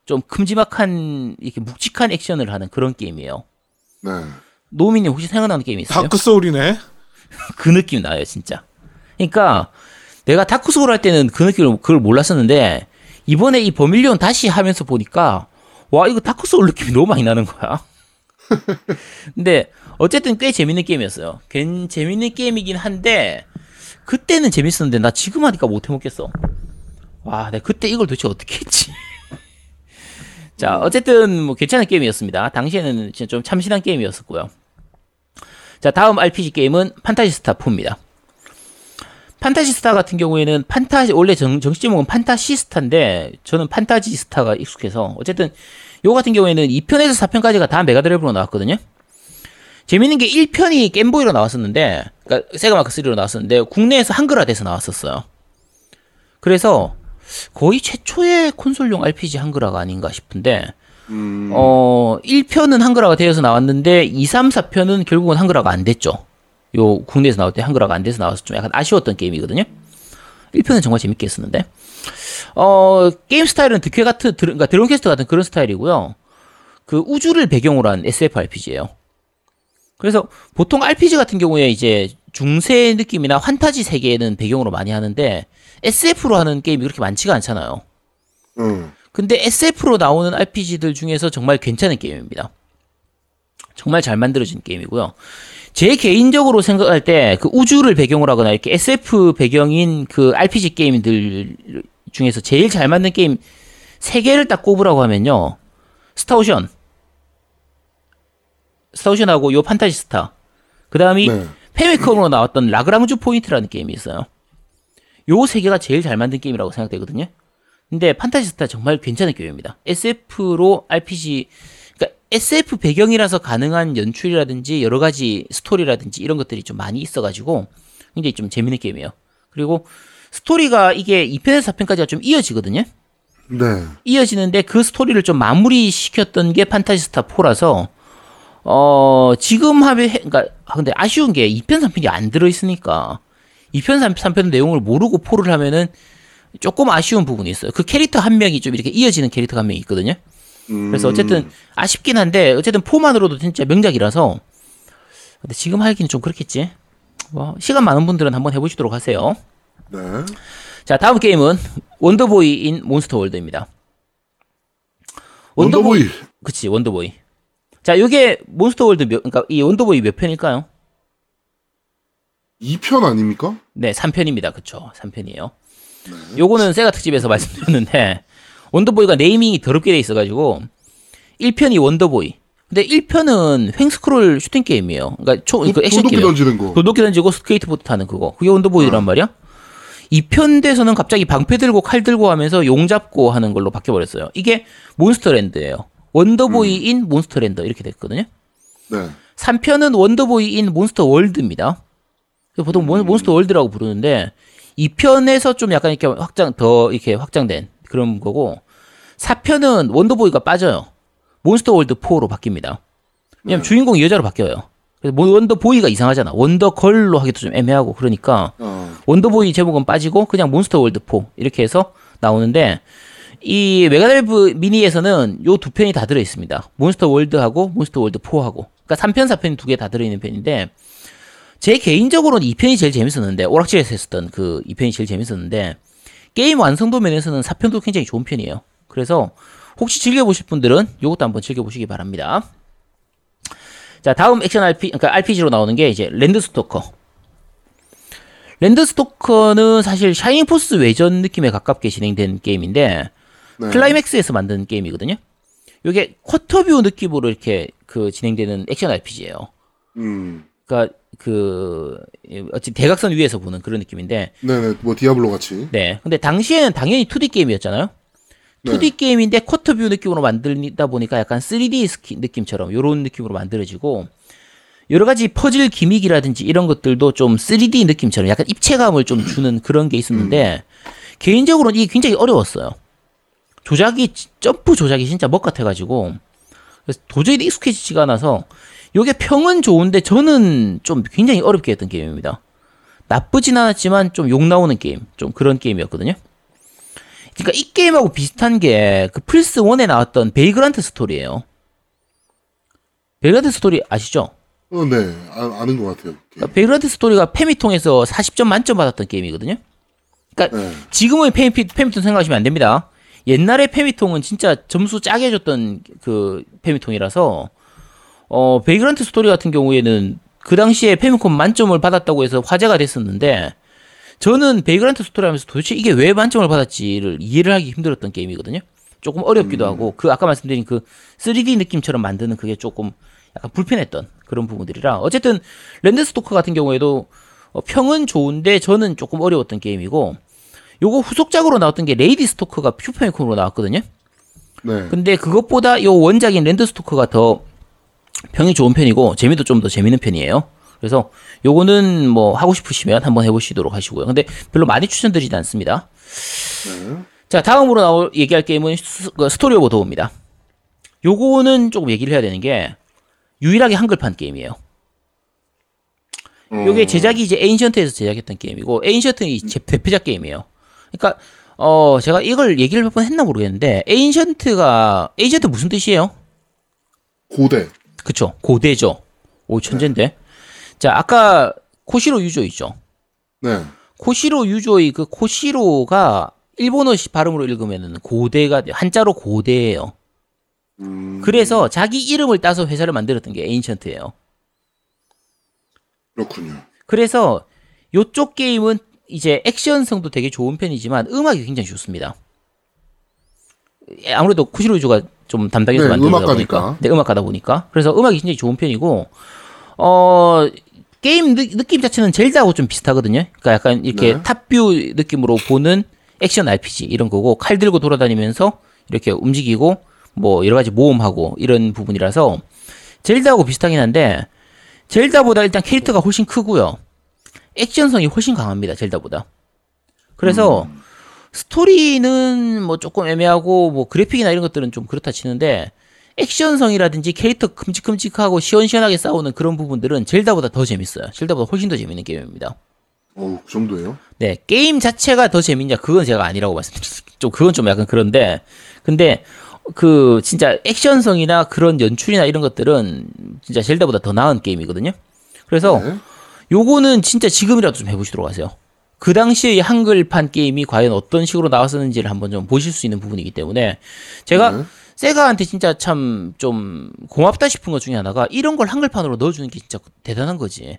좀 큼지막한 이렇게 묵직한 액션을 하는 그런 게임이에요. 네. 노미님 혹시 생각나는 게임 있어요? 다크 소울이네. 그 느낌 나요, 진짜. 그러니까 내가 다크 소울 할 때는 그 느낌을 그걸 몰랐었는데 이번에 이 버밀리온 다시 하면서 보니까 와 이거 다크 소울 느낌이 너무 많이 나는 거야. 근데 어쨌든 꽤 재밌는 게임이었어요. 괜 재밌는 게임이긴 한데 그때는 재밌었는데 나 지금 하니까 못 해먹겠어. 와, 내가 그때 이걸 도대체 어떻게 했지? 자, 어쨌든 뭐 괜찮은 게임이었습니다. 당시에는 진짜 좀 참신한 게임이었었고요. 자, 다음 RPG 게임은 판타지스타 4입니다. 판타지스타 같은 경우에는 판타지 원래 정, 정식 제목은 판타시스타인데 저는 판타지스타가 익숙해서 어쨌든 요 같은 경우에는 2편에서 4편까지가 다 메가드라이브로 나왔거든요. 재밌는 게 1편이 겜보이로 나왔었는데 그러니까 세가 마크 3로 나왔었는데 국내에서 한글화돼서 나왔었어요. 그래서 거의 최초의 콘솔용 RPG 한글화가 아닌가 싶은데 음, 어, 1편은 한글화가 되어서 나왔는데 2, 3, 4편은 결국은 한글화가 안 됐죠. 요 국내에서 나올 때 한글화가 안 돼서 나와서 좀 약간 아쉬웠던 게임이거든요. 1편은 정말 재밌게 했었는데. 어, 게임 스타일은 드퀘 같은 그러니까 드래곤 퀘스트 같은 그런 스타일이고요. 그 우주를 배경으로 한 SF RPG예요. 그래서 보통 RPG 같은 경우에 이제 중세 느낌이나 판타지 세계는 배경으로 많이 하는데 SF로 하는 게임이 그렇게 많지가 않잖아요. 음. 근데 SF로 나오는 RPG들 중에서 정말 괜찮은 게임입니다. 정말 잘 만들어진 게임이고요. 제 개인적으로 생각할 때 그 우주를 배경으로 하거나 이렇게 SF 배경인 그 RPG 게임들 중에서 제일 잘 만든 게임 세 개를 딱 꼽으라고 하면요. 스타오션. 스타오션하고 요 판타지 스타. 그 다음이 네. 패미컴으로 나왔던 라그랑주 포인트라는 게임이 있어요. 요 세 개가 제일 잘 만든 게임이라고 생각되거든요. 근데 판타지 스타 정말 괜찮은 게임입니다. SF로 RPG, SF 배경이라서 가능한 연출이라든지 여러 가지 스토리라든지 이런 것들이 좀 많이 있어가지고 굉장히 좀 재밌는 게임이에요. 그리고 스토리가 이게 2편에서 4편까지가 좀 이어지거든요. 네. 이어지는데 그 스토리를 좀 마무리 시켰던 게 판타지스타 4라서 어 지금 하면 해- 그러니까 아, 근데 아쉬운 게 2편 3편이 안 들어 있으니까 2편 3, 3편 내용을 모르고 4를 하면은 조금 아쉬운 부분이 있어요. 그 캐릭터 한 명이 좀 이렇게 이어지는 캐릭터가 한 명이 있거든요. 그래서 어쨌든 아쉽긴 한데 어쨌든 4만으로도 진짜 명작이라서 근데 지금 하기는 좀 그렇겠지. 뭐 시간 많은 분들은 한번 해보시도록 하세요. 네. 자, 다음 게임은 원더보이 인 몬스터 월드입니다. 원더보이. 그치, 원더보이. 자, 요게 몬스터 월드 몇, 그러니까 이 원더보이 몇 편일까요? 2편 아닙니까? 네, 3편입니다. 그쵸. 3편이에요. 요거는 세가 특집에서 말씀드렸는데, 원더보이가 naming이 더럽게 돼 있어가지고, 1편이 원더보이. 근데 1편은 횡스크롤 슈팅 게임이에요. 그러니까 초, 그 액션 도끼 게임. 던지는 거. 도끼 던지고 스케이트보드 타는 그거. 그게 원더보이란 말이야? 2편 돼서는 갑자기 방패 들고 칼 들고 하면서 용 잡고 하는 걸로 바뀌어버렸어요. 이게 몬스터랜드예요. 원더보이 인 몬스터랜드 이렇게 됐거든요. 네. 3편은 원더보이 인 몬스터 월드입니다. 보통 몬- 몬스터 월드라고 부르는데 2편에서 좀 약간 이렇게 확장 더 이렇게 확장된 그런 거고 4편은 원더보이가 빠져요. 몬스터 월드 4로 바뀝니다. 왜냐면 주인공이 여자로 바뀌어요. 그래서 뭐 원더보이가 이상하잖아. 원더걸로 하기도 좀 애매하고 그러니까 어. 원더보이 제목은 빠지고 그냥 몬스터 월드 4 이렇게 해서 나오는데 이 메가드라이브 미니에서는 요 두 편이 다 들어 있습니다. 몬스터 월드하고 몬스터 월드 4하고. 그러니까 3편, 4편이 두 개 다 들어 있는 편인데 제 개인적으로는 2편이 제일 재밌었는데 오락실에서 했었던 그 2편이 제일 재밌었는데 게임 완성도 면에서는 4편도 굉장히 좋은 편이에요. 그래서 혹시 즐겨보실 분들은 요것도 한번 즐겨보시기 바랍니다. 자, 다음 액션 RP, 그러니까 RPG로 나오는 게 이제 랜드스토커. 랜드스토커는 사실 샤이닝 포스 외전 느낌에 가깝게 진행된 게임인데 네. 클라이맥스에서 만든 게임이거든요. 이게 quarter view 느낌으로 이렇게 그 진행되는 액션 RPG예요. 음. 그러니까 그 어찌 대각선 위에서 보는 그런 느낌인데 네네. 뭐 디아블로 같이. 네. 근데 당시에는 당연히 2D 게임이었잖아요. 2D 게임인데 quarter view 느낌으로 만들다 보니까 약간 3D 스키 느낌처럼 요런 느낌으로 만들어지고 여러 가지 퍼즐 gimmick이라든지 이런 것들도 좀 3D 느낌처럼 약간 입체감을 좀 주는 그런 게 있었는데 개인적으로는 이게 굉장히 어려웠어요. 조작이 점프 조작이 진짜 뭣 같아가지고 그래서 도저히 익숙해지지가 않아서 요게 평은 좋은데 저는 좀 굉장히 어렵게 했던 게임입니다. 나쁘진 않았지만 좀 욕 나오는 게임 좀 그런 게임이었거든요. 그러니까 이 게임하고 비슷한 게 그 플스 1에 나왔던 베이그란트 스토리예요. 베그란트 스토리 아시죠? 어, 네. 아, 아는 것 같아요. 그러니까 베그란트 스토리가 패미통에서 40점 만점 받았던 게임이거든요. 그러니까 네. 지금의 패미, 패미통 생각하시면 안 됩니다. 옛날에 패미통은 진짜 점수 짜게 줬던 그 패미통이라서 어 베이그란트 스토리 같은 경우에는 그 당시에 패미통 만점을 받았다고 해서 화제가 됐었는데 저는 베이그란트 스토리 하면서 도대체 이게 왜 만점을 받았지를 이해를 하기 힘들었던 게임이거든요. 조금 어렵기도 하고 그 아까 말씀드린 그 3D 느낌처럼 만드는 그게 조금 약간 불편했던 그런 부분들이라 어쨌든 랜드스토커 같은 경우에도 어, 평은 좋은데 저는 조금 어려웠던 게임이고 요거 후속작으로 나왔던 게 레이디 스토커가 슈퍼패미컴으로 나왔거든요. 네. 근데 그것보다 요 원작인 랜드스토커가 더 평이 좋은 편이고 재미도 좀 더 재밌는 편이에요. 그래서 요거는 뭐 하고 싶으시면 한번 해보시도록 하시고요. 근데 별로 많이 추천드리지 않습니다. 네. 자 다음으로 나올 얘기할 게임은 스, 그 스토리 오브 도어입니다. 요거는 조금 얘기를 해야 되는 게 유일하게 한글판 게임이에요. 어, 요게 제작이 이제 에인션트에서 제작했던 게임이고 에인션트는 이 제- 대표작 게임이에요. 그러니까 어 제가 이걸 얘기를 몇 번 했나 모르겠는데 에인션트가 에인션트 무슨 뜻이에요? 고대. 그쵸 고대죠. 오 천재인데. 자 아까 코시로 유조 있죠. 네. 코시로 유조의 그 코시로가 일본어 시- 발음으로 읽으면은 고대가 돼요. 한자로 고대예요. 음, 그래서 자기 이름을 따서 회사를 만들었던 게 에인션트예요. 그렇군요. 그래서 요쪽 게임은 이제 액션성도 되게 좋은 편이지만 음악이 굉장히 좋습니다. 예, 아무래도 쿠시로 유조가 좀 담당해서 네, 만들다 음악가니까. 보니까, 네, 음악가다 보니까 그래서 음악이 굉장히 좋은 편이고 어 게임 느, 느낌 자체는 젤다하고 좀 비슷하거든요. 그러니까 약간 이렇게 네. 탑뷰 느낌으로 보는 액션 RPG 이런 거고 칼 들고 돌아다니면서 이렇게 움직이고 뭐 여러 가지 모험하고 이런 부분이라서 젤다하고 비슷하긴 한데 젤다보다 일단 캐릭터가 훨씬 크고요. 액션성이 훨씬 강합니다. 젤다보다. 그래서 스토리는 뭐 조금 애매하고 뭐 그래픽이나 이런 것들은 좀 그렇다 치는데 액션성이라든지 캐릭터 큼직큼직하고 시원시원하게 싸우는 그런 부분들은 젤다보다 더 재밌어요. 젤다보다 훨씬 더 재밌는 게임입니다. 어, 그 정도예요? 네, 게임 자체가 더 재밌냐? 그건 제가 아니라고 말씀드렸어요. 좀 그건 좀 약간 그런데 근데 그 진짜 액션성이나 그런 연출이나 이런 것들은 진짜 젤다보다 더 나은 게임이거든요. 그래서 네. 요거는 진짜 지금이라도 좀 해보시도록 하세요. 그 당시에 이 한글판 게임이 과연 어떤 식으로 나왔었는지를 한번 좀 보실 수 있는 부분이기 때문에 제가 네. 세가한테 진짜 참 좀 고맙다 싶은 것 중에 하나가 이런 걸 한글판으로 넣어주는 게 진짜 대단한 거지.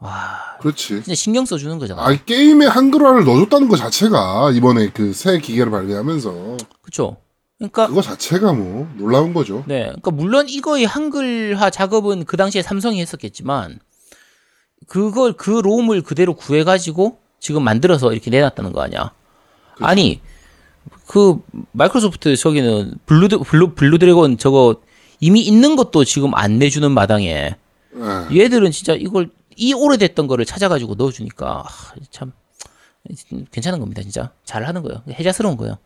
와, 그렇지. 진짜 신경 써주는 거잖아. 아, 게임에 한글화를 넣어줬다는 것 자체가 이번에 그 새 기계를 발매하면서 그쵸? 그러니까 그거 자체가 뭐 놀라운 거죠. 네, 그러니까 물론 이거의 한글화 작업은 그 당시에 삼성이 했었겠지만 그걸 그 롬을 그대로 구해가지고 지금 만들어서 이렇게 내놨다는 거 아니야? 아니 그 마이크로소프트 저기는 블루 블루 블루 드래곤 저거 이미 있는 것도 지금 안 내주는 마당에 네. 얘들은 진짜 이걸 이 오래됐던 거를 찾아가지고 넣어주니까 아, 참 괜찮은 겁니다 진짜 잘하는 거예요 해자스러운 거예요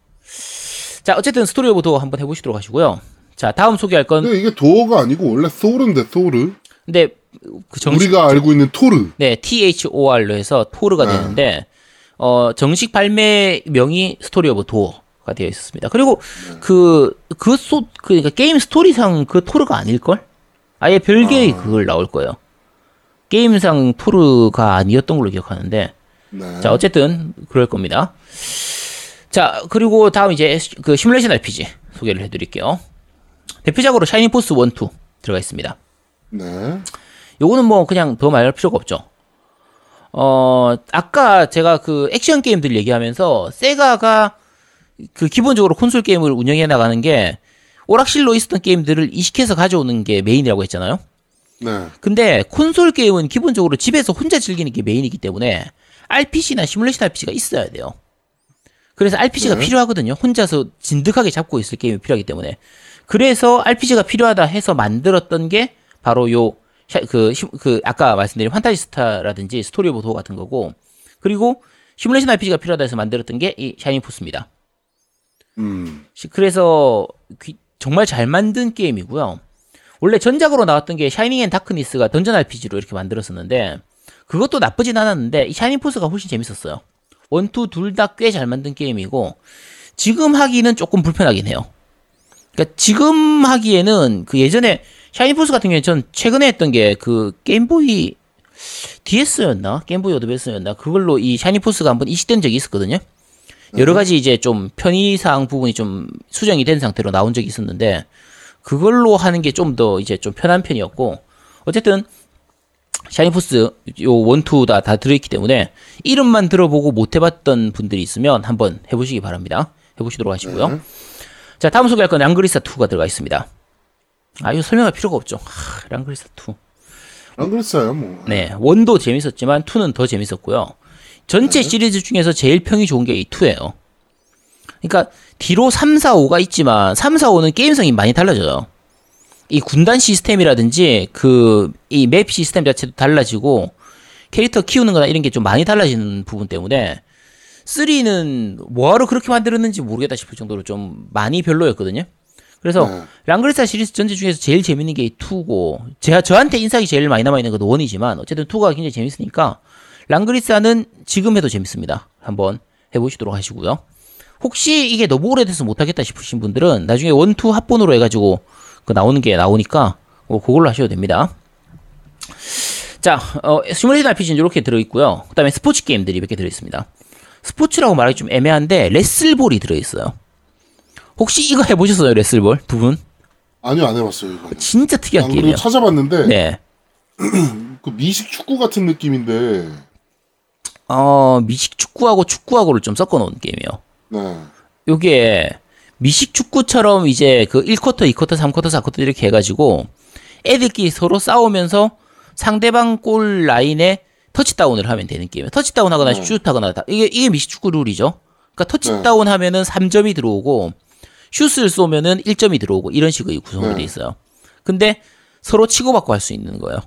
자 어쨌든 스토리 오브 도어 한번 해보시도록 하시고요 자 다음 소개할 건 이게 도어가 아니고 원래 소르인데 소르. 근데 그 정식 우리가 알고 있는 토르. 네 T H O R로 해서 토르가 네. 되는데 어 정식 발매명이 스토리 오브 도어가 되어 있었습니다. 그리고 그그소 그 그러니까 게임 스토리상 그 토르가 아닐 걸? 아예 별개의 그걸 나올 거예요. 게임상 토르가 아니었던 걸로 기억하는데 네. 자 어쨌든 그럴 겁니다. 자 그리고 다음 이제 그 시뮬레이션 RPG 소개를 해 드릴게요. 대표작으로 샤이닝 포스 1, 2 들어가 있습니다. 네. 요거는 뭐 그냥 더 말할 필요가 없죠. 어, 아까 제가 그 액션 게임들 얘기하면서 세가가 그 기본적으로 콘솔 게임을 운영해 나가는 게 오락실로 있었던 게임들을 이식해서 가져오는 게 메인이라고 했잖아요. 네. 근데 콘솔 게임은 기본적으로 집에서 혼자 즐기는 게 메인이기 때문에 RPG나 시뮬레이션 RPG가 있어야 돼요. 그래서 RPG가 네. 필요하거든요. 혼자서 진득하게 잡고 있을 게임이 필요하기 때문에. 그래서 RPG가 필요하다 해서 만들었던 게 바로 요, 샤- 그, 시- 그, 아까 말씀드린 판타지 스타라든지 스토리 오브 토어 같은 거고, 그리고 시뮬레이션 RPG가 필요하다 해서 만들었던 게 이 샤이닝 포스입니다. 음. 시- 그래서 귀- 정말 잘 만든 게임이고요. 원래 전작으로 나왔던 게 샤이닝 앤 다크니스가 dungeon RPG로 이렇게 만들었었는데 그것도 나쁘진 않았는데 이 샤이닝 포스가 훨씬 재밌었어요. one two 둘 다 꽤 잘 만든 게임이고 지금 하기는 조금 불편하긴 해요. 그러니까 지금 하기에는 그 예전에 샤이닝 포스 같은 경우에 전 최근에 했던 게 그 게임보이 DS였나? 게임보이 어드밴스였나? 그걸로 이 샤이닝 포스가 한번 이식된 적이 있었거든요. 여러 가지 이제 좀 편의사항 부분이 좀 수정이 된 상태로 나온 적이 있었는데 그걸로 하는 게 좀 더 이제 좀 편한 편이었고 어쨌든 샤이닝 포스 요 one two 다, 다 들어있기 때문에 이름만 들어보고 못 해봤던 분들이 있으면 한번 해보시기 바랍니다. 해보시도록 하시고요. 자 다음 소개할 건 랑그릿사 2가 들어가 있습니다. 아 이거 설명할 필요가 없죠. 하, 랑그릿사 2. 안 그랬어요, 뭐. 네 one도 재밌었지만 2는 더 재밌었고요. 전체 시리즈 중에서 제일 평이 좋은 게 이 2예요. 그러니까 뒤로 3, 4, 5가 있지만 3, 4, 5는 게임성이 많이 달라져요. 이 군단 시스템이라든지 그 이 맵 시스템 자체도 달라지고 캐릭터 키우는 거나 이런 게 좀 많이 달라지는 부분 때문에 3는 뭐하러 그렇게 만들었는지 모르겠다 싶을 정도로 좀 많이 별로였거든요. 그래서 네. 랑그리사 시리즈 전체 중에서 제일 재밌는 게 이 2고 제가 저한테 인상이 제일 많이 남아 있는 건 1이지만 어쨌든 2가 굉장히 재밌으니까 랑그리사는 지금 해도 재밌습니다. 한번 해보시도록 하시고요. 혹시 이게 너무 오래돼서 못하겠다 싶으신 분들은 나중에 원투 합본으로 해가지고 그 나오는 게 나오니까 뭐 그걸로 하셔도 됩니다. 자, 어, 시뮬레이션 RPG는 이렇게 들어있고요. 그 다음에 스포츠 게임들이 몇 개 들어있습니다. 스포츠라고 말하기 좀 애매한데 레슬볼이 들어있어요. 혹시 이거 해보셨어요, 레슬볼? 두 분? 아니요, 안 해봤어요, 이거. 진짜 특이한 게임이에요. 찾아봤는데, 네. 그 미식 축구 같은 느낌인데, 어, 미식 축구하고 축구하고를 좀 섞어 놓은 게임이에요. 네. 요게 미식 축구처럼 이제 그 1쿼터, 2쿼터, 3쿼터, 4쿼터 이렇게 해가지고 애들끼리 서로 싸우면서 상대방 골 라인에 터치다운을 하면 되는 게임이에요. 터치다운 하거나 네. 슛하거나 다. 이게, 이게 미식 축구 룰이죠. 그러니까 터치다운 하면은 3점이 들어오고 슛을 쏘면은 1점이 들어오고 이런 식의 구성으로 네. 돼 있어요. 근데 서로 치고받고 할 수 있는 거예요.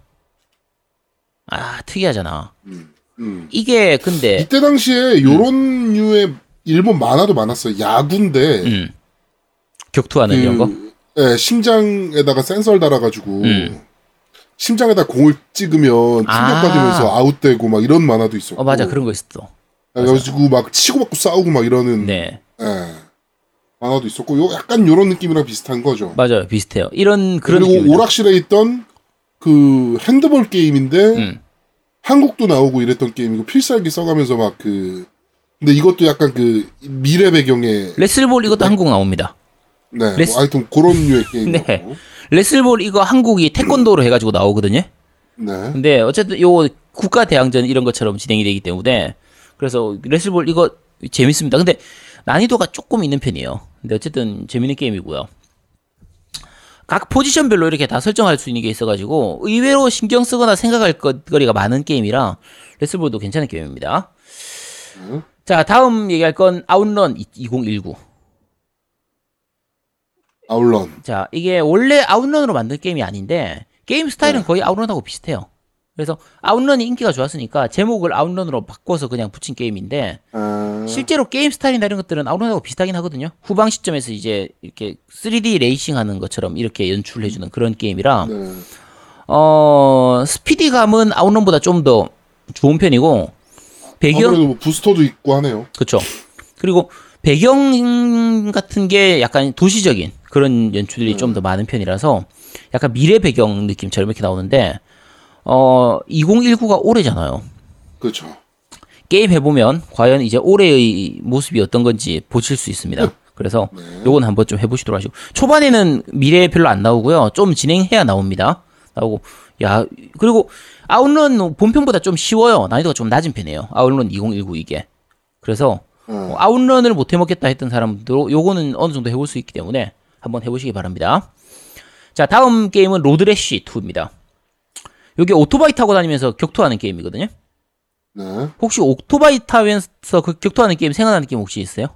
아, 특이하잖아. 음. 이게 근데 이때 당시에 요런 류의 일본 만화도 많았어요. 야구인데, 음. 격투하는 이런 거? 예, 심장에다가 센서를 달아가지고, 음. 심장에다 공을 찍으면 아. 충격 받으면서 아웃되고 막 이런 만화도 있었고. 어, 맞아. 그런 거 있었어. 그래가지고 막 치고받고 싸우고 막 이러는 네. 예, 만화도 있었고 요 약간 요런 느낌이랑 비슷한 거죠. 맞아요. 비슷해요. 이런 그런 그리고 느낌이죠. 오락실에 있던 그 핸드볼 게임인데 음. 한국도 나오고 이랬던 게임이고 필살기 써가면서 막 그 근데 이것도 약간 그 미래 배경의 레슬볼 이것도 한국 나옵니다. 네 레스- 뭐 하여튼 그런 류의 게임. 네. 네. 레슬볼 이거 한국이 태권도로 해가지고 나오거든요. 네. 근데 어쨌든 요 국가 대항전 이런 것처럼 진행이 되기 때문에 그래서 레슬볼 이거 재밌습니다. 근데 난이도가 조금 있는 편이에요. 근데 어쨌든 재밌는 게임이고요. 각 포지션별로 이렇게 다 설정할 수 있는 게 있어가지고 의외로 신경 쓰거나 생각할 것- 거리가 많은 게임이라 레슬볼도 괜찮은 게임입니다. 음. 자 다음 얘기할 건 아웃런 2019. 아울런. 자, 이게 원래 아웃런으로 만든 게임이 아닌데 게임 스타일은 네. 거의 아웃런하고 비슷해요. 그래서 아웃런이 인기가 좋았으니까 제목을 아웃런으로 바꿔서 그냥 붙인 게임인데 아, 실제로 게임 스타일이나 이런 것들은 아웃런하고 비슷하긴 하거든요. 후방 시점에서 이제 이렇게 3D 레이싱 하는 것처럼 이렇게 연출을 해주는 그런 게임이라 네. 어 스피드감은 아웃런보다 좀 더 좋은 편이고 배경 아무래도 뭐 부스터도 있고 하네요. 그렇죠. 그리고 배경 같은 게 약간 도시적인 그런 연출들이 좀더 많은 편이라서 약간 미래 배경 느낌처럼 이렇게 나오는데 어 2019가 올해잖아요. 그렇죠. 게임 해보면 과연 이제 올해의 모습이 어떤 건지 보실 수 있습니다. 그래서 요건 한번 좀 해보시도록 하시고 초반에는 미래 별로 안 나오고요. 좀 진행해야 나옵니다. 나오고 야 그리고 아웃런 본편보다 좀 쉬워요. 난이도가 좀 낮은 편이에요. 아웃런 2019 이게. 그래서 네. 어, 아웃런을 못 해먹겠다 했던 사람들도 요거는 어느 정도 해볼 수 있기 때문에 한번 해보시기 바랍니다. 자 다음 게임은 로드래시 2입니다. 요게 오토바이 타고 다니면서 격투하는 게임이거든요. 네. 혹시 오토바이 타면서 그 격투하는 게임 생각나는 게임 혹시 있어요?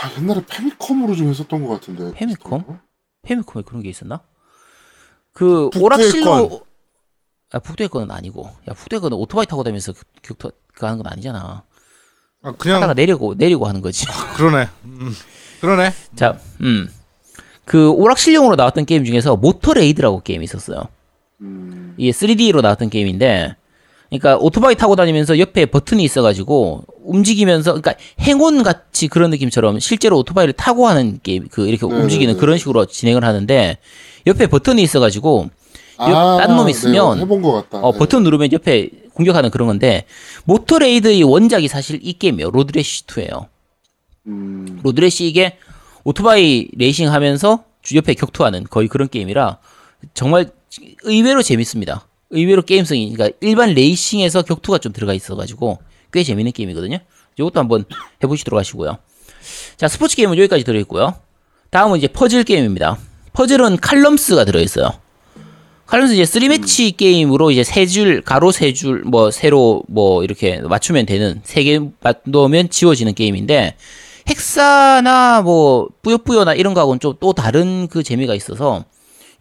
아, 옛날에 패미컴으로 좀 했었던 것 같은데. 패미컴? 비슷한 거? 패미컴에 그런 게 있었나? 그 오락실로 아 북두의 권은 아니고 야 북두의 권은 오토바이 타고 다니면서 격- 격투 그 하는 건 아니잖아. 아, 그냥 하다가 내리고 내리고 하는 거지. 그러네. 음, 그러네. 자, 음. 그 오락실용으로 나왔던 게임 중에서 모터레이드라고 게임이 있었어요. 음, 이게 3D로 나왔던 게임인데 그러니까 오토바이 타고 다니면서 옆에 버튼이 있어가지고 움직이면서 그러니까 행온 같이 그런 느낌처럼 실제로 오토바이를 타고 하는 게임 그 이렇게 네, 움직이는 네, 그런 식으로 진행을 하는데 옆에 버튼이 있어가지고 아, 딴놈 있으면 네, 것 같다. 어, 네. 버튼 누르면 옆에 공격하는 그런 건데 모터레이드의 원작이 사실 이 게임이에요. 로드래시 2예요. 음, 로드래시 이게 오토바이 레이싱 하면서 주 옆에 격투하는 거의 그런 게임이라 정말 의외로 재밌습니다. 의외로 게임성이 그러니까 일반 레이싱에서 격투가 좀 들어가 있어가지고 꽤 재밌는 게임이거든요. 이것도 한번 해보시도록 하시고요. 자 스포츠 게임은 여기까지 들어있고요. 다음은 이제 퍼즐 게임입니다. 퍼즐은 칼럼스가 들어있어요. 칼럼스 이제 3매치 게임으로 이제 세 줄, 가로 세 줄, 뭐, 세로, 뭐, 이렇게 맞추면 되는, 세 개 넣으면 지워지는 게임인데, 헥사나 뭐, 뿌요뿌요나 이런 거하고는 좀 또 다른 그 재미가 있어서,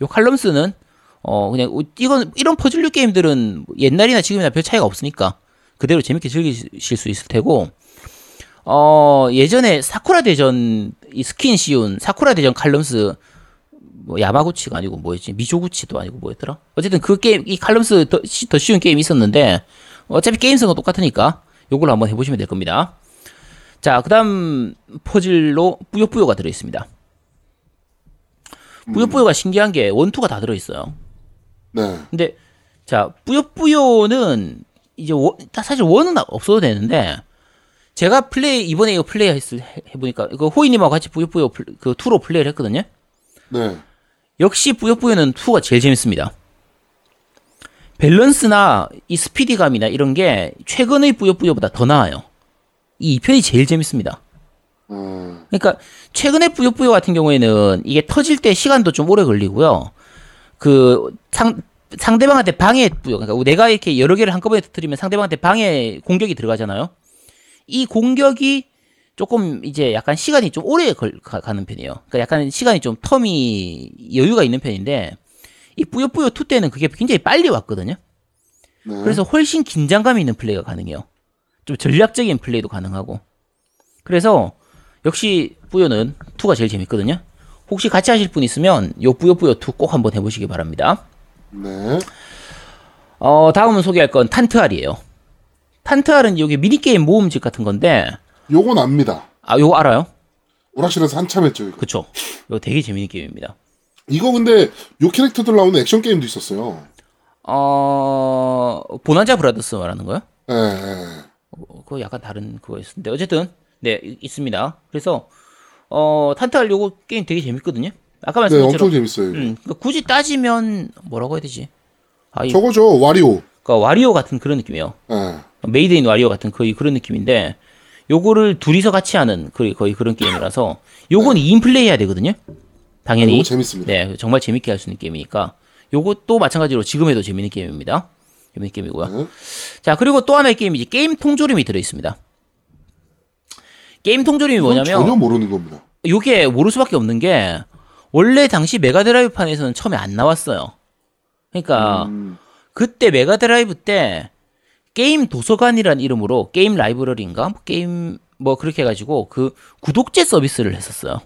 요 칼럼스는, 어, 그냥, 이건, 이런 퍼즐류 게임들은 옛날이나 지금이나 별 차이가 없으니까, 그대로 재밌게 즐기실 수 있을 테고, 어, 예전에 사쿠라 대전, 이 스킨 씌운 사쿠라 대전 칼럼스, 뭐 야마구치가 아니고 뭐였지? 미조구치도 아니고 뭐였더라? 어쨌든 그 게임 이 칼럼스 더, 쉬- 더 쉬운 게임이 있었는데 어차피 게임성은 똑같으니까 요걸 한번 해보시면 될 겁니다. 자 그다음 퍼즐로 뿌요뿌요가 들어있습니다. 뿌요뿌요가 신기한 게 one two가 다 들어있어요 네. 근데 자 뿌요뿌요는 이제 one, 다 사실 one은 없어도 되는데 제가 플레이 이번에 이거 플레이 했을 해보니까 그 호이님하고 같이 뿌요뿌요 플- 그 투로 플레이를 했거든요 네. 역시 뿌요뿌요는 2가 제일 재밌습니다. 밸런스나 이 스피디감이나 이런 게 최근의 뿌요뿌요보다 더 나아요. 이 2편이 제일 재밌습니다. 어, 그러니까 최근의 뿌요뿌요 같은 경우에는 이게 터질 때 시간도 좀 오래 걸리고요. 그 상, 상대방한테 방해 뿌요. 그러니까 내가 이렇게 여러 개를 한꺼번에 터뜨리면 상대방한테 방해 공격이 들어가잖아요. 이 공격이 조금 이제 약간 시간이 좀 오래 걸, 가, 는 편이에요. 그러니까 약간 시간이 좀 텀이 여유가 있는 편인데 이 뿌요뿌요 2 때는 그게 굉장히 빨리 왔거든요. 네. 그래서 훨씬 긴장감 있는 플레이가 가능해요. 좀 전략적인 플레이도 가능하고. 그래서 역시 뿌요는 2가 제일 재밌거든요. 혹시 같이 하실 분 있으면 요 뿌요뿌요 2꼭 한번 해보시기 바랍니다. 네. 어, 다음은 소개할 건 탄트알이에요. 탄트알은 여기 미니게임 모음집 같은 건데, 요건 압니다. 아, 요거 알아요? 오락실에서 한참 했죠. 이거. 그쵸. 이거 되게 재밌는 게임입니다. 이거 근데 요 캐릭터들 나오는 액션 게임도 있었어요. 어, 보난자 브라더스 말하는 거요? 예, 예. 어, 그거 약간 다른 그거였는데 어쨌든 네 이- 있습니다. 그래서 어 탄트알 요거 게임 되게 재밌거든요. 아까 네, 말씀드린 엄청 것처럼 재밌어요. 음, 그러니까 굳이 따지면 뭐라고 해야 되지? 아, 이 저거죠, 와리오. 그러니까 와리오 같은 그런 느낌이에요. 예. 메이드 인 와리오 같은 거의 그런 느낌인데 요거를 둘이서 같이 하는 거의, 거의 그런 게임이라서 요건 2인 플레이 해야 되거든요. 당연히 너무 재밌습니다. 네 정말 재밌게 할 수 있는 게임이니까 요것도 마찬가지로 지금 해도 재밌는 게임입니다. 재밌는 게임이고요. 네. 자 그리고 또 하나의 게임이 게임 통조림이 들어 있습니다. 게임 통조림이 뭐냐면 전혀 모르는 겁니다. 요게 모를 수밖에 없는 게 원래 당시 메가드라이브판에서는 처음에 안 나왔어요. 그러니까 음, 그때 메가드라이브 때 게임 도서관이란 이름으로 게임 라이브러리인가 뭐 게임 뭐 그렇게 해가지고 그 구독제 서비스를 했었어요.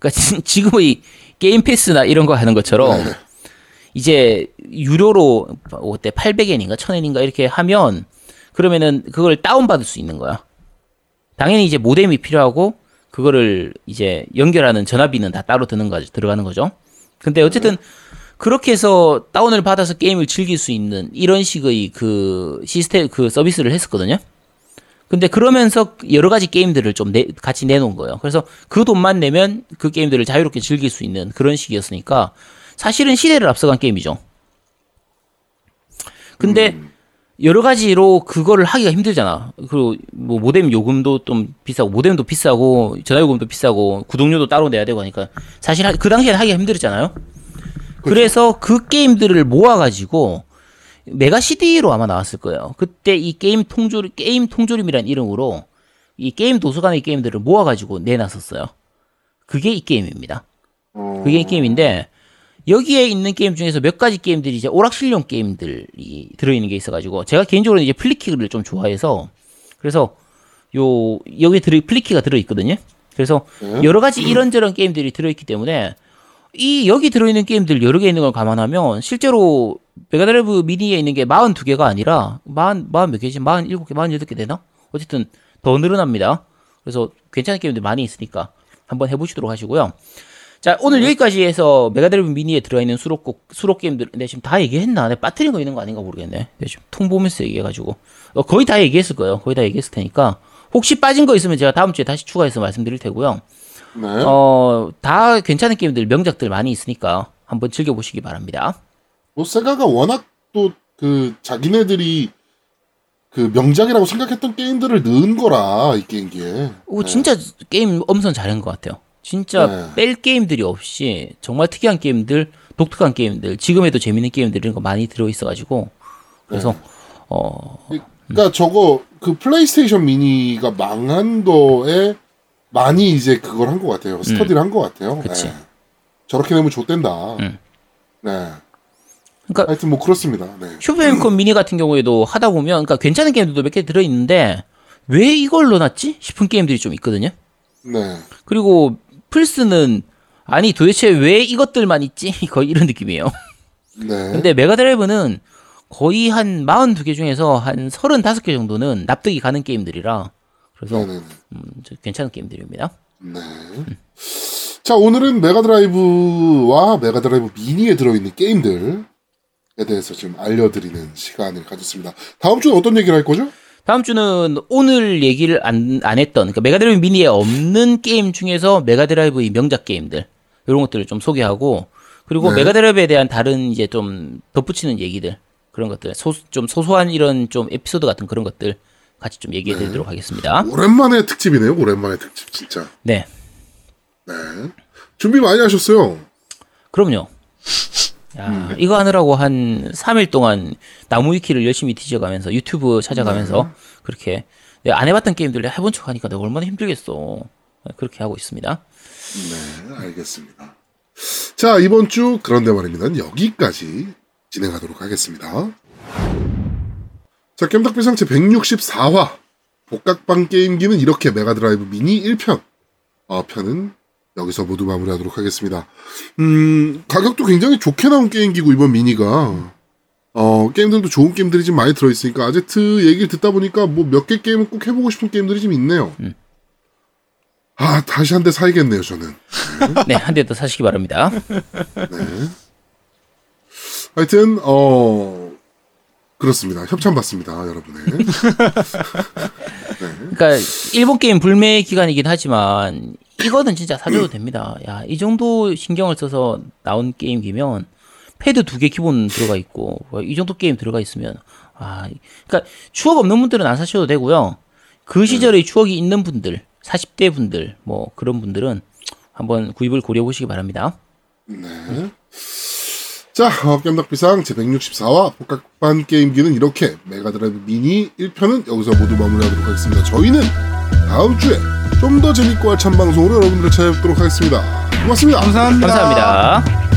그러니까 지- 지금의 게임 패스나 이런 거 하는 것처럼 네. 이제 유료로 뭐 그때 800엔인가 1000엔인가 이렇게 하면 그러면은 그걸 다운 받을 수 있는 거야. 당연히 이제 모뎀이 필요하고 그거를 이제 연결하는 전화비는 다 따로 드는 거 들어가는 거죠. 근데 어쨌든 그렇게 해서 다운을 받아서 게임을 즐길 수 있는 이런 식의 그 시스템 그 서비스를 했었거든요. 근데 그러면서 여러 가지 게임들을 좀 내- 같이 내놓은 거예요. 그래서 그 돈만 내면 그 게임들을 자유롭게 즐길 수 있는 그런 식이었으니까 사실은 시대를 앞서간 게임이죠. 근데 여러 가지로 그거를 하기가 힘들잖아. 그리고 뭐 모뎀 요금도 좀 비싸고 모뎀도 비싸고 전화 요금도 비싸고 구독료도 따로 내야 되고 하니까 사실 하- 그 당시에는 하기가 힘들었잖아요. 그래서 그 게임들을 모아가지고 메가 CD로 아마 나왔을 거예요. 그때 이 게임 통조림 게임 통조림이라는 이름으로 이 게임 도서관의 게임들을 모아가지고 내놨었어요. 그게 이 게임입니다. 어, 그게 이 게임인데 여기에 있는 게임 중에서 몇 가지 게임들이 이제 오락실용 게임들이 들어있는 게 있어가지고 제가 개인적으로 이제 플리키를 좀 좋아해서 그래서 요 여기 들어 플리키가 들어있거든요. 그래서 네. 여러 가지 이런저런 게임들이 들어있기 때문에 이 여기 들어있는 게임들 여러 개 있는 걸 감안하면 실제로 메가드라이브 미니에 있는 게 42개가 아니라 40, 40몇 개지? 47개, 48개 되나? 어쨌든 더 늘어납니다. 그래서 괜찮은 게임들 많이 있으니까 한번 해보시도록 하시고요. 자 오늘 여기까지 해서 메가드라이브 미니에 들어있는 수록곡 수록 게임들 내 지금 다 얘기했나? 내가 빠뜨린 거 있는 거 아닌가 모르겠네. 내가 지금 통 보면서 얘기해가지고 어, 거의 다 얘기했을 거예요. 거의 다 얘기했을 테니까 혹시 빠진 거 있으면 제가 다음 주에 다시 추가해서 말씀드릴 테고요. 네. 어, 다 괜찮은 게임들, 명작들 많이 있으니까 한번 즐겨보시기 바랍니다. 뭐 세가가 워낙 또 그 자기네들이 그 명작이라고 생각했던 게임들을 넣은 거라 이 게임기에. 오, 진짜 게임 엄선 잘한 것 같아요. 진짜 네. 뺄 게임들이 없이 정말 특이한 게임들, 독특한 게임들, 지금에도 재밌는 게임들 이런 거 많이 들어 있어가지고 그래서 어, 그러니까 저거 그 플레이스테이션 미니가 망한 거에 많이 이제 그걸 한 것 같아요. 스터디를 한것 같아요. 음. 그치. 네. 저렇게 되면 좆된다. 음. 네. 그러니까 하여튼 뭐 그렇습니다. 네. 슈퍼패미컴 미니 같은 경우에도 하다 보면 그러니까 괜찮은 게임들도 몇 개 들어 있는데 왜 이걸 넣어놨지 싶은 게임들이 좀 있거든요. 네. 그리고 플스는 아니 도대체 왜 이것들만 있지? 거의 이런 느낌이에요. 네. 근데 메가드라이브는 거의 한 42개 중에서 한 35개 정도는 납득이 가는 게임들이라 그래서. 음, 저 괜찮은 게임들입니다. 네. 자, 오늘은 메가드라이브와 메가드라이브 미니에 들어있는 게임들에 대해서 지금 알려드리는 시간을 가졌습니다. 다음 주는 어떤 얘기를 할 거죠? 다음 주는 오늘 얘기를 안, 안 했던 그러니까 메가드라이브 미니에 없는 게임 중에서 메가드라이브의 명작 게임들 이런 것들을 좀 소개하고 그리고 네. 메가드라이브에 대한 다른 이제 좀 덧붙이는 얘기들 그런 것들 소, 좀 소소한 이런 좀 에피소드 같은 그런 것들 같이 좀 얘기해 드리도록 하겠습니다. 오랜만에 특집이네요. 오랜만에 특집, 진짜. 네. 네. 준비 많이 하셨어요. 그럼요. 야, 이거 하느라고 한 3일 동안 나무 위키를 열심히 뒤져가면서 유튜브 찾아가면서 그렇게 내가 안 해봤던 게임들 내가 해본 척 하니까 내가 얼마나 힘들겠어. 그렇게 하고 있습니다. 네, 알겠습니다. 자, 이번 주 그런데 말입니다. 여기까지 진행하도록 하겠습니다. 자, 겜덕비상 제 164화 복각판 게임기는 이렇게 메가드라이브 미니 1편 어, 편은 여기서 모두 마무리하도록 하겠습니다. 음, 가격도 굉장히 좋게 나온 게임기고 이번 미니가 어, 게임들도 좋은 게임들이 좀 많이 들어 있으니까 아제트 얘기를 듣다 보니까 뭐 몇 개 게임은 꼭 해보고 싶은 게임들이 좀 있네요. 아, 다시 한 대 사야겠네요, 저는. 네, 한 대 더 사시기 바랍니다. 하여튼 어 그렇습니다. 협찬 받습니다, 여러분의. 그러니까 일본 게임 불매 기간이긴 하지만 이거는 진짜 사줘도 됩니다. 야, 이 정도 신경을 써서 나온 게임이면 패드 두 개 기본 들어가 있고 뭐이 정도 게임 들어가 있으면 아, 그러니까 추억 없는 분들은 안 사셔도 되고요. 그 시절의 추억이 있는 분들, 40대 분들, 뭐 그런 분들은 한번 구입을 고려 보시기 바랍니다. 네. 자, 어, 겜덕비상 제 164화 복각판 게임기는 이렇게 메가드라이브 미니 1편은 여기서 모두 마무리하도록 하겠습니다. 저희는 다음 주에 좀 더 재밌고 알찬 방송으로 여러분들을 찾아뵙도록 하겠습니다. 고맙습니다. 감사합니다. 감사합니다.